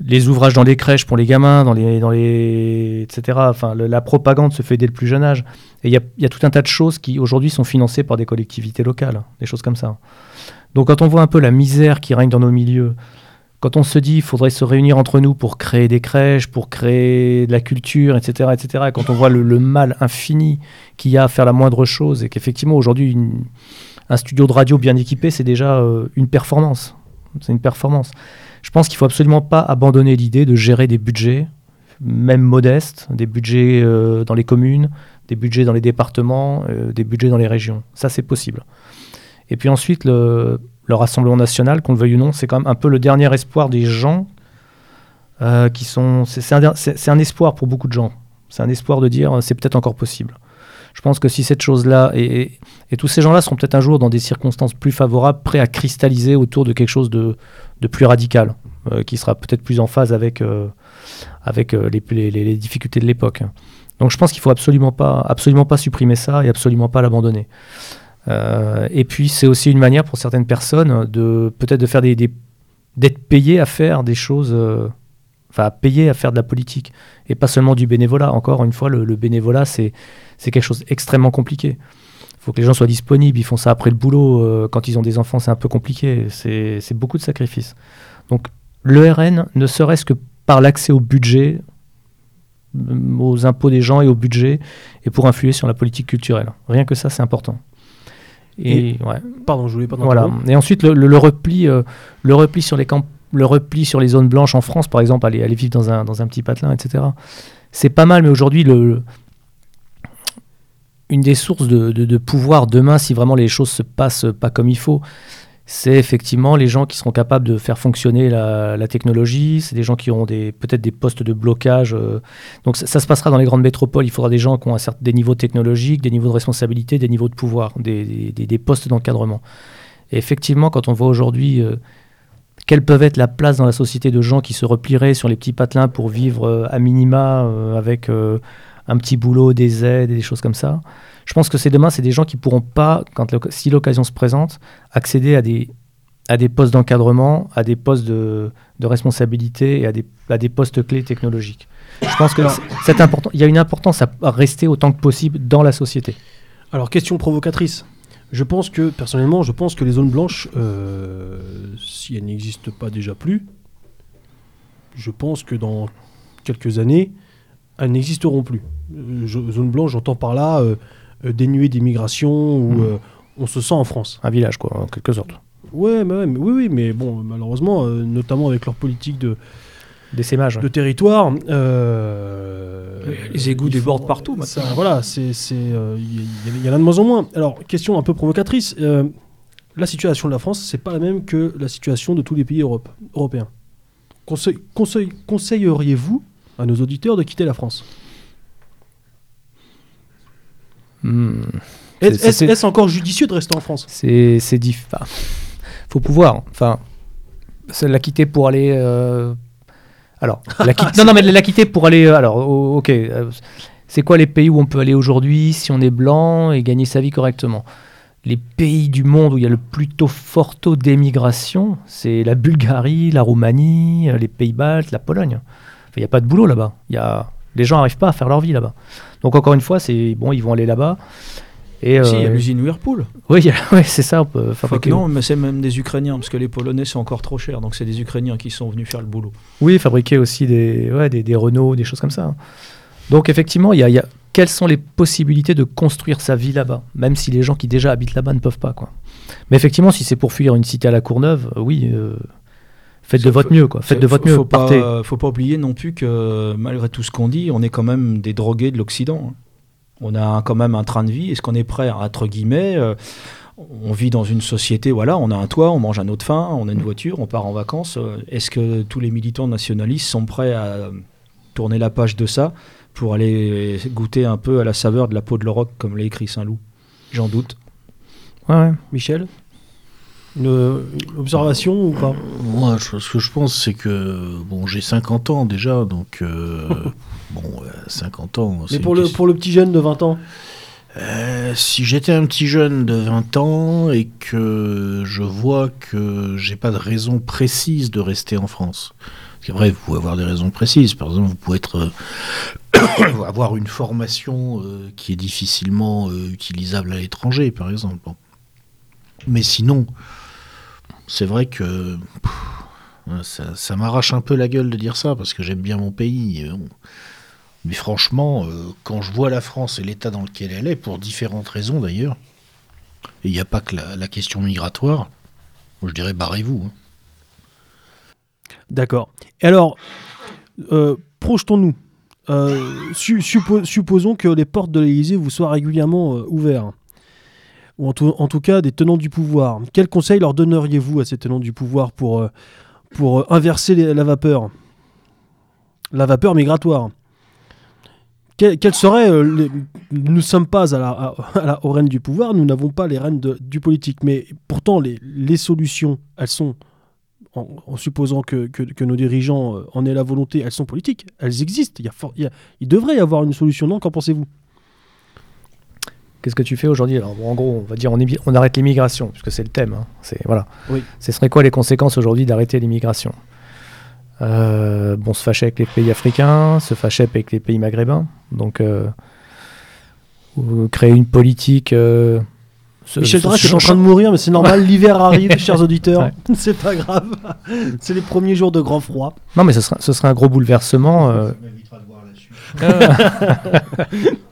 les ouvrages dans les crèches pour les gamins, dans les, dans les, etc. Enfin, la propagande se fait dès le plus jeune âge. Et il y, a, tout un tas de choses qui aujourd'hui sont financées par des collectivités locales, des choses comme ça. Donc quand on voit un peu la misère qui règne dans nos milieux, quand on se dit qu'il faudrait se réunir entre nous pour créer des crèches, pour créer de la culture, etc., etc., et quand on voit le, mal infini qu'il y a à faire la moindre chose, et qu'effectivement aujourd'hui un studio de radio bien équipé, c'est déjà euh, une performance. C'est une performance. Je pense qu'il ne faut absolument pas abandonner l'idée de gérer des budgets, même modestes, des budgets euh, dans les communes, des budgets dans les départements, euh, des budgets dans les régions. Ça, c'est possible. Et puis ensuite, le, Rassemblement national, qu'on le veuille ou non, c'est quand même un peu le dernier espoir des gens euh, qui sont. C'est un, espoir pour beaucoup de gens. C'est un espoir de dire c'est peut-être encore possible. Je pense que si cette chose-là, et, tous ces gens-là seront peut-être un jour dans des circonstances plus favorables, prêts à cristalliser autour de quelque chose de, plus radical, euh, qui sera peut-être plus en phase avec, euh, avec euh, les, difficultés de l'époque. Donc je pense qu'il faut absolument pas, absolument pas supprimer ça et absolument pas l'abandonner. et puis c'est aussi une manière pour certaines personnes de peut-être de faire des, d'être payé à faire des choses, enfin payé à faire de la politique et pas seulement du bénévolat. Encore une fois, le bénévolat c'est c'est quelque chose d'extrêmement compliqué. Il faut que les gens soient disponibles, ils font ça après le boulot. Euh, quand ils ont des enfants, c'est un peu compliqué. C'est beaucoup de sacrifices. Donc le RN, ne serait-ce que par l'accès au budget, euh, aux impôts des gens et au budget, et pour influer sur la politique culturelle. Rien que ça, c'est important. Et, Pardon, je voulais pas. Voilà. Et ensuite, le, repli, euh, le repli sur les camps, le repli sur les zones blanches en France, par exemple, aller, aller vivre dans un, dans un petit patelin, etc. C'est pas mal, mais aujourd'hui, le, une des sources de, pouvoir demain, si vraiment les choses se passent pas comme il faut, c'est effectivement les gens qui seront capables de faire fonctionner la, technologie, c'est des gens qui auront peut-être des postes de blocage. Euh. donc ça, se passera dans les grandes métropoles, il faudra des gens qui ont des niveaux technologiques, des niveaux de responsabilité, des niveaux de pouvoir, des, postes d'encadrement. Et effectivement, quand on voit aujourd'hui euh, quelle peut être la place dans la société de gens qui se replieraient sur les petits patelins pour vivre euh, à minima avec un petit boulot, des aides, des choses comme ça. Je pense que c'est demain, c'est des gens qui pourront pas, quand si l'occasion se présente, accéder à des, à des postes d'encadrement, à des postes de, de responsabilité et à des, à des postes clés technologiques. Je pense que c'est important. Il y a une importance à rester autant que possible dans la société. Alors, question provocatrice. Je pense que, personnellement, je pense que les zones blanches, euh, si elles n'existent pas déjà plus, je pense que dans quelques années, elles n'existeront plus. Euh, zone blanche, j'entends par là euh, dénuée d'immigration où mmh. on se sent en France. Un village, quoi, en quelque sorte. Ouais, mais, oui, oui, mais bon, malheureusement, notamment avec leur politique de, d'essaimage. De territoire. Euh, les égouts débordent partout Ça, voilà, c'est il euh, y, y, en a de moins en moins. Alors, question un peu provocatrice. Euh, la situation de la France, c'est pas la même que la situation de tous les pays européens. Conseil, conseil, conseilleriez-vous à nos auditeurs de quitter la France hmm. Est-ce encore judicieux de rester en France? C'est difficile. faut pouvoir. Enfin, la quitter pour aller alors, la non, non, mais la quitter pour aller. Euh, alors, ok. Euh, c'est quoi les pays où on peut aller aujourd'hui si on est blanc et gagner sa vie correctement? Les pays du monde où il y a le plus tôt fort taux d'émigration, c'est la Bulgarie, la Roumanie, euh, les Pays-Baltes, la Pologne. Il n'y a pas de boulot là-bas. Les gens n'arrivent pas à faire leur vie là-bas. Donc, encore une fois, c'est bon, ils vont aller là-bas. Et, il y a euh, l'usine Whirlpool. Oui, c'est ça. On peut fabriquer. Non, mais c'est même des Ukrainiens, parce que les Polonais sont encore trop chers. Donc c'est des Ukrainiens qui sont venus faire le boulot. Oui, fabriquer aussi des, ouais, des, des Renault, des choses comme ça. Donc effectivement, il y a, y a, quelles sont les possibilités de construire sa vie là-bas, même si les gens qui déjà habitent là-bas ne peuvent pas. Quoi. Mais effectivement, si c'est pour fuir une cité à la Courneuve, euh, oui, euh, faites de votre mieux. Quoi. Faites de votre mieux. Faut pas, faut pas oublier non plus que malgré tout ce qu'on dit, on est quand même des drogués de l'Occident. Hein. On a quand même un train de vie. Est-ce qu'on est prêt à, entre guillemets, euh, on vit dans une société, voilà, on a un toit, on mange à notre faim, on a une voiture, on part en vacances. Euh, est-ce que tous les militants nationalistes sont prêts à tourner la page de ça pour aller goûter un peu à la saveur de la peau de l'Europe, comme l'a écrit Saint-Loup? J'en doute. Ouais, Michel? Une, observation ou pas? Moi, ce que je pense, c'est que bon, j'ai 50 ans déjà, donc euh, bon, 50 ans. Mais pour le, pour le petit jeune de 20 ans? Euh, si j'étais un petit jeune de 20 ans et que je vois que j'ai pas de raison précise de rester en France, c'est vrai, vous pouvez avoir des raisons précises. Par exemple, vous pouvez être, euh, avoir une formation qui est difficilement utilisable à l'étranger, par exemple. Mais sinon, c'est vrai que ça, m'arrache un peu la gueule de dire ça, parce que j'aime bien mon pays. Mais franchement, euh, quand je vois la France et l'état dans lequel elle est, pour différentes raisons d'ailleurs, et il n'y a pas que la, question migratoire, je dirais barrez-vous. Hein. D'accord. Et alors, euh, projetons-nous. Euh, supposons que les portes de l'Élysée vous soient régulièrement ouvertes ou en tout, cas des tenants du pouvoir. Quel conseil leur donneriez-vous à ces tenants du pouvoir pour, euh, pour euh, inverser la vapeur? La vapeur migratoire. Quel, serait euh, Nous ne sommes pas à la, aux du pouvoir, nous n'avons pas les rênes du politique, mais pourtant les, les solutions, elles sont, en, supposant que, que, nos dirigeants en aient la volonté, elles sont politiques, elles existent. Il, y a, il devrait y avoir une solution, non Qu'en pensez-vous? Qu'est-ce que tu fais aujourd'hui? Alors, en gros, on va dire on, on arrête l'immigration, puisque c'est le thème. Hein. C'est voilà. Oui. Ce serait quoi les conséquences aujourd'hui d'arrêter l'immigration? Euh, Bon, se fâcher avec les pays africains, se fâcher avec les pays maghrébins. Donc, euh, créer une politique. Euh, Michel Drac est en train de mourir, mais c'est normal. L'hiver arrive, chers auditeurs. C'est pas grave. c'est les premiers jours de grand froid. Non, mais ce serait, ce serait un gros bouleversement. Ça m'évitera de voir là-dessus.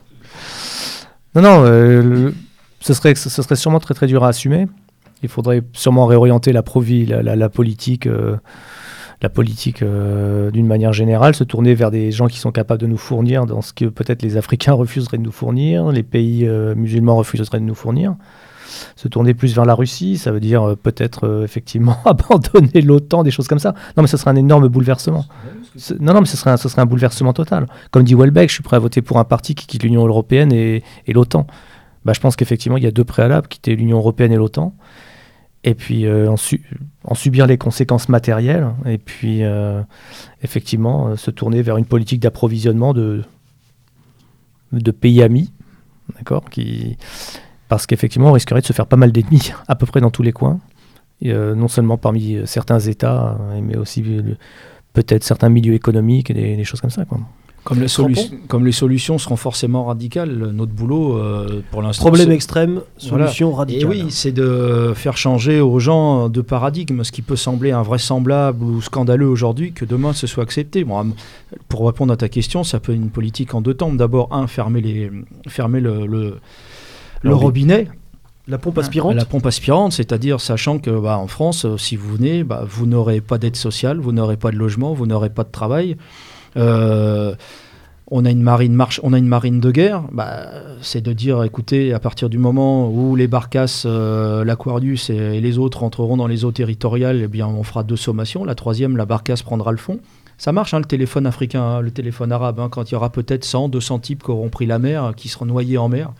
Non, non, euh, ce, serait, ce serait sûrement très très dur à assumer. Il faudrait sûrement réorienter la, la, politique, la politique euh, euh, d'une manière générale, se tourner vers des gens qui sont capables de nous fournir dans ce que peut-être les Africains refuseraient de nous fournir, les pays musulmans refuseraient de nous fournir. Se tourner plus vers la Russie, ça veut dire peut-être effectivement abandonner l'OTAN, des choses comme ça. Non, mais ce serait un énorme bouleversement. Non, non, mais ce serait, un, ce serait un bouleversement total. Comme dit Welbeck, je suis prêt à voter pour un parti qui quitte l'Union européenne et, l'OTAN. Bah, je pense qu'effectivement, il y a deux préalables, quitter l'Union européenne et l'OTAN, et puis euh, en, subir les conséquences matérielles, et puis euh, effectivement euh, se tourner vers une politique d'approvisionnement de, de pays amis, d'accord, qui parce qu'effectivement, on risquerait de se faire pas mal d'ennemis à peu près dans tous les coins, non seulement parmi certains États, mais aussi peut-être certains milieux économiques et des, choses comme ça. Quoi. Comme les, comme les, solutions seront forcément radicales, notre boulot, euh, pour l'instant. Problème extrême, solution radicale. Et oui, c'est de faire changer aux gens de paradigme, ce qui peut sembler invraisemblable ou scandaleux aujourd'hui, que demain ce soit accepté. Bon, pour répondre à ta question, ça peut être une politique en deux temps. D'abord, un, fermer, les, fermer le, le, robinet. La pompe aspirante La pompe aspirante, c'est-à-dire sachant que bah, en France, euh, si vous venez, bah, vous n'aurez pas d'aide sociale, vous n'aurez pas de logement, vous n'aurez pas de travail. Euh, on a une marine marche, on a une marine de guerre. Bah, c'est de dire, écoutez, à partir du moment où les barcasses, euh, l'Aquarius et, les autres entreront dans les eaux territoriales, eh bien, on fera deux sommations. La troisième, la barcasse prendra le fond. Ça marche, hein, le téléphone africain, hein, le téléphone arabe. Hein, quand il y aura peut-être 100, 200 types qui auront pris la mer, qui seront noyés en mer,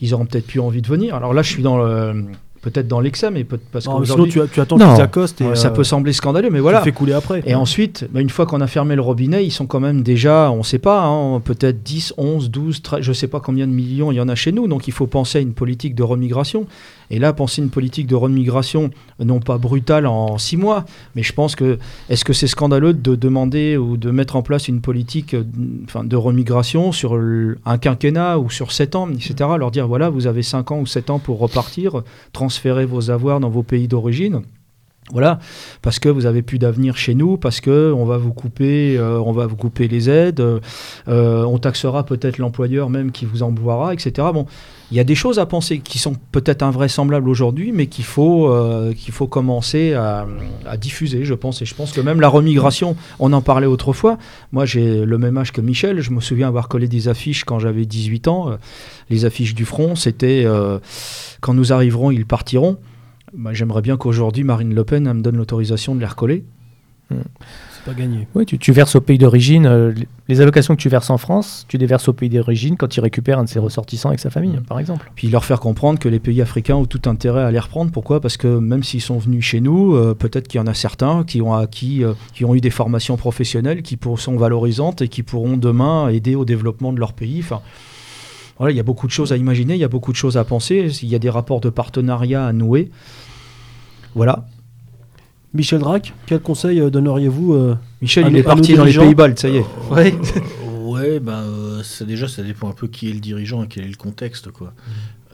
ils auront peut-être plus envie de venir. Alors là, je suis dans le peut-être dans l'excès, mais parce que sinon tu, tu attends qu'ils accostent. Et ça peut sembler scandaleux, mais voilà. Fait couler après. Et ensuite, bah, une fois qu'on a fermé le robinet, ils sont quand même déjà, on ne sait pas, hein, peut-être 10, 11, 12, 13, je ne sais pas combien de millions il y en a chez nous. Donc il faut penser à une politique de remigration. Et là, penser une politique de remigration, non pas brutale en six mois, mais je pense que est-ce que c'est scandaleux de demander ou de mettre en place une politique euh, de remigration sur un quinquennat ou sur sept ans, etc. Leur dire voilà, vous avez cinq ans ou sept ans pour repartir, transférer vos avoirs dans vos pays d'origine. Voilà, parce que vous avez plus d'avenir chez nous, parce que on va vous couper, euh, on va vous couper les aides, euh, on taxera peut-être l'employeur même qui vous emploiera, etc. Bon, il y a des choses à penser qui sont peut-être invraisemblables aujourd'hui, mais qu'il faut, euh, faut commencer à, diffuser, je pense. Et je pense que même la remigration, on en parlait autrefois. Moi, j'ai le même âge que Michel. Je me souviens avoir collé des affiches quand j'avais 18 ans. Euh, les affiches du front, c'était euh, Quand nous arriverons, ils partiront. J'aimerais bien qu'aujourd'hui, Marine Le Pen me donne l'autorisation de les recoller. Mmh pas gagné. Oui, tu, verses au pays d'origine. Euh, les allocations que tu verses en France, tu les verses au pays d'origine quand il récupère un de ses ressortissants avec sa famille, par exemple. Puis leur faire comprendre que les pays africains ont tout intérêt à les reprendre. Pourquoi? Parce que même s'ils sont venus chez nous, euh, peut-être qu'il y en a certains qui ont acquis, euh, qui ont eu des formations professionnelles qui pour, sont valorisantes et qui pourront demain aider au développement de leur pays. Enfin, voilà, il y a beaucoup de choses à imaginer, il y a beaucoup de choses à penser, il y a des rapports de partenariat à nouer. Voilà. Michel Drac, quel conseil euh, donneriez-vous euh, Michel, il est parti dans les Pays-Bas, ça y est. Ouais, ouais ben, ça, déjà, ça dépend un peu qui est le dirigeant et quel est le contexte. Quoi.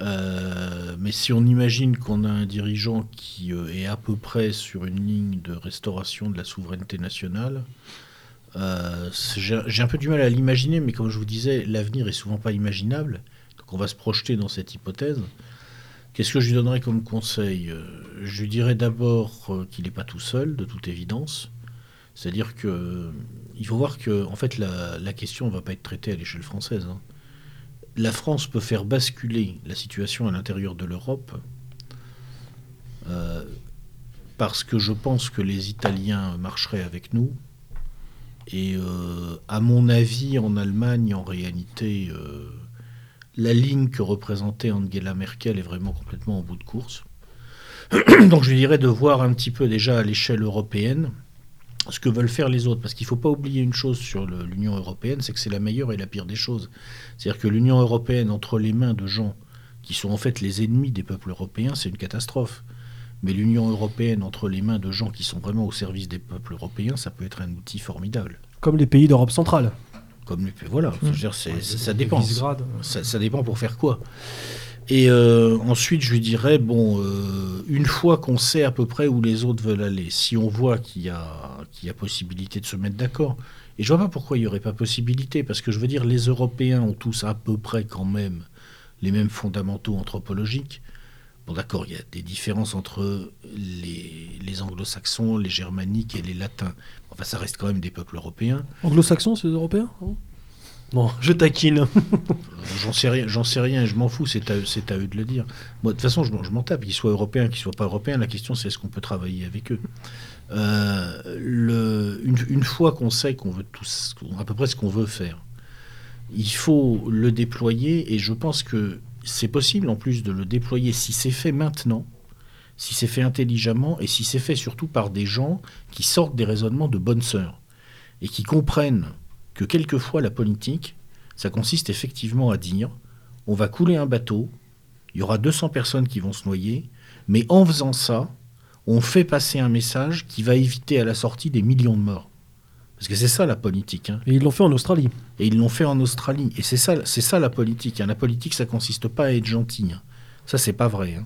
Mm. mais si on imagine qu'on a un dirigeant qui est à peu près sur une ligne de restauration de la souveraineté nationale, j'ai un peu du mal à l'imaginer, mais comme je vous disais, l'avenir est souvent pas imaginable. Donc on va se projeter dans cette hypothèse. Qu'est-ce que je lui donnerais comme conseil euh, Je lui dirais d'abord euh, qu'il n'est pas tout seul, de toute évidence. C'est-à-dire que il faut voir que en fait la, question ne va pas être traitée à l'échelle française. Hein. La France peut faire basculer la situation à l'intérieur de l'Europe euh, parce que je pense que les Italiens marcheraient avec nous. Et à mon avis, en Allemagne, en réalité, la ligne que représentait Angela Merkel est vraiment complètement en bout de course. Donc je dirais de voir un petit peu déjà à l'échelle européenne ce que veulent faire les autres. Parce qu'il ne faut pas oublier une chose sur l'Union européenne, c'est que c'est la meilleure et la pire des choses. C'est-à-dire que l'Union européenne, entre les mains de gens qui sont en fait les ennemis des peuples européens, c'est une catastrophe. Mais l'Union européenne, entre les mains de gens qui sont vraiment au service des peuples européens, ça peut être un outil formidable. Comme les pays d'Europe centrale. Comme voilà, mmh. ça, dépend. Ça, dépend pour faire quoi. Et euh, ensuite, je lui dirais, bon, euh, une fois qu'on sait à peu près où les autres veulent aller, si on voit qu'il y, a, qu'il y a possibilité de se mettre d'accord, et je vois pas pourquoi il n'y aurait pas possibilité, parce que je veux dire, les Européens ont tous à peu près quand même les mêmes fondamentaux anthropologiques. Bon, d'accord, il y a des différences entre les, les anglo-saxons, les germaniques et les latins. Enfin, ça reste quand même des peuples européens. Anglo-saxons, c'est européens Bon, je taquine. j'en sais rien, j'en sais rien, je m'en fous, c'est à, à, eux de le dire. Moi, de toute façon, je, m'en tape, qu'ils soient européens, qu'ils soient pas européens. La question, c'est est-ce qu'on peut travailler avec eux? Euh, le, une, fois qu'on sait qu'on veut tous, à peu près ce qu'on veut faire, il faut le déployer, et je pense que c'est possible en plus de le déployer si c'est fait maintenant si c'est fait intelligemment et si c'est fait surtout par des gens qui sortent des raisonnements de bonne sœur et qui comprennent que quelquefois la politique, Ça consiste effectivement à dire on va couler un bateau, il y aura 200 personnes qui vont se noyer, mais en faisant ça, on fait passer un message qui va éviter à la sortie des millions de morts. Parce que c'est ça la politique. Hein. Et ils l'ont fait en Australie. Et ils l'ont fait en Australie. Et c'est ça, c'est ça la politique. Hein. La politique, ça consiste pas à être gentil. Hein. Ça, c'est pas vrai.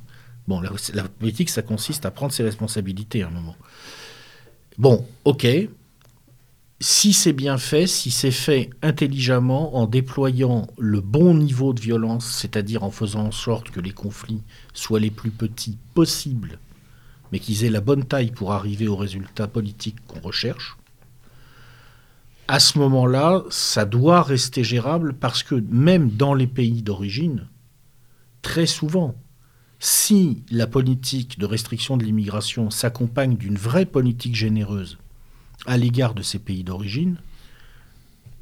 Bon, la, la, politique, ça consiste à prendre ses responsabilités à un moment. Bon, ok. Si c'est bien fait, si c'est fait intelligemment, en déployant le bon niveau de violence, c'est-à-dire en faisant en sorte que les conflits soient les plus petits possibles, mais qu'ils aient la bonne taille pour arriver au résultat politique qu'on recherche, à ce moment-là, ça doit rester gérable parce que même dans les pays d'origine, très souvent, si la politique de restriction de l'immigration s'accompagne d'une vraie politique généreuse à l'égard de ces pays d'origine,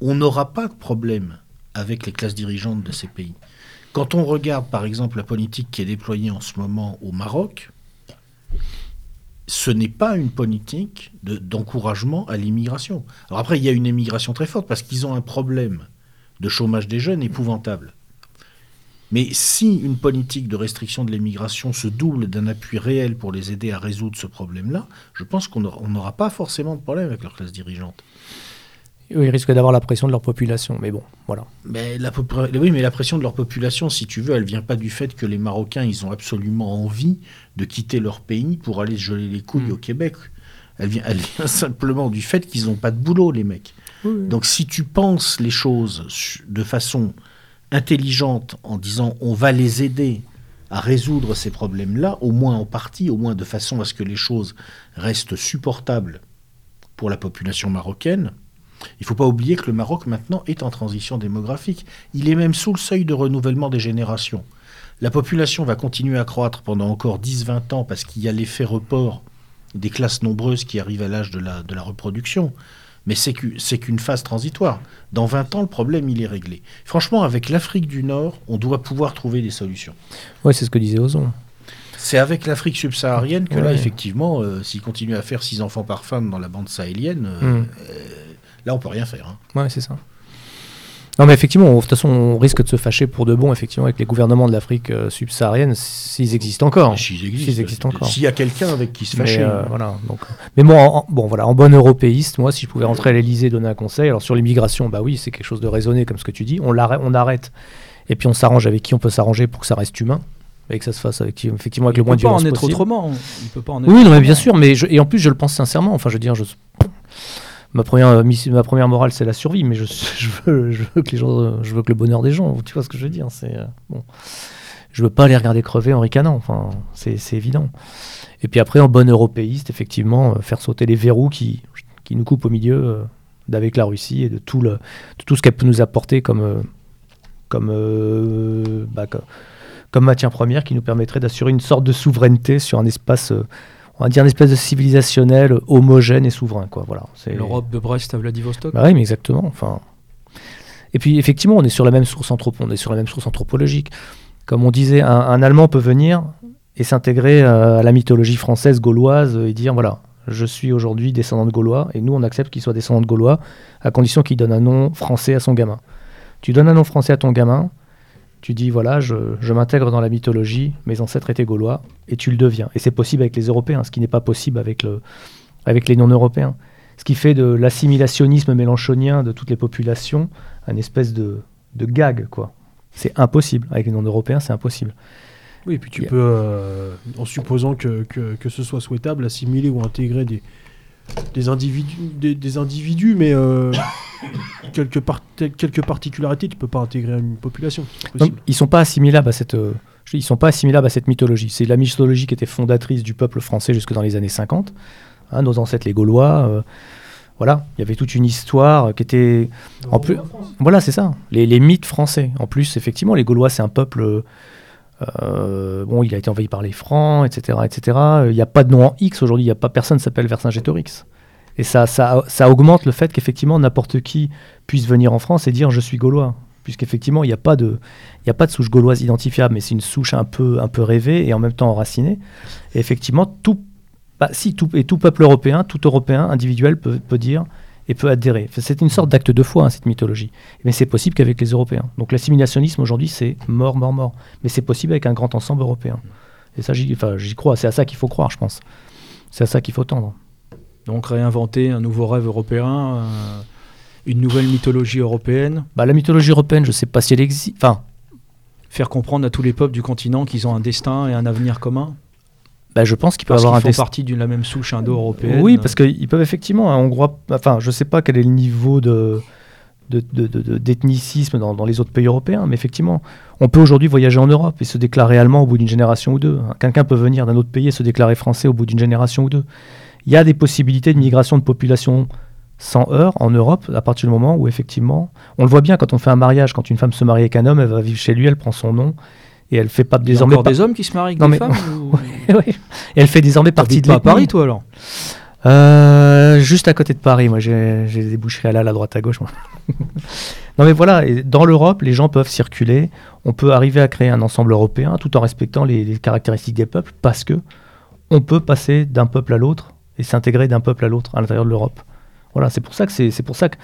on n'aura pas de problème avec les classes dirigeantes de ces pays. Quand on regarde par exemple la politique qui est déployée en ce moment au Maroc, ce n'est pas une politique d'encouragement à l'immigration. Alors après, il y a une immigration très forte parce qu'ils ont un problème de chômage des jeunes épouvantable. Mais si une politique de restriction de l'immigration se double d'un appui réel pour les aider à résoudre ce problème-là, je pense qu'on n'aura pas forcément de problème avec leur classe dirigeante. Ils risquent d'avoir la pression de leur population, mais bon, voilà. Mais la, oui, mais la pression de leur population, si tu veux, elle vient pas du fait que les Marocains, ils ont absolument envie de quitter leur pays pour aller se geler les couilles hmm. au Québec. Elle vient, elle vient simplement du fait qu'ils n'ont pas de boulot, les mecs. Donc si tu penses les choses de façon intelligente en disant on va les aider à résoudre ces problèmes-là, au moins en partie, au moins de façon à ce que les choses restent supportables pour la population marocaine. Il ne faut pas oublier que le Maroc maintenant est en transition démographique. Il est même sous le seuil de renouvellement des générations. La population va continuer à croître pendant encore 10-20 ans parce qu'il y a l'effet report des classes nombreuses qui arrivent à l'âge de la, de la reproduction mais c'est qu'une phase transitoire. Dans 20 ans, le problème, il est réglé. Franchement, avec l'Afrique du Nord, on doit pouvoir trouver des solutions. Oui, c'est ce que disait Ozon. C'est avec l'Afrique subsaharienne que là, effectivement, euh, s'il continue à faire 6 enfants par femme dans la bande sahélienne, euh, mm. euh, là, on peut rien faire. Hein. Oui, c'est ça. Non, mais effectivement, de toute façon, on risque de se fâcher pour de bon, effectivement, avec les gouvernements de l'Afrique euh, subsaharienne, s'ils existent encore. S'ils existent, encore. S'il y a quelqu'un avec qui se fâcher. Mais, euh, voilà, donc, mais bon, en, bon, voilà, en bon européiste, moi, si je pouvais rentrer à l'Elysée donner un conseil, alors sur l'immigration, bah oui, c'est quelque chose de raisonné, comme ce que tu dis. On, on arrête, et puis on s'arrange avec qui on peut s'arranger pour que ça reste humain et que ça se fasse avec, effectivement avec le moins de violence possible. Il peut pas en être autrement. Il peut pas en être oui, non, mais bien sûr, mais et en plus, je le pense sincèrement. Enfin, je veux dire, je ma première, euh, ma première morale, c'est la survie, mais je, veux, que les gens, je veux que le bonheur des gens, tu vois ce que je veux dire c'est, euh, bon. Je veux pas les regarder crever en ricanant, enfin, c'est, évident. Et puis après, en bon européiste, effectivement, euh, faire sauter les verrous qui, qui nous coupent au milieu d'avec la Russie et de tout, le, tout ce qu'elle peut nous apporter comme, comme, bah, comme matière première qui nous permettrait d'assurer une sorte de souveraineté sur un espace on va dire, une espèce de civilisationnel homogène et souverain. Quoi. Voilà, c'est... L'Europe de Brest à Vladivostok bah Oui, mais exactement. Enfin... Et puis, effectivement, on est sur la même source, anthropo- on est sur la même source anthropologique. Comme on disait, un, Allemand peut venir et s'intégrer euh, à la mythologie française, gauloise, et dire, voilà, je suis aujourd'hui descendant de Gaulois, et nous, on accepte qu'il soit descendant de Gaulois, à condition qu'il donne un nom français à son gamin. Tu donnes un nom français à ton gamin, tu dis voilà, je, m'intègre dans la mythologie, mes ancêtres étaient gaulois, et tu le deviens. Et c'est possible avec les Européens, ce qui n'est pas possible avec, le, avec les non-européens. Ce qui fait de l'assimilationnisme mélanchonien de toutes les populations un espèce de, de gag, quoi. C'est impossible. Avec les non-européens, c'est impossible. Oui, et puis tu peux, euh, en supposant que, que, que, ce soit souhaitable, assimiler ou intégrer des, des individus, des, individus mais euh, quelques, quelques particularités, tu peux pas intégrer une population. ils sont pas assimilables à cette, euh, ils sont pas assimilables à cette mythologie. C'est la mythologie qui était fondatrice du peuple français jusque dans les années 50. Hein, nos ancêtres les Gaulois. Euh, voilà, il y avait toute une histoire qui était. En plus, voilà, c'est ça. Les, les, mythes français. En plus, effectivement, les Gaulois, c'est un peuple euh, bon, il a été envahi par les Francs, etc. etc. Il n'y a pas de nom en X aujourd'hui, il n'y a pas personne s'appelle Vercingétorix. Et ça, ça, ça, augmente le fait qu'effectivement n'importe qui puisse venir en France et dire je suis gaulois. Puisqu'effectivement, il n'y a, pas de, il a pas de souche gauloise identifiable, mais c'est une souche un peu, un peu rêvée et en même temps enracinée. Et effectivement, tout, bah, si, tout, et tout peuple européen, tout Européen individuel peut dire et peut adhérer. C'est une sorte d'acte de foi, hein, cette mythologie. Mais c'est possible qu'avec les Européens. Donc l'assimilationnisme aujourd'hui, c'est mort, mort, mort. Mais c'est possible avec un grand ensemble européen. Et ça, j'y crois. C'est à ça qu'il faut croire, je pense. C'est à ça qu'il faut tendre. Donc réinventer un nouveau rêve européen, euh, une nouvelle mythologie européenne. Bah, la mythologie européenne, je ne sais pas si elle existe. Enfin, faire comprendre à tous les peuples du continent qu'ils ont un destin et un avenir commun. Bah, je pense qu'ils peuvent avoir un font partie d'une la même souche indo-européenne. Oui, parce qu'ils peuvent effectivement, un Hongrois, enfin, je ne sais pas quel est le niveau de d'ethnicisme dans, dans, les autres pays européens, mais effectivement, on peut aujourd'hui voyager en Europe et se déclarer allemand au bout d'une génération ou deux. Quelqu'un peut venir d'un autre pays et se déclarer français au bout d'une génération ou deux. Il y a des possibilités de migration de population sans heurts en Europe à partir du moment où effectivement, on le voit bien quand on fait un mariage, quand une femme se marie avec un homme, elle va vivre chez lui, elle prend son nom et elle fait pas désormais. Il y a encore des hommes qui se marient avec des femmes Et elle fait désormais partie de pas à Paris, toi alors euh, Juste à côté de Paris, moi j'ai des boucheries à la à droite à gauche. non mais voilà, dans l'Europe, les gens peuvent circuler. On peut arriver à créer un ensemble européen tout en respectant les, les caractéristiques des peuples parce que on peut passer d'un peuple à l'autre et s'intégrer d'un peuple à l'autre à l'intérieur de l'Europe. Voilà, c'est pour ça que c'est pour ça que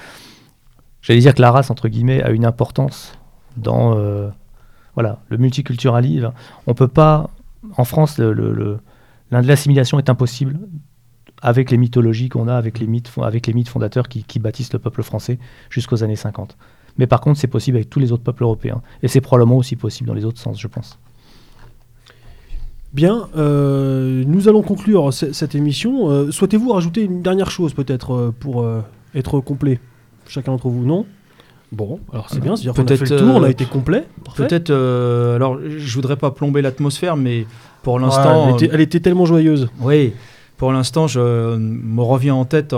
j'allais dire que la race entre guillemets a une importance dans euh, voilà le multiculturalisme. On peut pas en France l'assimilation est impossible avec les mythologies qu'on a, avec les mythes, avec les mythes fondateurs qui, qui bâtissent le peuple français jusqu'aux années 50. Mais par contre, c'est possible avec tous les autres peuples européens. Et c'est probablement aussi possible dans les autres sens, je pense. Bien, euh, nous allons conclure cette émission. Euh, souhaitez-vous rajouter une dernière chose peut-être euh, pour être complet? Chacun d'entre vous, non? Bon, alors c'est bien, c'est-à-dire qu'on a fait le tour, on a été complet. Peut-être, alors je voudrais pas plomber l'atmosphère, mais pour l'instant... elle, était tellement joyeuse. Oui, pour l'instant, je me reviens en tête,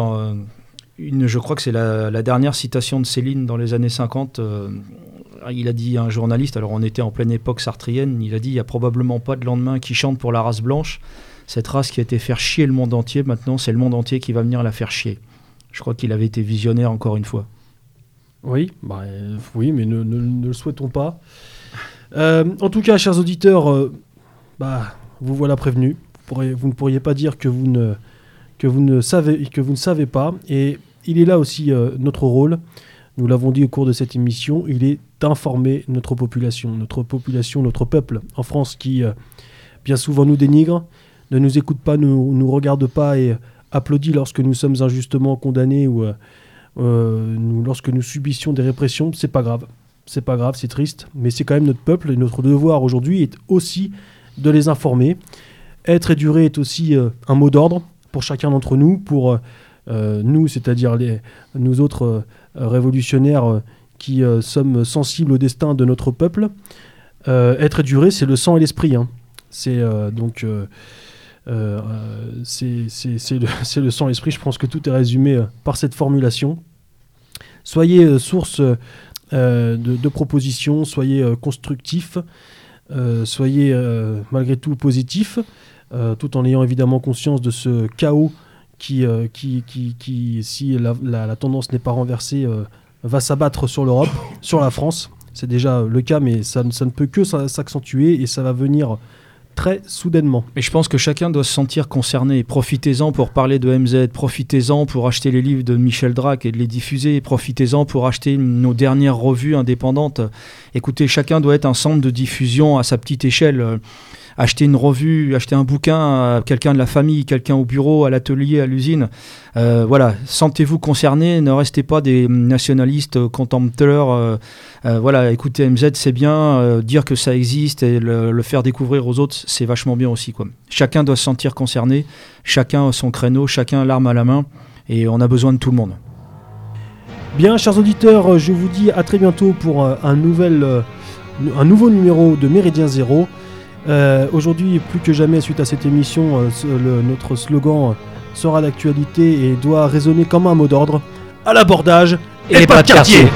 une, je crois que c'est la, la, dernière citation de Céline dans les années 50 il a dit un journaliste, alors on était en pleine époque sartrienne, il a dit il n'y a probablement pas de lendemain qui chante pour la race blanche. Cette race qui a été faire chier le monde entier, maintenant c'est le monde entier qui va venir la faire chier. Je crois qu'il avait été visionnaire encore une fois. Oui, bah, euh, oui mais ne, le souhaitons pas. Euh, en tout cas, chers auditeurs, euh, bah, vous voilà prévenus. Vous, ne pourriez pas dire que vous ne, savez, que vous ne savez pas. Et il est là aussi notre rôle nous l'avons dit au cours de cette émission, il est d'informer notre population, notre population, notre peuple en France qui bien souvent nous dénigre, ne nous écoute pas, ne nous, regarde pas et applaudit lorsque nous sommes injustement condamnés ou euh, euh, lorsque nous subissions des répressions. C'est pas grave, c'est pas grave, c'est triste, mais c'est quand même notre peuple et notre devoir aujourd'hui est aussi de les informer. Être et durer est aussi un mot d'ordre pour chacun d'entre nous, pour nous, c'est-à-dire nous autres euh, révolutionnaires euh, qui euh, sommes sensibles au destin de notre peuple. être et durer, c'est le sang et l'esprit. Hein. C'est donc c'est le, le, sang et l'esprit. Je pense que tout est résumé par cette formulation. Soyez source de, de, propositions, soyez constructifs, soyez malgré tout positifs, tout en ayant évidemment conscience de ce chaos euh, qui, qui, qui, si la, tendance n'est pas renversée, euh, va s'abattre sur l'Europe, sur la France. C'est déjà le cas, mais ça ne peut que s'accentuer et ça va venir très soudainement. Et je pense que chacun doit se sentir concerné. Profitez-en pour parler de MZ, profitez-en pour acheter les livres de Michel Drac et de les diffuser, profitez-en pour acheter nos dernières revues indépendantes. Écoutez, chacun doit être un centre de diffusion à sa petite échelle acheter une revue, acheter un bouquin à quelqu'un de la famille, quelqu'un au bureau, à l'atelier, à l'usine. Euh, voilà, sentez-vous concerné, ne restez pas des nationalistes contempteurs. Euh, euh, voilà, écoutez MZ, c'est bien, dire que ça existe et le, faire découvrir aux autres, c'est vachement bien aussi. Chacun doit se sentir concerné, chacun son créneau, chacun l'arme à la main, et on a besoin de tout le monde. Bien, chers auditeurs, je vous dis à très bientôt pour un, nouvel, un nouveau numéro de Méridien Zéro. Euh, aujourd'hui, plus que jamais, suite à cette émission, euh, notre slogan sera d'actualité et doit résonner comme un mot d'ordre à l'abordage et, pas de quartier.